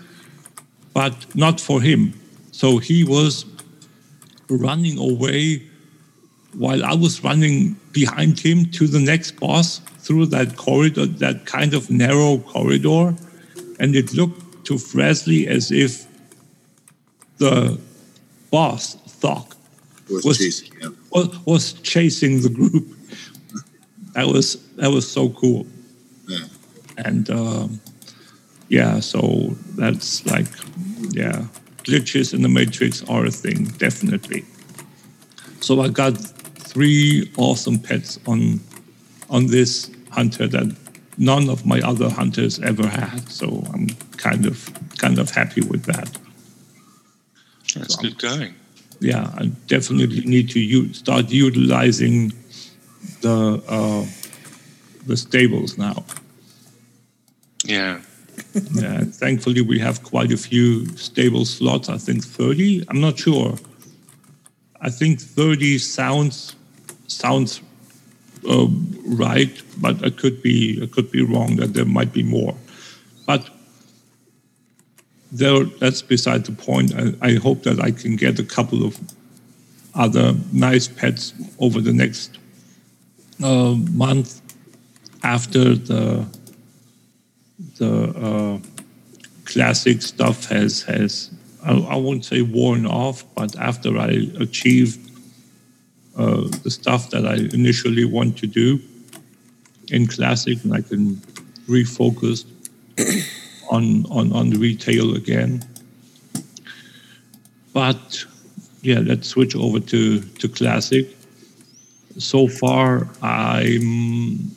but not for him. So he was running away while I was running behind him to the next boss through that corridor, that kind of narrow corridor. And it looked to Frasley as if the boss, Thok, Was, was, chasing was, was chasing the group. That was that was so cool. Yeah. And um, yeah, so that's like yeah, glitches in the matrix are a thing, definitely. So I got three awesome pets on on this hunter that none of my other hunters ever had. So I'm kind of kind of happy with that. That's good going. Yeah, I definitely need to u- start utilizing the uh, the stables now. Yeah. yeah, thankfully we have quite a few stable slots. I think thirty. I'm not sure. I think thirty sounds sounds uh, right, but I could be I could be wrong. That there might be more. But there, that's beside the point. I, I hope that I can get a couple of other nice pets over the next uh, month after the the uh, classic stuff has has I, I won't say worn off, but after I achieve uh, the stuff that I initially want to do in classic, and I can refocus [COUGHS] on on on retail again. But yeah, let's switch over to to classic. So far, I'm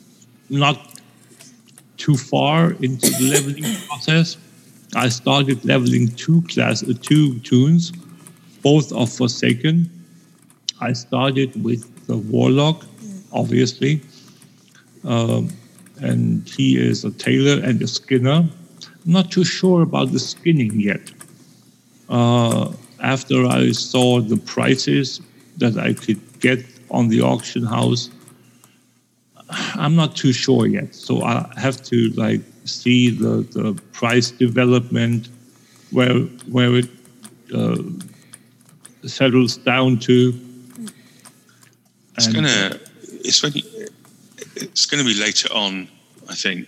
not too far into the leveling [COUGHS] process. I started leveling two class uh, two toons, both of Forsaken. I started with the Warlock, obviously, um, and he is a tailor and a skinner. Not too sure about the skinning yet. Uh, after I saw the prices that I could get on the auction house, I'm not too sure yet. So I have to like see the, the price development, where where it uh, settles down to. It's And- gonna. It's when. you- It's going to be later on, I think,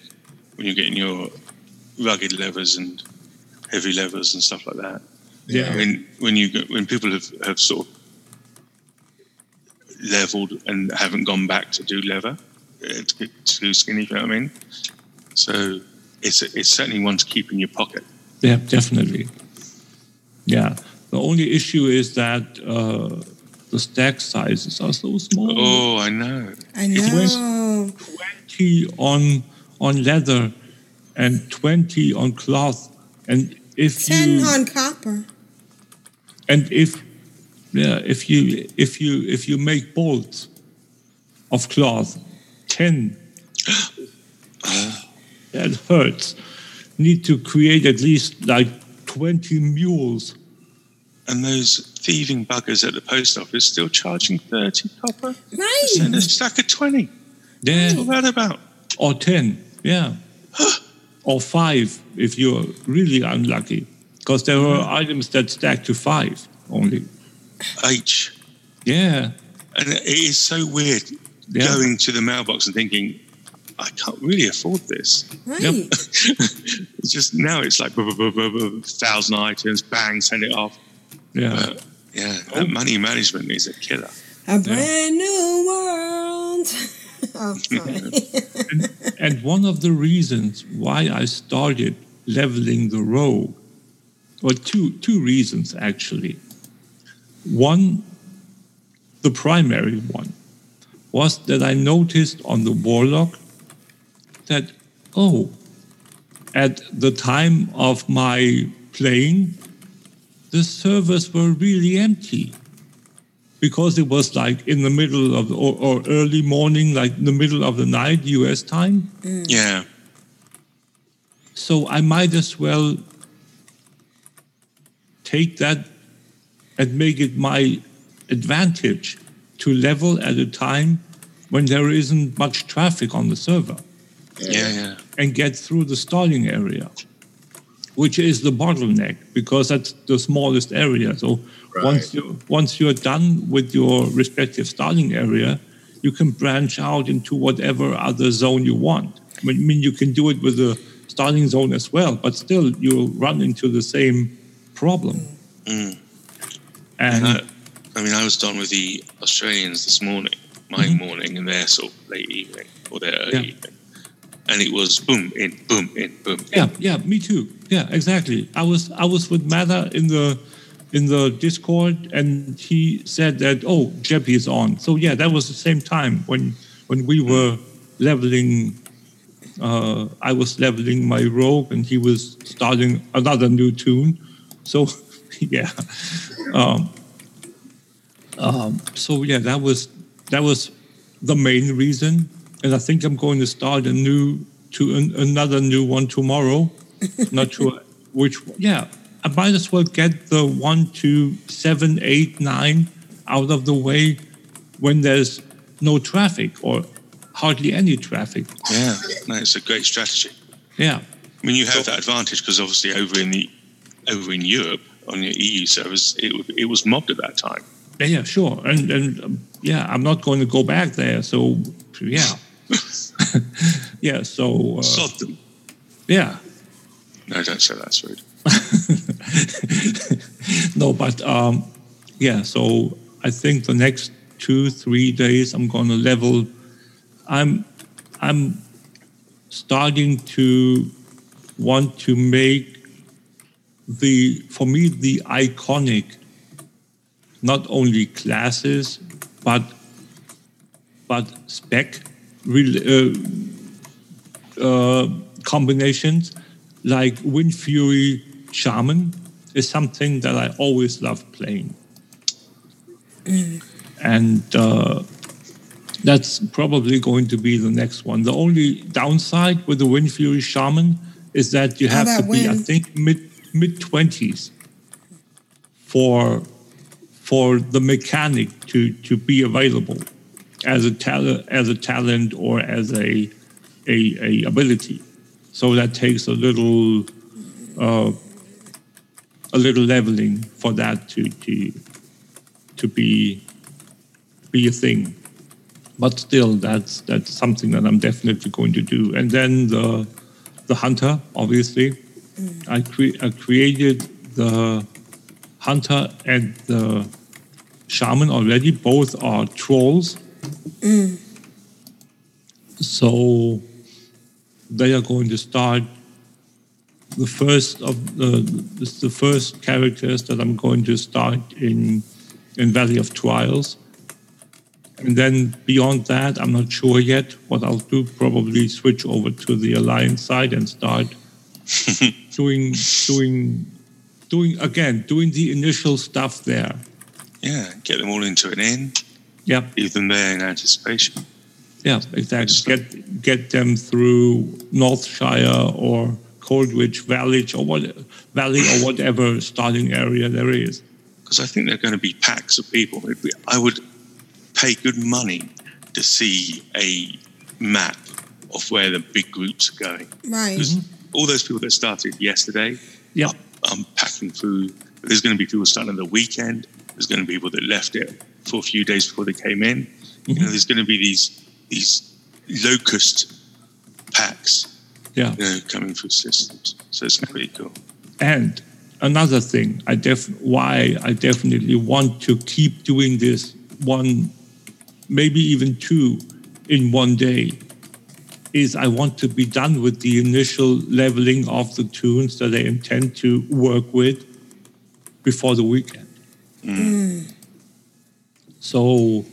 when you're getting your rugged levers and heavy levers and stuff like that. Yeah. I mean, when you go- when people have, have sort of leveled and haven't gone back to do leather, uh, to, get to skinny, you know what I mean. So it's it's certainly one to keep in your pocket. Yeah, definitely. Yeah. The only issue is that uh, the stack sizes are so small. Oh, I know. I It was know. 20 on on leather and 20 on cloth. And if Ten you on copper. and if yeah, if you if you if you make bolts of cloth, 10 [GASPS] that hurts. Need to create at least like 20 mules. And those thieving buggers at the post office still charging 30 copper? Right. Send a stack of 20. Yeah. What's that about? Or 10, yeah. or 5 if you're really unlucky. Because there are items that stack to 5 only. H. Yeah. And it is so weird Yeah. going to the mailbox and thinking, I can't really afford this. Right. [LAUGHS] It's just now it's like blah, [LAUGHS] blah, blah, blah, blah, thousand items, bang, send it off. Yeah. But yeah, that money management is a killer. A brand new world. [LAUGHS] oh, [LAUGHS] sorry. [LAUGHS] And one of the reasons why I started leveling the rogue, or two two reasons actually. One, the primary one, was that I noticed on the warlock that oh, at the time of my playing, the servers were really empty because it was like in the middle of or, or early morning, like in the middle of the night, U.S. time. Mm. Yeah. So I might as well take that and make it my advantage to level at a time when there isn't much traffic on the server Yeah, yeah. and get through the stalling area, which is the bottleneck because that's the smallest area. So once you once you're done with your respective starting area, you can branch out into whatever other zone you want. I mean, you can do it with the starting zone as well, but still you run into the same problem. Mm. And I, I mean, I was done with the Australians this morning, my Mhm. morning, and their sort of late evening or their early Yeah. evening. And it was boom in, boom in, boom. Yeah, yeah, me too. Yeah, exactly. I was I was with Mather in the in the Discord, and he said that oh, Jeppy is on. So yeah, that was the same time when when we were leveling. Uh, I was leveling my rogue, and he was starting another new toon. So [LAUGHS] yeah, um, um, so yeah, that was that was the main reason, and I think I'm going to start a new to an, another new one tomorrow. [LAUGHS] Not sure which. one. Yeah, I might as well get the one, two, seven, eight, nine out of the way when there's no traffic or hardly any traffic. Yeah, no, it's a great strategy. Yeah, I mean, you have that advantage because obviously over in the over in Europe on your EU servers, it, it was mobbed at that time. Yeah, yeah, sure. And and um, yeah, I'm not going to go back there. So yeah, [LAUGHS] yeah. So uh, them. yeah. No, don't say that's [LAUGHS] rude. no, but um, yeah. So I think the next two three days I'm going to level. I'm I'm starting to want to make the for me the iconic not only classes but but spec Uh, uh, combinations like Wind Fury Shaman is something that I always love playing. Mm. And uh, that's probably going to be the next one. The only downside with the Wind Fury Shaman is that you oh, have about to be, I think, mid mid twenties for for the mechanic to to be available as a talent as a talent or as a a, a ability. So that takes a little uh, a little leveling for that to to to be be a thing. But still, that's that's something that I'm definitely going to do. And then the the hunter, obviously, I, cre- I created the hunter and the shaman already. Both are trolls. Mm. So they are going to start the first of the the first characters that I'm going to start in in Valley of Trials. And then beyond that, I'm not sure yet what I'll do. Probably switch over to the Alliance side and start [LAUGHS] doing doing doing again doing the initial stuff there. Yeah, get them all into an inn. Yep. Leave them there in anticipation. Yeah, exactly. Get get them through Northshire or Coldridge Valley or what Valley or whatever starting area there is. Because I think there are going to be packs of people. I would pay good money to see a map of where the big groups are going. Right. Because all those people that started yesterday, yeah, I'm packing food. There's going to be people starting the weekend. There's going to be people that left it for a few days before they came in. You know, mm-hmm. there's going to be these these locust packs, Yeah. you know, coming through systems. So it's pretty cool. And another thing, I def why I definitely want to keep doing this one, maybe even two, in one day, is I want to be done with the initial leveling of the toons that I intend to work with before the weekend. Mm. Mm. So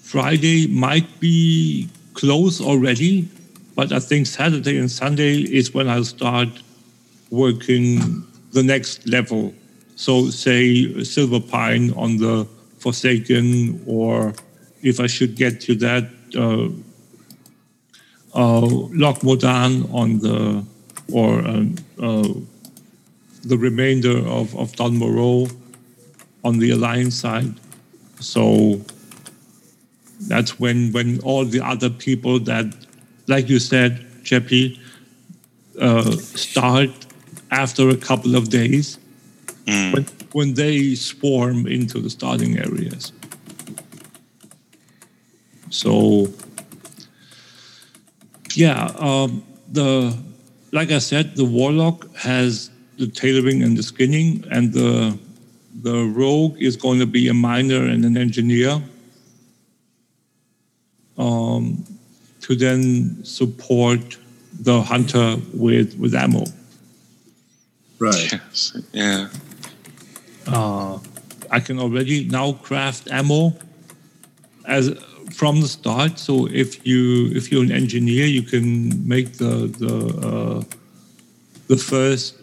Friday might be close already, but I think Saturday and Sunday is when I'll start working the next level. So say Silverpine on the Forsaken, or if I should get to that, uh, uh, Loch Modan on the, or um, uh, the remainder of, of Dun Morogh on the Alliance side. So that's when when all the other people that, like you said, Jeppy, uh, start after a couple of days when, when they swarm into the starting areas. So yeah, um, the like I said, the warlock has the tailoring and the skinning, and the the rogue is going to be a miner and an engineer um, to then support the hunter with with ammo. Right. Yes. Yeah. Uh, I can already now craft ammo as from the start. So if you if you're an engineer, you can make the the uh, the first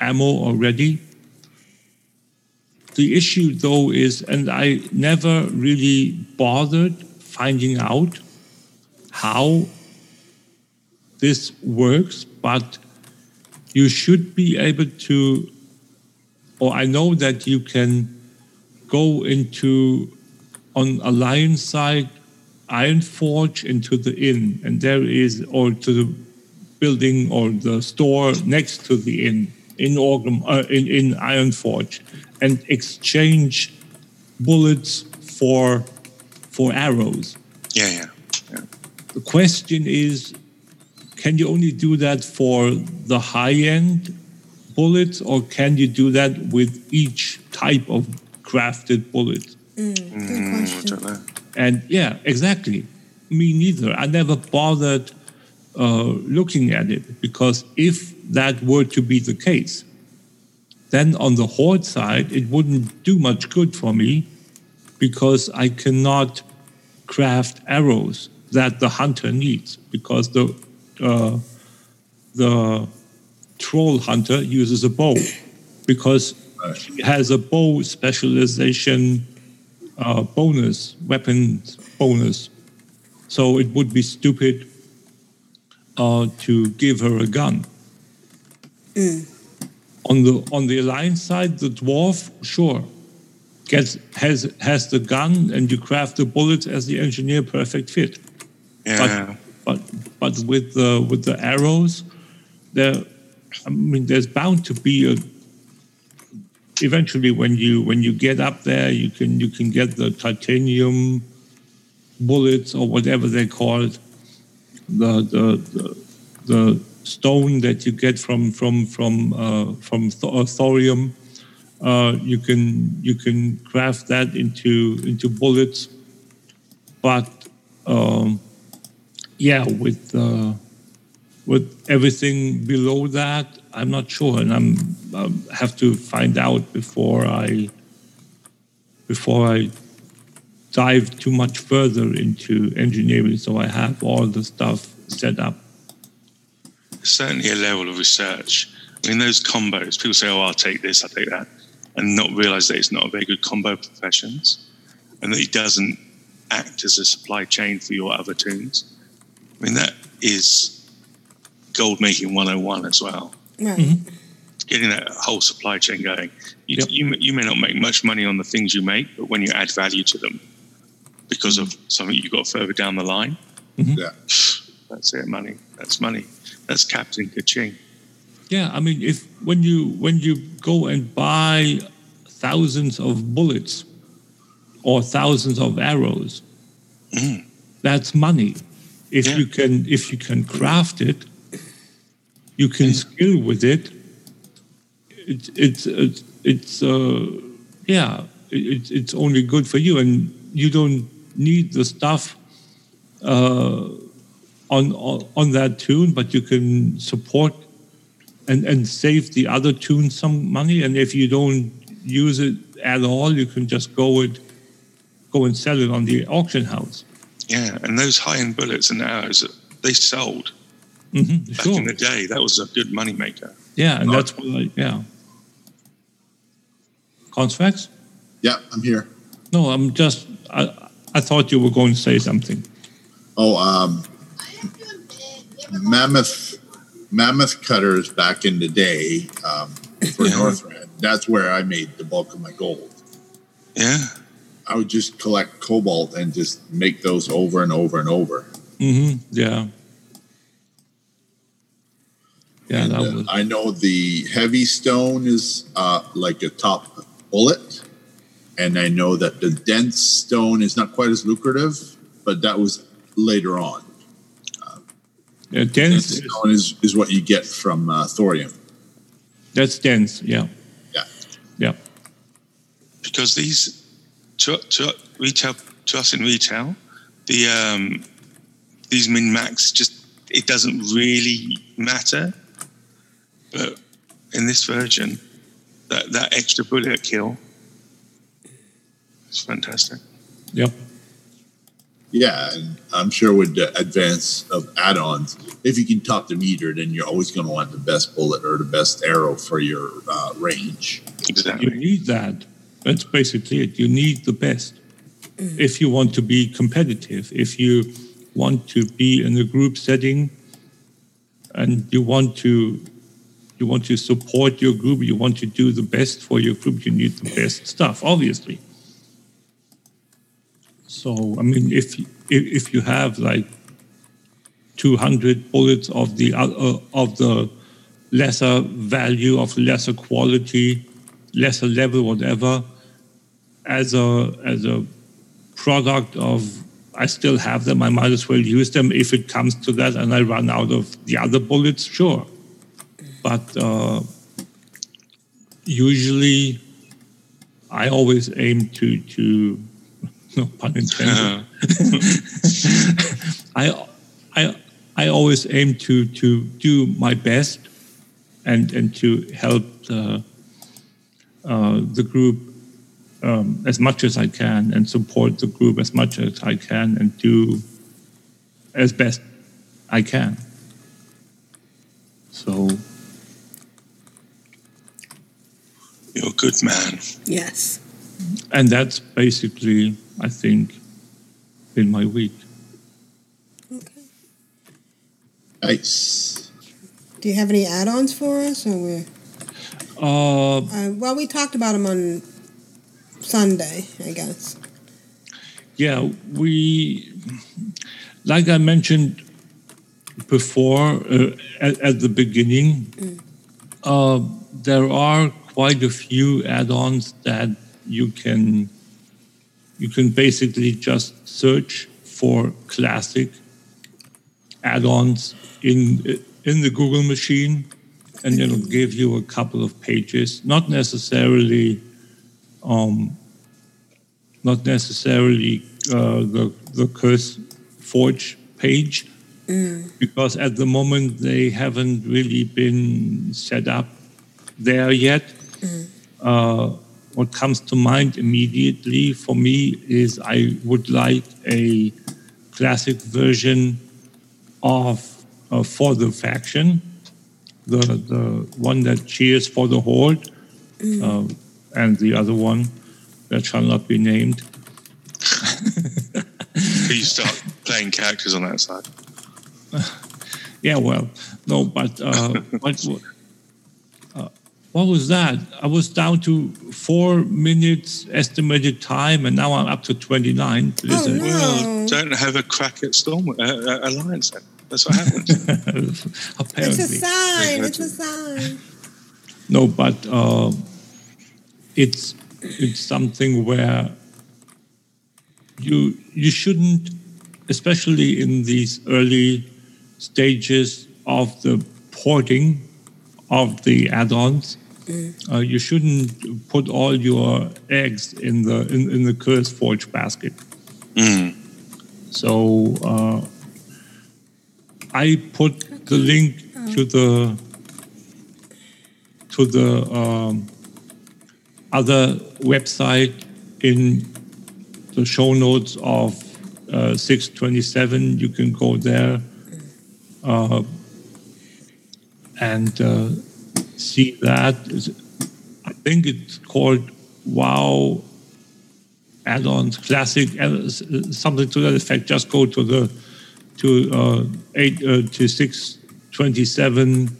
ammo already. The issue though is, and I never really bothered finding out how this works, but you should be able to, or I know that you can go into on a Alliance side Ironforge into the inn, and there is, or to the building or the store next to the inn. in Orgrim, uh, in in Ironforge and exchange bullets for for arrows. Yeah, yeah. The question is, can you only do that for the high end bullets, or can you do that with each type of crafted bullet? Mm, I don't. And yeah, exactly. Me neither. I never bothered uh, looking at it because if that were to be the case, then on the horde side, it wouldn't do much good for me because I cannot craft arrows that the hunter needs because the uh, the troll hunter uses a bow because he has a bow specialization uh, bonus, weapon bonus. So it would be stupid uh, to give her a gun. On the on the alliance side, the dwarf, sure, gets has has the gun, and you craft the bullets as the engineer perfect fit. Yeah. But but with the with the arrows, there, I mean, there's bound to be a. Eventually, when you when you get up there, you can you can get the titanium bullets or whatever they're called, the the the, the stone that you get from from from uh, from th- uh, thorium. Uh, you can you can craft that into into bullets, but um, yeah, with uh, with everything below that, I'm not sure, and I'm I have to find out before I before I dive too much further into engineering. So I have all the stuff set up. Certainly a level of research. I mean, those combos, people say, oh, I'll take this, I'll take that, and not realize that it's not a very good combo of professions and that it doesn't act as a supply chain for your other toons. I mean, that is gold making 101 as well. Right. Mm-hmm. Getting that whole supply chain going. You, you, you may not make much money on the things you make, but when you add value to them because of mm-hmm. something you got further down the line, mm-hmm. Yeah. that's it, money. That's money. That's Captain Kaching. Yeah, I mean, if when you when you go and buy thousands of bullets or thousands of arrows, that's money. If you can if you can craft it, you can skill with it. It, it's it's it's uh, yeah, it, it's it's only good for you, and you don't need the stuff uh, on, on on that toon, but you can support and and save the other toon some money. And if you don't use it at all, you can just go it go and sell it on the auction house. Yeah, and those high end bullets and arrows, they sold hmm back Sure. in the day. That was a good money maker. Yeah, and that's what I, yeah. Constraxx? Yeah, I'm here. No, I'm just, I, I thought you were going to say something. Oh, um, mammoth, mammoth cutters back in the day um, for Northrend. That's where I made the bulk of my gold. Yeah. I would just collect cobalt and just make those over and over and over. Mm-hmm. Yeah. Yeah, that Uh, was, I know the heavy stone is uh, like a top bullet, and I know that the dense stone is not quite as lucrative, but that was later on. Yeah, dense, is- is, is what you get from uh, thorium. that's dense, yeah. Yeah. Yeah. Because these, to, to retail, to us in retail, the um, these min max just it doesn't really matter. But in this version, that that extra bullet kill, it's fantastic. Yep. Yeah, and I'm sure with the advance of add-ons, if you can top the meter, then you're always going to want the best bullet or the best arrow for your uh, range. Exactly. You need that. That's basically it. You need the best. If you want to be competitive, if you want to be in a group setting and you want to you want to support your group, you want to do the best for your group, you need the best stuff, obviously. So, I mean, if if, you have like 200 bullets of the uh, of the lesser value of lesser quality, lesser level, whatever, as a as a product of I still have them. I might as well use them if it comes to that, and I run out of the other bullets. Sure, but uh, usually I always aim to to no pun intended. [LAUGHS] I I I always aim to to do my best and and to help the uh, the group um, as much as I can and support the group as much as I can and do as best I can. So you're a good man. Yes. And that's basically, I think, in my week. Okay. Nice. Do you have any add-ons for us, or we're? Uh, Uh, well, we talked about them on Sunday, I guess. yeah, we, like I mentioned before uh, at, at the beginning, uh, there are quite a few add-ons that you can you can basically just search for classic add-ons in in the Google machine, and it'll give you a couple of pages. Not necessarily, um, not necessarily uh, the the Curse Forge page, because at the moment they haven't really been set up there yet. Uh, what comes to mind immediately for me is I would like a classic version of uh, for the faction, the the one that cheers for the horde, uh, and the other one that shall not be named. [LAUGHS] you start playing characters on that side. [LAUGHS] Yeah, well, no, but uh, [LAUGHS] what, what was that? I was down to four minutes estimated time, and now I'm up to 29. Blizzard. Well, don't have a crack at Storm uh, uh, Alliance then. That's what happened. [LAUGHS] Apparently. It's a sign. It's a sign. No, but uh, it's it's something where you you shouldn't, especially in these early stages of the porting of the add-ons, uh, you shouldn't put all your eggs in the in, in the CurseForge basket. So uh, I put the link to the to the um, other website in the show notes of uh, 627. You can go there uh, and uh, see that. I think it's called Wow add-ons, classic, something to that effect. Just go to the to uh, eight uh, to six twenty-seven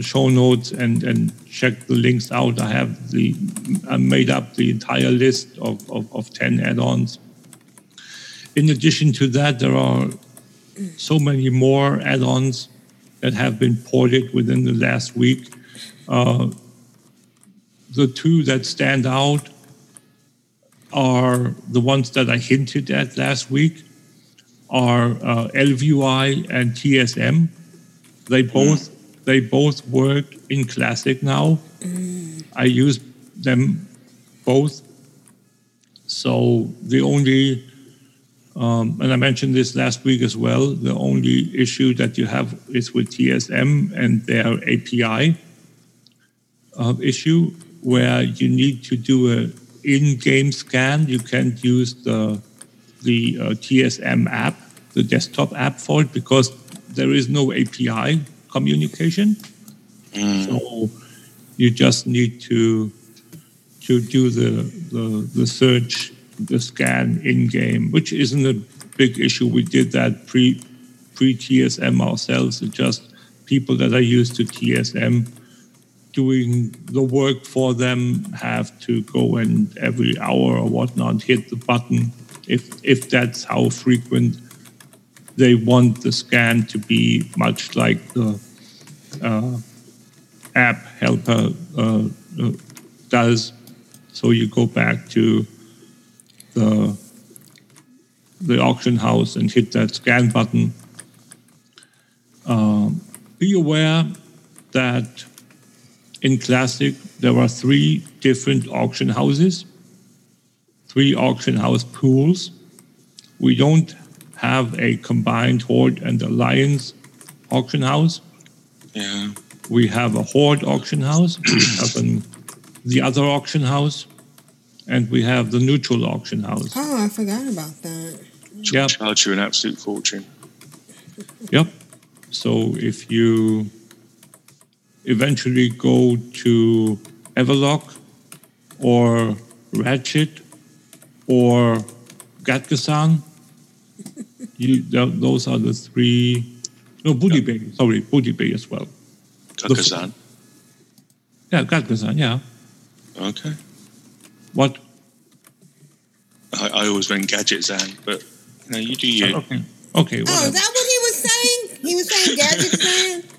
show notes and and check the links out. I have the I made up the entire list of of, of ten add-ons. In addition to that, there are so many more add-ons that have been ported within the last week. Uh, the two that stand out are the ones that I hinted at last week are uh, ElvUI and TSM. They both they both work in Classic now. I use them both. So the only um, and I mentioned this last week as well. The only issue that you have is with TSM and their API uh, issue, where you need to do a in-game scan. You can't use the the uh, TSM app, the desktop app for it, because there is no API communication. So you just need to to do the the, the search, the scan in game, which isn't a big issue. We did that pre pre TSM ourselves. It's just people that are used to TSM doing the work for them have to go and every hour or whatnot hit the button if if that's how frequent they want the scan to be much like the uh, app helper uh, uh, does. So you go back to the the auction house and hit that scan button. Um, be aware that in Classic there are three different auction houses, three auction house pools. We don't have a combined Horde and Alliance auction house. Yeah. We have a Horde auction house. We have an, the other auction house, and we have the neutral auction house. Oh, I forgot about that. Yep. Charge you an absolute fortune. Yep. So if you eventually go to Everlook or Ratchet or Gatkasan, [LAUGHS] you, th- those are the three. No, Booty Bay. Sorry, Booty Bay as well. Kakazan. Yeah, Gatkasan. Yeah. Okay. What? I, I always went Gadget Zan, but no, you do you. Okay. Okay. Oh, is that what he was saying? He was saying Gadget [LAUGHS]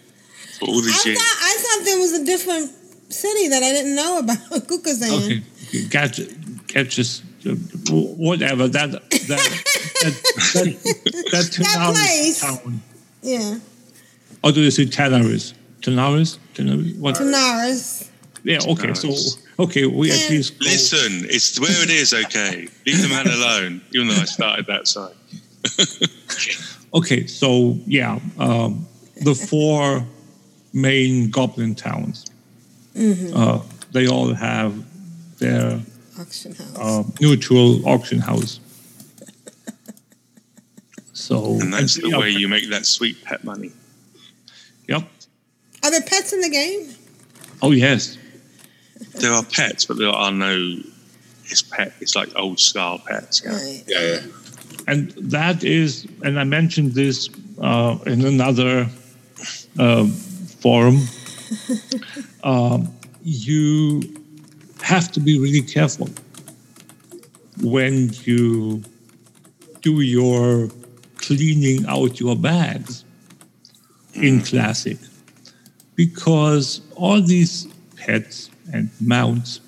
Man? For all I years. thought, I thought there was a different city that I didn't know about. [LAUGHS] Kukazan. Okay. Gadget. Gadget. uh, Whatever. That. That. that. That. [LAUGHS] That, Tanaris place. town. Yeah. Or do you say Tanaris? Tanaris? Tanaris? What? Tanaris. Yeah, okay, so, okay, we at least. Listen, it's where it is, okay? Leave the man alone, even though I started that side. [LAUGHS] Okay, so, yeah, um, the four main goblin towns, Mm-hmm. uh, they all have their Auction house. uh, neutral auction house. [LAUGHS] So, And that's the yeah, way you make that sweet pet money. Yep. Are there pets in the game? Oh, yes. There are pets, but there are no. It's pet. It's like old style pets. Yeah. Right. Yeah, yeah. and that is, and I mentioned this uh, in another uh, forum. [LAUGHS] um, you have to be really careful when you do your cleaning out your bags in classic because all these pets and mounts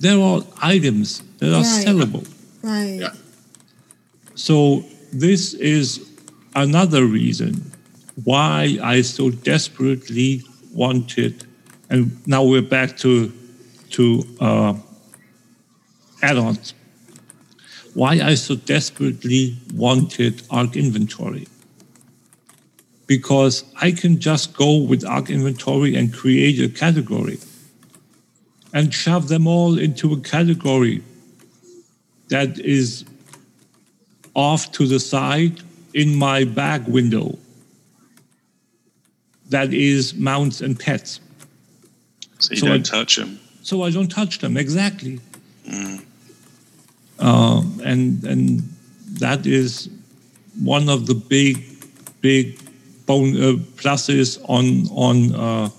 they're all items that are Right. sellable Right. Yeah. so this is another reason why I so desperately wanted, and now we're back to to uh, add-ons. Why I so desperately wanted ArkInventory. Because I can just go with ArkInventory and create a category and shove them all into a category that is off to the side in my back window that is mounts and pets. So you So don't I- touch them. So I don't touch them exactly. Um, and and that is one of the big big bone uh, pluses on on uh,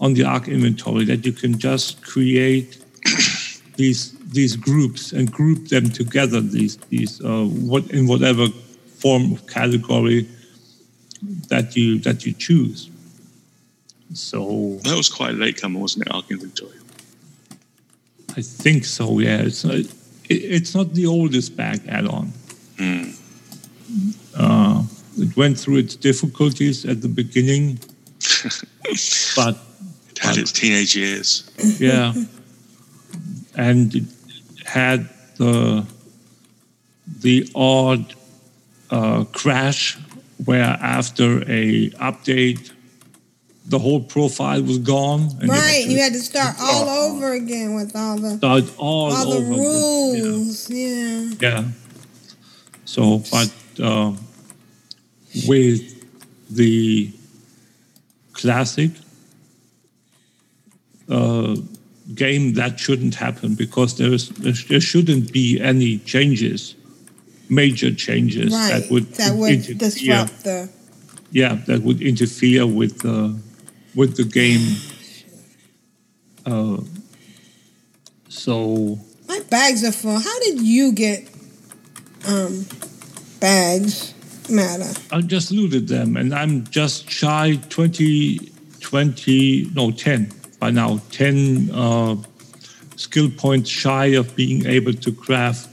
on the ArkInventory that you can just create [COUGHS] these these groups and group them together these these uh, what in whatever form of category that you that you choose. So That was quite a late comer, wasn't it? ArkInventory. I think so. Yeah, it's not, it, it's not the oldest bag add-on. Hmm. Uh, it went through its difficulties at the beginning, [LAUGHS] but It had its teenage years. yeah, and it had the the odd uh, crash where after a update, the whole profile was gone. And right. You You had had to start all over again with all the to all, all the over. with- rules. Yeah. Yeah. So, but uh, with the classic uh, game, that shouldn't happen because there's there shouldn't be any changes, major changes Right. that would that would interfere. disrupt the. Yeah, that would interfere with the with the game. Uh, so My bags are full. How did you get um bags? Matter. I just looted them, and I'm just shy 20, 20, no, 10 by now, 10 uh, skill points shy of being able to craft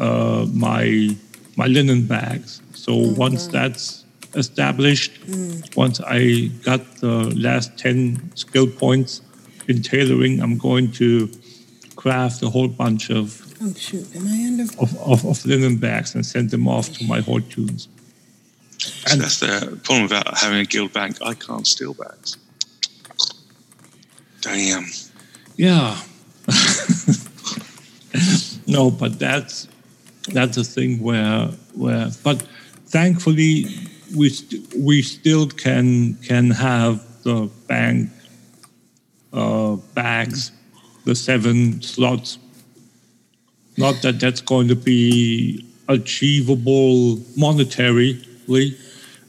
uh, my my linen bags. So once that's established, once I got the last 10 skill points in tailoring, I'm going to craft a whole bunch of, Oh shoot, am I under? of, of, of linen bags and send them off to my horde toons. So that's the problem about having a guild bank. I can't steal bags. Damn. Yeah. [LAUGHS] no, but that's that's a thing where where but thankfully we st- we still can can have the bank uh, bags, the seven slots. Not that that's going to be achievable monetarily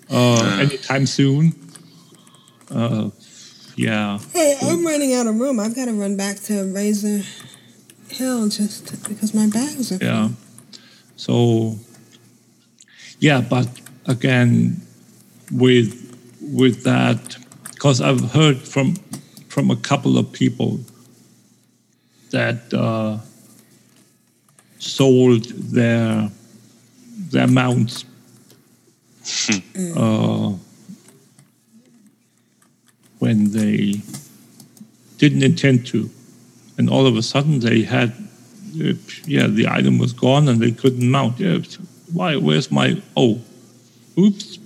uh, anytime soon. Uh, yeah. Hey, I'm running out of room. I've got to run back to Razor Hill just because my bags are. Yeah. So, yeah, but again, with with that, because I've heard from from a couple of people that uh, sold their their mounts. uh, when they didn't intend to, and all of a sudden they had uh, yeah, the item was gone and they couldn't mount. Yeah, why? Where's my? Oh, oops.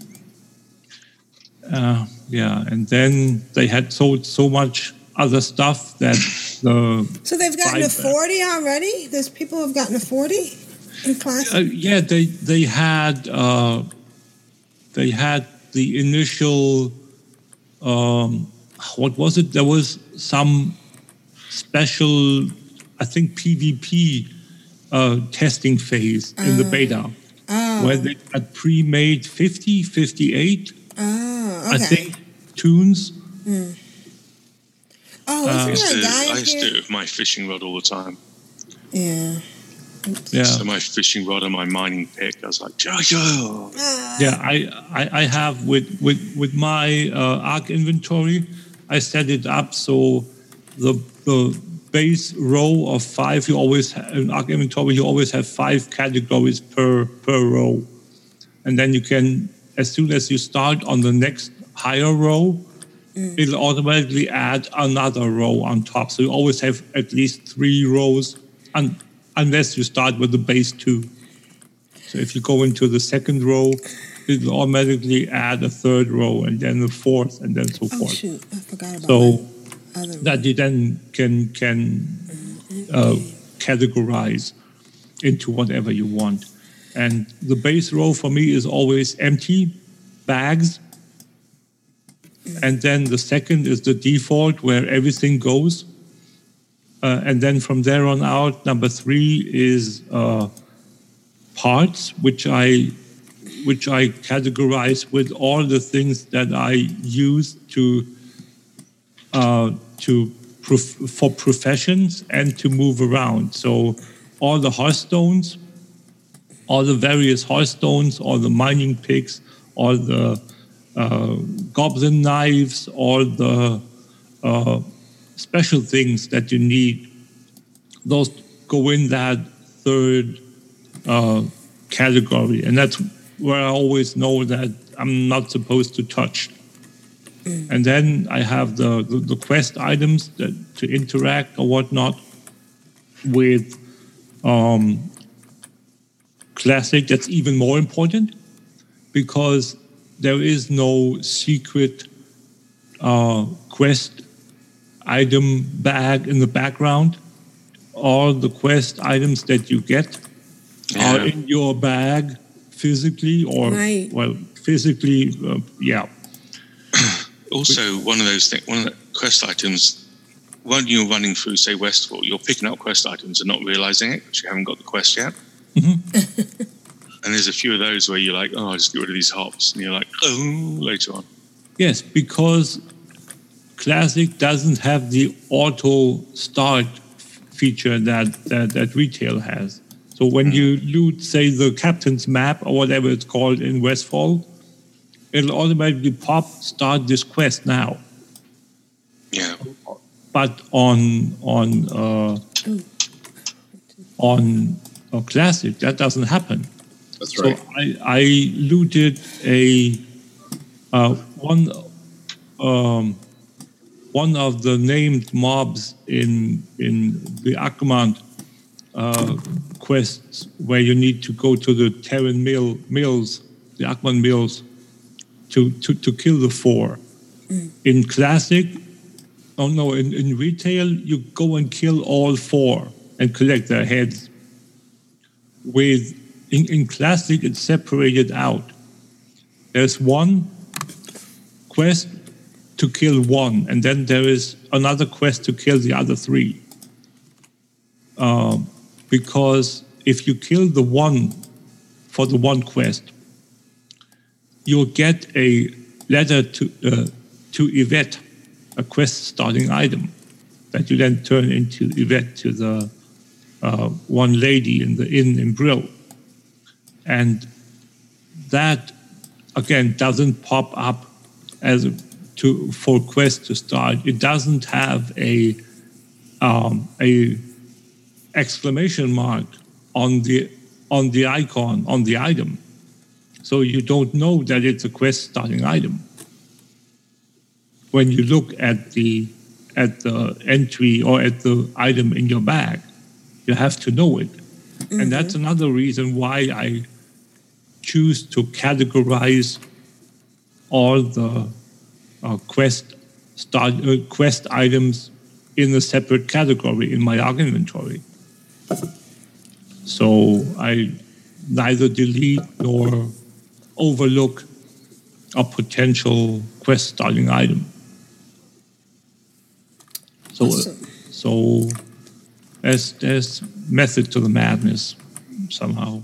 Uh, yeah, and then they had sold so much other stuff that the [LAUGHS] So they've gotten Five- 40 already? There's people who've gotten to 40 in class? uh, yeah they they had uh, they had the initial um, what was it? There was some special, I think PvP uh, testing phase in the beta Oh. where they had pre-made 50, 58, Oh, I think, toons. Mm. Oh, I isn't used, there a to, guy I used to do it with my fishing rod all the time. Yeah. Yeah. So my fishing rod and my mining pick, I was like, yeah, yeah. Yeah, I, I, I have with with with my uh, ArkInventory, I set it up so the the base row of five you always ha- in ArkInventory you always have five categories per per row, and then you can as soon as you start on the next higher row, mm. it'll automatically add another row on top. So you always have at least three rows, un- unless you start with the base two. So if you go into the second row, it'll automatically add a third row and then a fourth and then so Oh, forth. shoot. I forgot about So other that you then can can uh, categorize into whatever you want. And the base row for me is always empty bags. And then the second is the default where everything goes. Uh, and then from there on out, number three is uh, parts, which I which I categorize with all the things that I use to to prof- for professions and to move around. So all the hearthstones, all the various hearthstones, all the mining picks, all the uh, goblin knives, all the uh, special things that you need. Those go in that third uh, category, and that's where I always know that I'm not supposed to touch. And then I have the, the, the quest items that to interact or whatnot with um, classic. That's even more important because there is no secret uh, quest item bag in the background. All the quest items that you get are in your bag physically or Right. well physically uh, yeah Also, one of those things, one of the quest items, when you're running through, say, Westfall, you're picking up quest items and not realizing it because you haven't got the quest yet. Mm-hmm. [LAUGHS] and there's a few of those where you're like, oh, I'll just get rid of these hops. And you're like, oh, later on. Yes, because Classic doesn't have the auto start feature that, that, that retail has. So when mm. you loot, say, the captain's map or whatever it's called in Westfall, it'll automatically pop start this quest now. Yeah. But on on uh, on a classic, that doesn't happen. That's right. So I, I looted a uh, one um, one of the named mobs in in the Agamand uh, quests where you need to go to the Terran mill mills, the Agamand mills, to, to, to kill the four. In classic, oh no, in, in retail, you go and kill all four and collect their heads. With in, in classic, it's separated out. There's one quest to kill one, and then there is another quest to kill the other three. Um, because if you kill the one for the one quest, you'll get a letter to uh, to Yvette, a quest starting item that you then turn into Yvette to the uh, one lady in the inn in Brill, and that again doesn't pop up as a, to for quest to start. It doesn't have a um, a exclamation mark on the on the icon on the item so you don't know that it's a quest starting item. When you look at the at the entry or at the item in your bag you have to know it. And that's another reason why i choose to categorize all the uh, quest start uh, quest items in a separate category in my ArkInventory. So I neither delete nor overlook a potential quest starting item. So, so there's there's method to the madness somehow,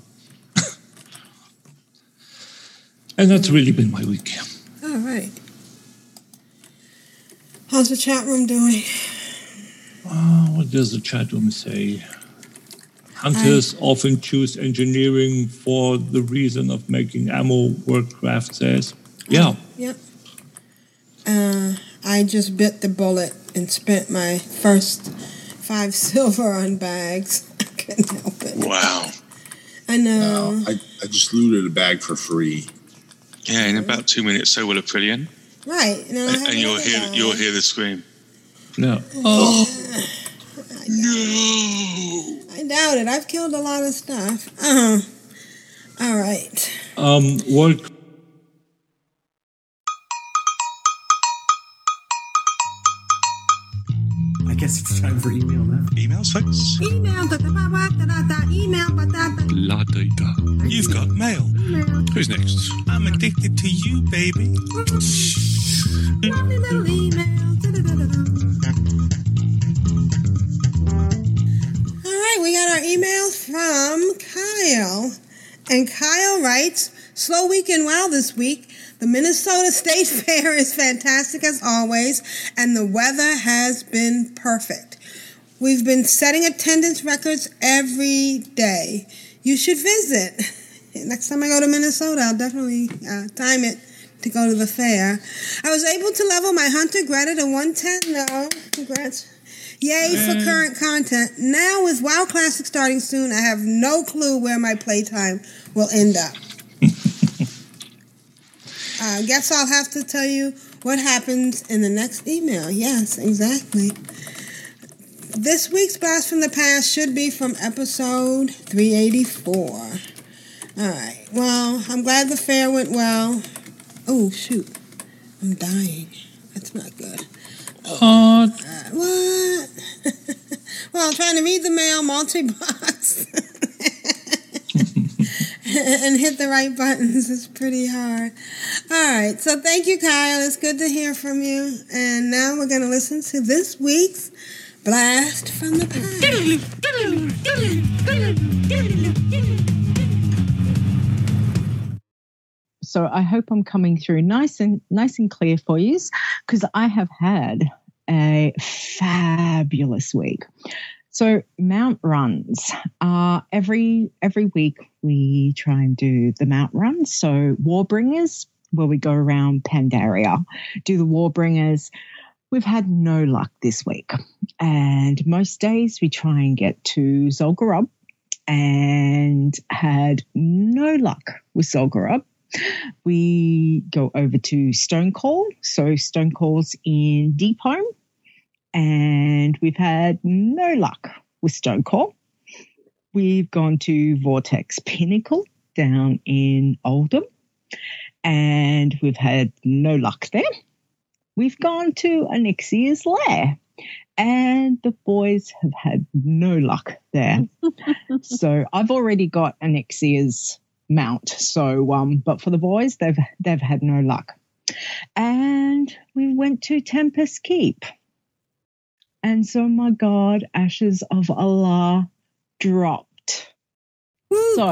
[LAUGHS] and that's really been my week. All right. How's the chat room doing? Uh, what does the chat room say? Hunters often choose engineering for the reason of making ammo, Warcraft says. Yeah. Yep. Uh, I just bit the bullet and spent my first five [LAUGHS] silver on bags. [LAUGHS] I couldn't help it. Wow. I know. I, I just looted a bag for free. Yeah, in about two minutes, so will Aprillian. Right. And, And, and you'll hear guy. you'll hear the scream. No. Oh. I doubt it. I've killed a lot of stuff. Uh-huh. All right. Um, World I guess it's time for email now. Emails, folks? Email, da, da, ba, ba, da, da, da, email, ba, da, da. La data. You've got mail. Who's next? I'm addicted to you, baby. Lovely little email. Right, we got our email from Kyle. And Kyle writes, Slow week and well this week. The Minnesota State [LAUGHS] Fair is fantastic as always, and the weather has been perfect. We've been setting attendance records every day. You should visit. [LAUGHS] Next time I go to Minnesota, I'll definitely uh, time it to go to the fair. I was able to level my Hunter Greta to 110 though. Congrats. Yay for mm. current content. Now with WoW Classic starting soon, I have no clue where my playtime will end up. [LAUGHS] I guess I'll have to tell you what happens in the next email. Yes, exactly. This week's Blast from the Past should be from episode 384. All right. Well, I'm glad the fair went well. Oh, shoot. I'm dying. That's not good. Uh, what? [LAUGHS] well, I'm trying to read the mail multi box [LAUGHS] and hit the right buttons. It's pretty hard. All right. So thank you, Kyle. It's good to hear from you. And now we're going to listen to this week's Blast from the past. So I hope I'm coming through nice and nice and clear for you because I have had a fabulous week. So mount runs. Uh, every every week we try and do the mount runs. So Warbringers, where we go around Pandaria, do the Warbringers. we've had no luck this week. And most days we try and get to Zul'Gurub and had no luck with Zul'Gurub. We go over to Stonecore. So Stonecore's in Deepholm. And we've had no luck with Stonecore. We've gone to Vortex Pinnacle down in Uldum. And we've had no luck there. We've gone to Onyxia's lair and the boys have had no luck there. [LAUGHS] so I've already got Onyxia's mount. So um but for the boys they've they've had no luck. And we went to Tempest Keep. And so my god, Ashes of Al'ar dropped. So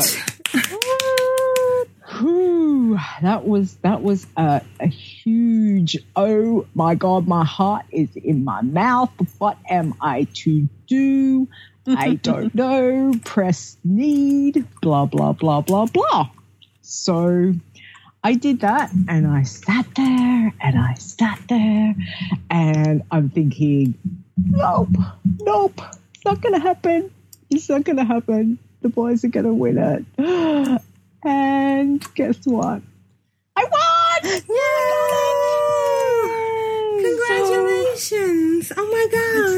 Whew, that was that was a, a huge oh my god my heart is in my mouth. What am i to do? I [LAUGHS] don't know. Press need blah blah blah blah blah. So i did that and i sat there and i sat there and i'm thinking nope nope it's not gonna happen it's not gonna happen the boys are gonna win it [GASPS] and guess what? I won! Congratulations! Oh my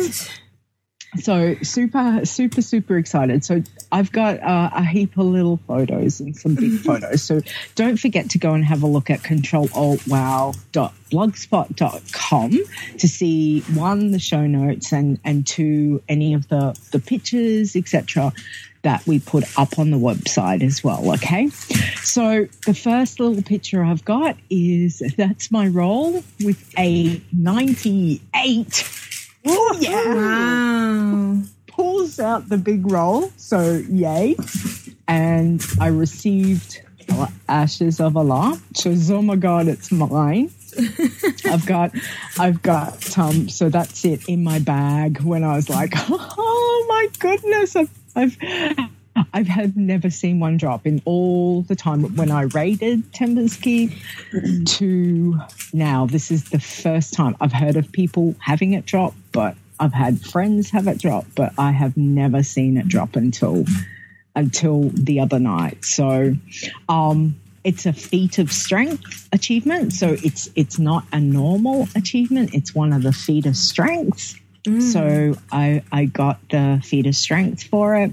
gosh. So super, super, super excited. So I've got uh, a heap of little photos and some big [LAUGHS] photos. So don't forget to go and have a look at controlaltwow.blogspot.com to see one the show notes and and two any of the the pictures etc that we put up on the website as well. Okay. So the first little picture I've got is that's my roll with a 98. Oh, yeah. Wow. Pulls out the big roll. So, yay. And I received Ashes of Al'ar. So, oh my God, it's mine. [LAUGHS] I've got, I've got, um, so that's it in my bag when I was like, [LAUGHS] oh my goodness, I've I've I've have never seen one drop in all the time when I raided Keep to now. This is the first time I've heard of people having it drop, but I've had friends have it drop, but I have never seen it drop until until the other night. So um it's a feat of strength achievement. So it's it's not a normal achievement. It's one of the feat of strengths. So I I got the feat of strength for it.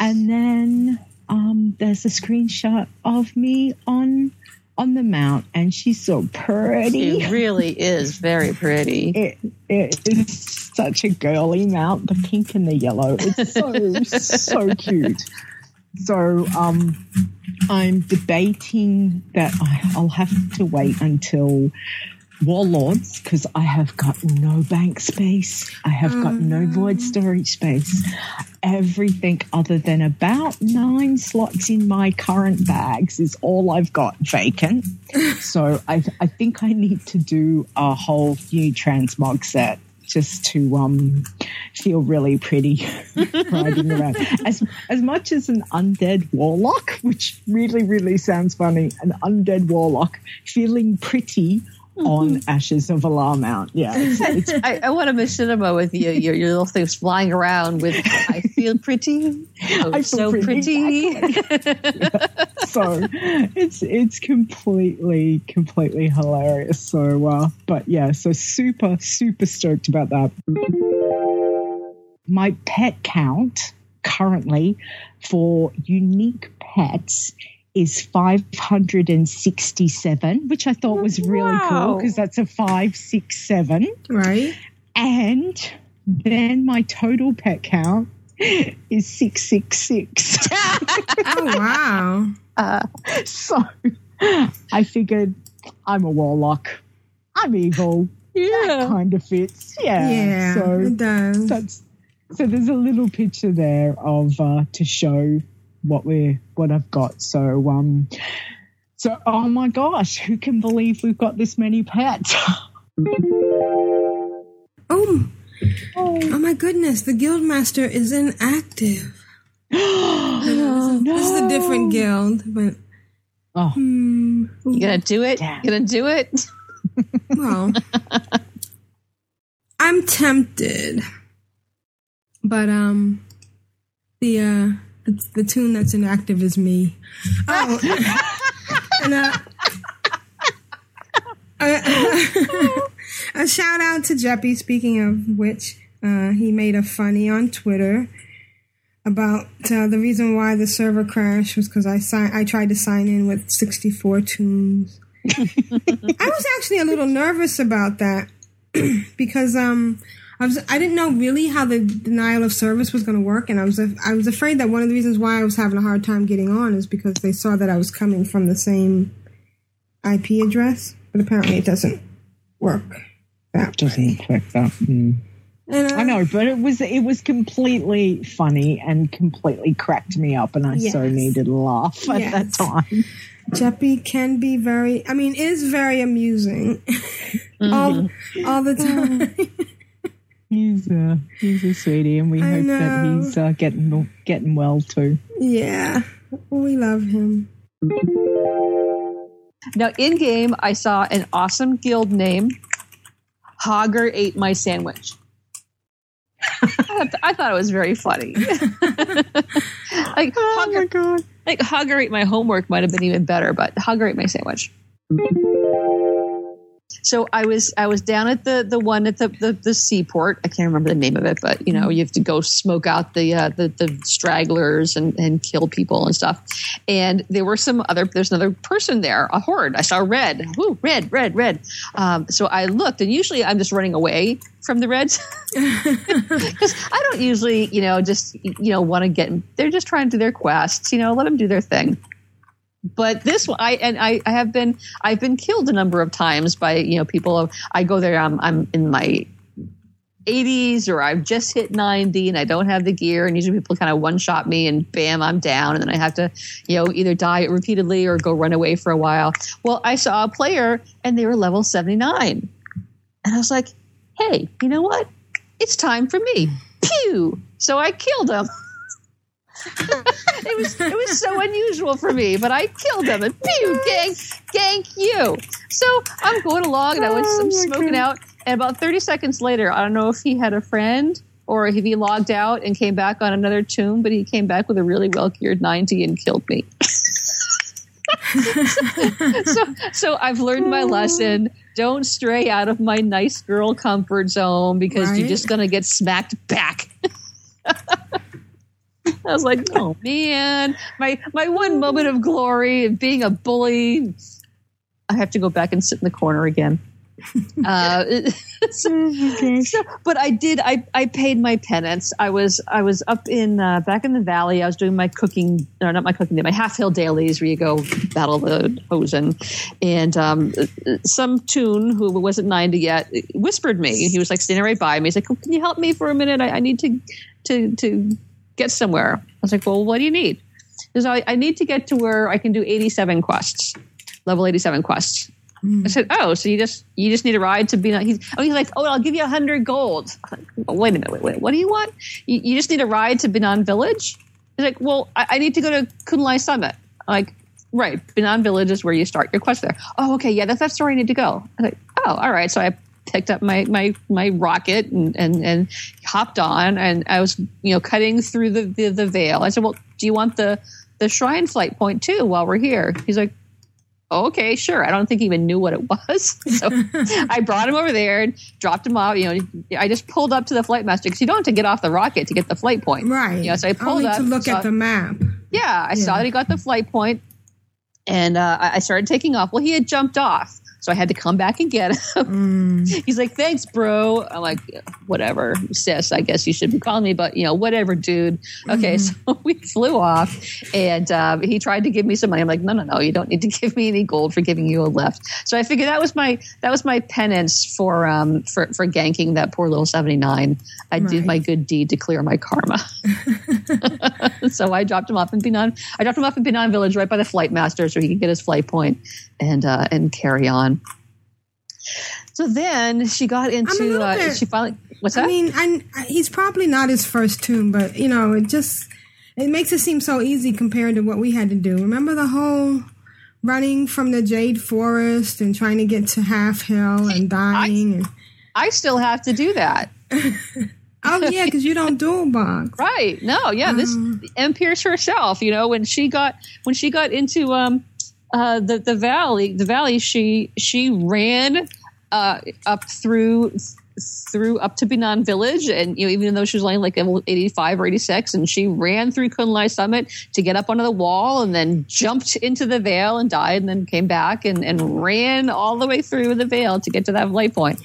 And then um, there's a screenshot of me on on the mount, and she's so pretty. She really is very pretty. [LAUGHS] It, it is such a girly mount, the pink and the yellow. It's so [LAUGHS] so cute. So um, I'm debating that I, I'll have to wait until Warlords because I have got no bank space. I have got no void storage space. Everything other than about nine slots in my current bags is all I've got vacant. [LAUGHS] so I, I think I need to do a whole new transmog set just to um, feel really pretty [LAUGHS] riding around. As as much as an undead warlock, which really really sounds funny, an undead warlock feeling pretty on [LAUGHS] Ashes of Al'ar Mount. Yeah, it's, it's [LAUGHS] I, I want a machinima with you, your, your little things flying around with I feel pretty. [LAUGHS] Oh, I feel so pretty, pretty. so it's it's completely completely hilarious. So, uh, but yeah, so super super stoked about that. My pet count currently for unique pets is 567, which I thought was really cool because that's a 567. Right. And then my total pet count is 666. [LAUGHS] oh, wow. [LAUGHS] Uh, so I figured I'm a warlock. I'm evil. Yeah. That kind of fits. Yeah. Yeah, so it does. That's, so there's a little picture there of uh, to show what we're what I've got. So um so oh my gosh, who can believe we've got this many pets? [LAUGHS] Oh, oh my goodness, the guildmaster is inactive. [GASPS] no, This is a different guild, but oh, hmm, You gonna do it? You gonna do it? [LAUGHS] well, I'm tempted, but um, the uh, the, the toon that's inactive is me. Oh, [LAUGHS] and uh, a, [LAUGHS] a shout out to Jeppy. Speaking of which, uh, he made a funny on Twitter about uh, the reason why the server crashed was because I sign I tried to sign in with 64 toons. [LAUGHS] I was actually a little nervous about that [CLEARS THROAT] because um I was I didn't know really how the denial of service was going to work, and I was I was afraid that one of the reasons why I was having a hard time getting on is because they saw that I was coming from the same IP address, but apparently it doesn't work. That doesn't work that. Mm. And, uh, I know, but it was it was completely funny and completely cracked me up, and I so needed a laugh at Yes. that time. Jeppy can be very, I mean, is very amusing all, all the [LAUGHS] time. He's uh, he's a sweetie, and we I hope that he's uh, getting getting well too. yeah, we love him. Now, in game, I saw an awesome guild name. Hogger ate my sandwich. I, thought, I thought it was very funny. [LAUGHS] like, oh my god! Like Hogger ate my homework might have been even better, but Hogger ate my sandwich. So I was I was down at the the one at the, the the seaport. I can't remember the name of it, but you know you have to go smoke out the uh, the, the stragglers and and kill people and stuff. And there were some other. There's another person there, a horde. I saw red. Woo, red, red, red. Um, so I looked, and usually I'm just running away from the reds [LAUGHS] [LAUGHS] because I don't usually you know just you know want to get. They're just trying to do their quests. You know, let them do their thing but this one i and I, I have been i've been killed a number of times by you know people i go there i'm, I'm in my 80s or i've just hit 90 and i don't have the gear and usually people kind of one shot me and bam i'm down and then i have to you know either die repeatedly or go run away for a while. Well i saw a player and they were level 79 and i was like hey you know what? It's time for me. Pew so i killed him [LAUGHS] it was it was so unusual for me, but I killed him and pew, gang, gank you. So I'm going along and I was I'm smoking out, and about 30 seconds later, I don't know if he had a friend or if he logged out and came back on another toon, but he came back with a really well geared 90 and killed me. [LAUGHS] so so I've learned my lesson. Don't stray out of my nice girl comfort zone because you're just gonna get smacked back. [LAUGHS] I was like, oh man, my my one moment of glory of being a bully. I have to go back and sit in the corner again. [LAUGHS] uh, so, [LAUGHS] [LAUGHS] so- but I did. I, I paid my penance. I was I was up in uh, back in the valley. I was doing my cooking, no, not my cooking day, my Halfhill dailies where you go battle the hozen. And um, some toon who wasn't ninety yet whispered me. He was like standing right by me. He's like, oh, "Can you help me for a minute? I, I need to to to get somewhere." I was like, "Well, what do you need?" Because I, I need to get to where I can do eighty-seven quests, level eighty-seven quests. Hmm. I said, "Oh, so you just you just need a ride to be?" Not, he's oh, he's like, "Oh, I'll give you a hundred gold." I'm like, "Oh, wait a minute, wait, wait, what do you want? You, you just need a ride to Binan Village? He's like, "Well, I, I need to go to Kun-Lai Summit." I'm like, right, Binan Village is where you start your quest there. Oh, okay, yeah, that's that's where I need to go. I was like, "Oh, all right." So I picked up my my my rocket and and and hopped on, and I was you know cutting through the the, the veil. I said, "Well, do you want the the shrine flight point too while we're here?" He's like okay, sure. I don't think he even knew what it was. [LAUGHS] So [LAUGHS] I brought him over there and dropped him off. You know, I just pulled up to the flight master because you don't have to get off the rocket to get the flight point. Right. You know, so I pulled Only up to look saw- at the map. Yeah, I saw that he got the flight point, and uh, I started taking off. Well, he had jumped off. So I had to come back and get him. [LAUGHS] He's like, "Thanks, bro." I'm like, "Whatever, sis. I guess you should be calling me, but you know, whatever, dude." Okay, so [LAUGHS] we flew off, and uh, he tried to give me some money. I'm like, "No, no, no. You don't need to [LAUGHS] give me any gold for giving you a lift." So I figured that was my that was my penance for um for for ganking that poor little 79. I did my good deed to clear my karma. so I dropped him off in Binan. I dropped him off in Binan Village right by the flight master so he could get his flight point and uh, and carry on. So then she got into uh, she finally what's that? I mean, I, he's probably not his first toon, but you know, it just it makes it seem so easy compared to what we had to do. Remember the whole running from the Jade Forest and trying to get to Halfhill and dying. and, I still have to do that. [LAUGHS] oh yeah, because you don't dual box. Right. No, yeah, this M Pierce herself, you know, when she got when she got into um uh the the valley, the valley she she ran uh up through through up to Binan village. And you know even though she was only like 85 or 86 and she ran through Kun-Lai summit to get up onto the wall and then jumped into the veil and died and then came back and, and ran all the way through the veil to get to that light point.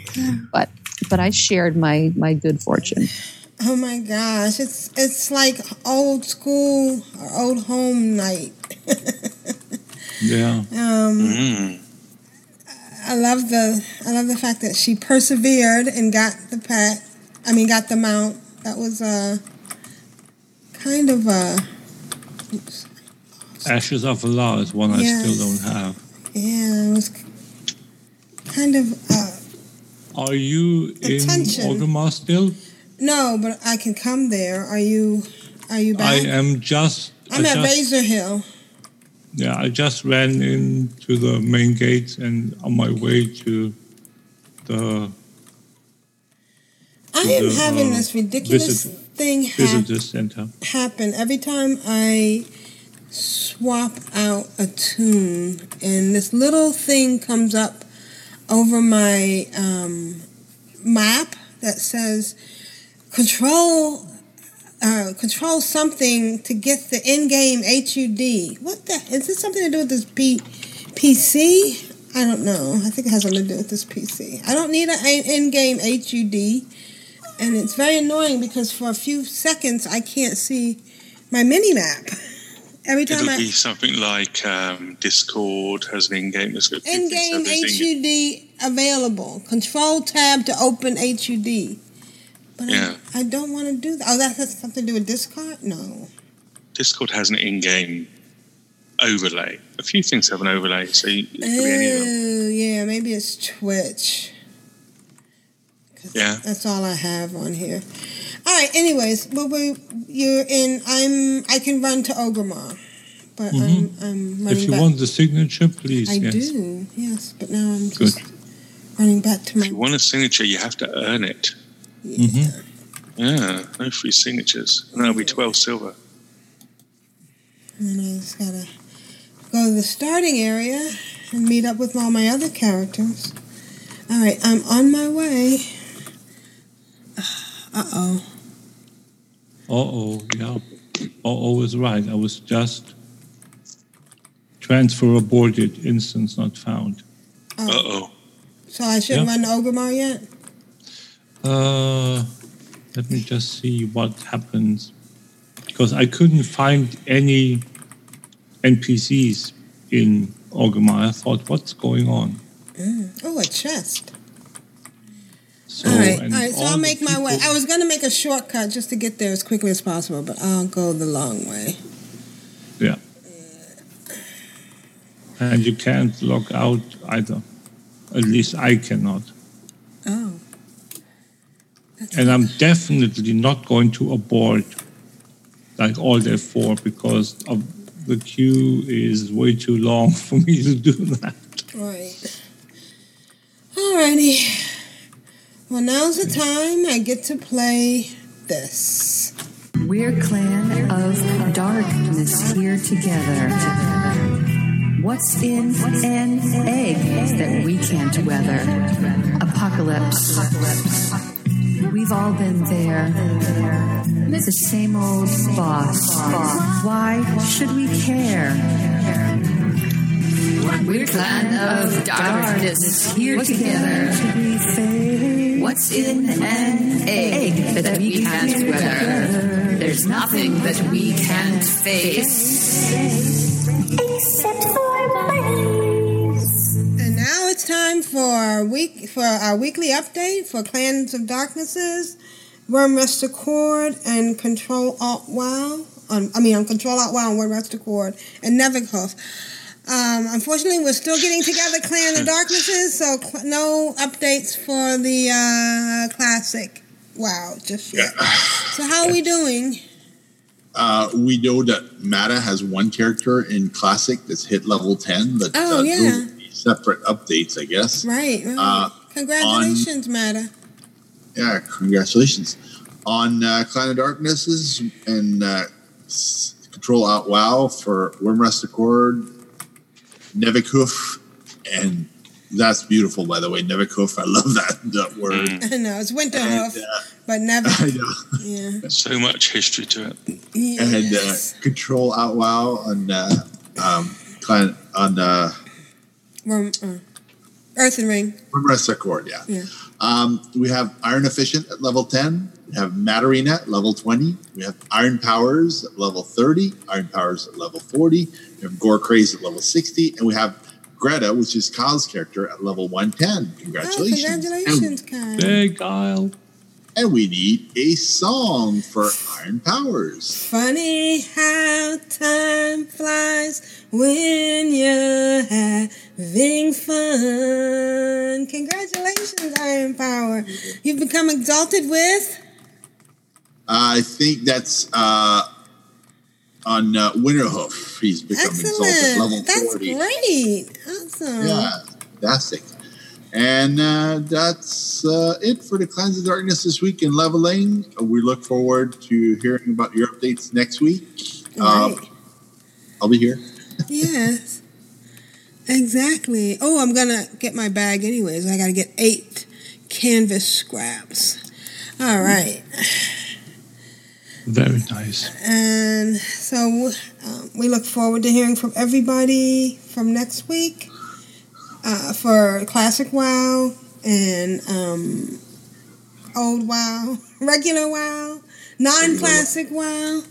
But but I shared my my good fortune. Oh my gosh, it's it's like old school or old home night. [LAUGHS] Yeah. Um, Mm. I love the I love the fact that she persevered and got the pet. I mean, got the mount. That was uh, kind of uh, Ashes of Al'ar is one I still don't have. yeah, it was kind of uh, Are you in Attention. Orgrimmar still? no, but I can come there. Are you are you back? I am just. I'm I at just, Razor Hill. Yeah, I just ran into the main gate and on my way to the I am the, having uh, this ridiculous visit- thing center. happen every time I swap out a toon, and this little thing comes up over my um, map that says control. Uh, control something to get the in-game HUD. What the? Is this something to do with this P, PC? I don't know. I think it has something to do with this PC. I don't need an in-game HUD, and it's very annoying because for a few seconds I can't see my mini map. Every time It'll I be something like um, Discord has an in-game in-game HUD available. Control tab to open HUD. But Yeah. I, I don't want to do that. Oh, that has something to do with Discord? No. Discord has an in-game overlay. A few things have an overlay, so you, it could be any of them. Oh, yeah, maybe it's Twitch. Yeah. That's all I have on here. All right. Anyways, well, we you're in. I'm. I can run to Orgrimmar, but Mhm. I'm. I'm running If you back. want the signature, please. I yes. do. Yes, but now I'm Good. just running back to my. If you want a signature, you have to earn it. Mm-hmm. Yeah, no free signatures. And that'll be 12 silver. And then I just gotta go to the starting area and meet up with all my other characters. All right, I'm on my way. [SIGHS] Uh oh. Uh oh, yeah. Uh oh is right. I was just transfer aborted, instance not found. Oh. Uh-oh. So I shouldn't Yeah. run to Orgrimmar yet? Uh, let me just see what happens. Because I couldn't find any NPCs in Orgrimmar. I thought, what's going on? Mm. Oh, a chest. So, all right, all right. So all I'll make my way. I was gonna make a shortcut just to get there as quickly as possible, but I'll go the long way. Yeah. And you can't log out either. At least I cannot. Oh. And I'm definitely not going to abort like all day four because of the queue is way too long [LAUGHS] for me to do that. Right. Alrighty. Well, now's the time I get to play this. We're clan of darkness here together. What's in an egg that we can't weather? Apocalypse. We've all been there. It's the same old boss. Why should we care? We're clan of darkness here together. What's in an egg that we can't weather? There's nothing that we can't face. Except for And now it's time for our week for our weekly update for Clans of Darknesses, Wyrmrest Accord, and Control Alt Wow. On, I mean, on Control Alt Wow and Wyrmrest Accord and Nevikov. Um, unfortunately, we're still getting together Clan of Darknesses, so cl- no updates for the uh, classic. Wow, just yet. So how are we doing? Uh, we know that Mata has one character in Classic that's hit level 10. But, Oh, uh, yeah. Those would be separate updates, I guess. Right, right. Uh, Congratulations, Matta. Yeah, congratulations on uh, Clan of Darknesses and uh, Control Out WoW for Wyrmrest Accord, Nevikhoof, and that's beautiful, by the way. Nevikhoof, I love that, that word. [LAUGHS] I know it's winter And, uh, but [LAUGHS] never. I know. Yeah. So much history to it. Yes. And uh, Control Out WoW on uh, um, Clan on uh, Worm, uh, Earthen Ring. Wyrmrest Accord, yeah. Yeah. Um, we have Iron Efficient at level 10. We have Matarina at level 20. We have Iron Powers at level 30. Iron Powers at level 40. We have Gore Craze at level 60. And we have Greta, which is Kyle's character, at level 110. Congratulations. Oh, congratulations, Kyle. Big Kyle. And we need a song for Iron Powers. Funny how time flies when you're having fun. Congratulations, Iron Power. You've become exalted with. I think that's uh, on uh, Winterhoof. He's become exalted Excellent. level That's 40. great. Awesome. Yeah, fantastic. And uh, that's uh, it for the Clans of Darkness this week in leveling. We look forward to hearing about your updates next week. Um, I'll be here. Yes. Exactly. Oh, I'm gonna get my bag anyways. I gotta get eight canvas scraps. All right. Very nice. And so um, we look forward to hearing from everybody from next week uh, for Classic WoW and um, Old WoW, [LAUGHS] regular WoW, non classic WoW.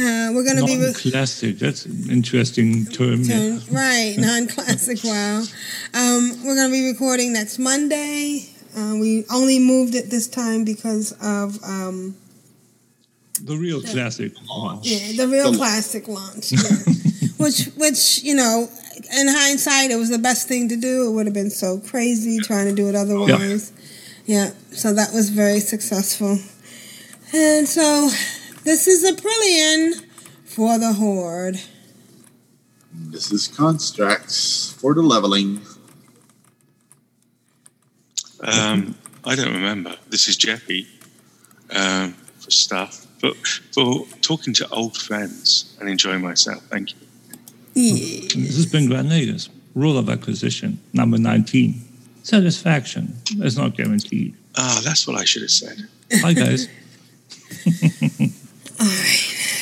Uh, we're going to be. Re- Non-classic. That's an interesting term. yeah. Right, non-classic WoW. Um, we're going to be recording next Monday. Uh, we only moved it this time because of um, The real classic. Wow. yeah, the real classic launch, yeah. [LAUGHS] which which you know, in hindsight, it was the best thing to do. It would have been so crazy trying to do it otherwise. Yeah, so that was very successful. And so, this is Aprillian for the Horde. This is Constraxx for the leveling. Um, I don't remember. This is Jeffy um, for stuff, but for talking to old friends and enjoying myself. Thank you. This has been Grand Nagus. Rule of acquisition, number 19. Satisfaction is not guaranteed. Ah, that's what I should have said. Hi, guys. [LAUGHS] All right.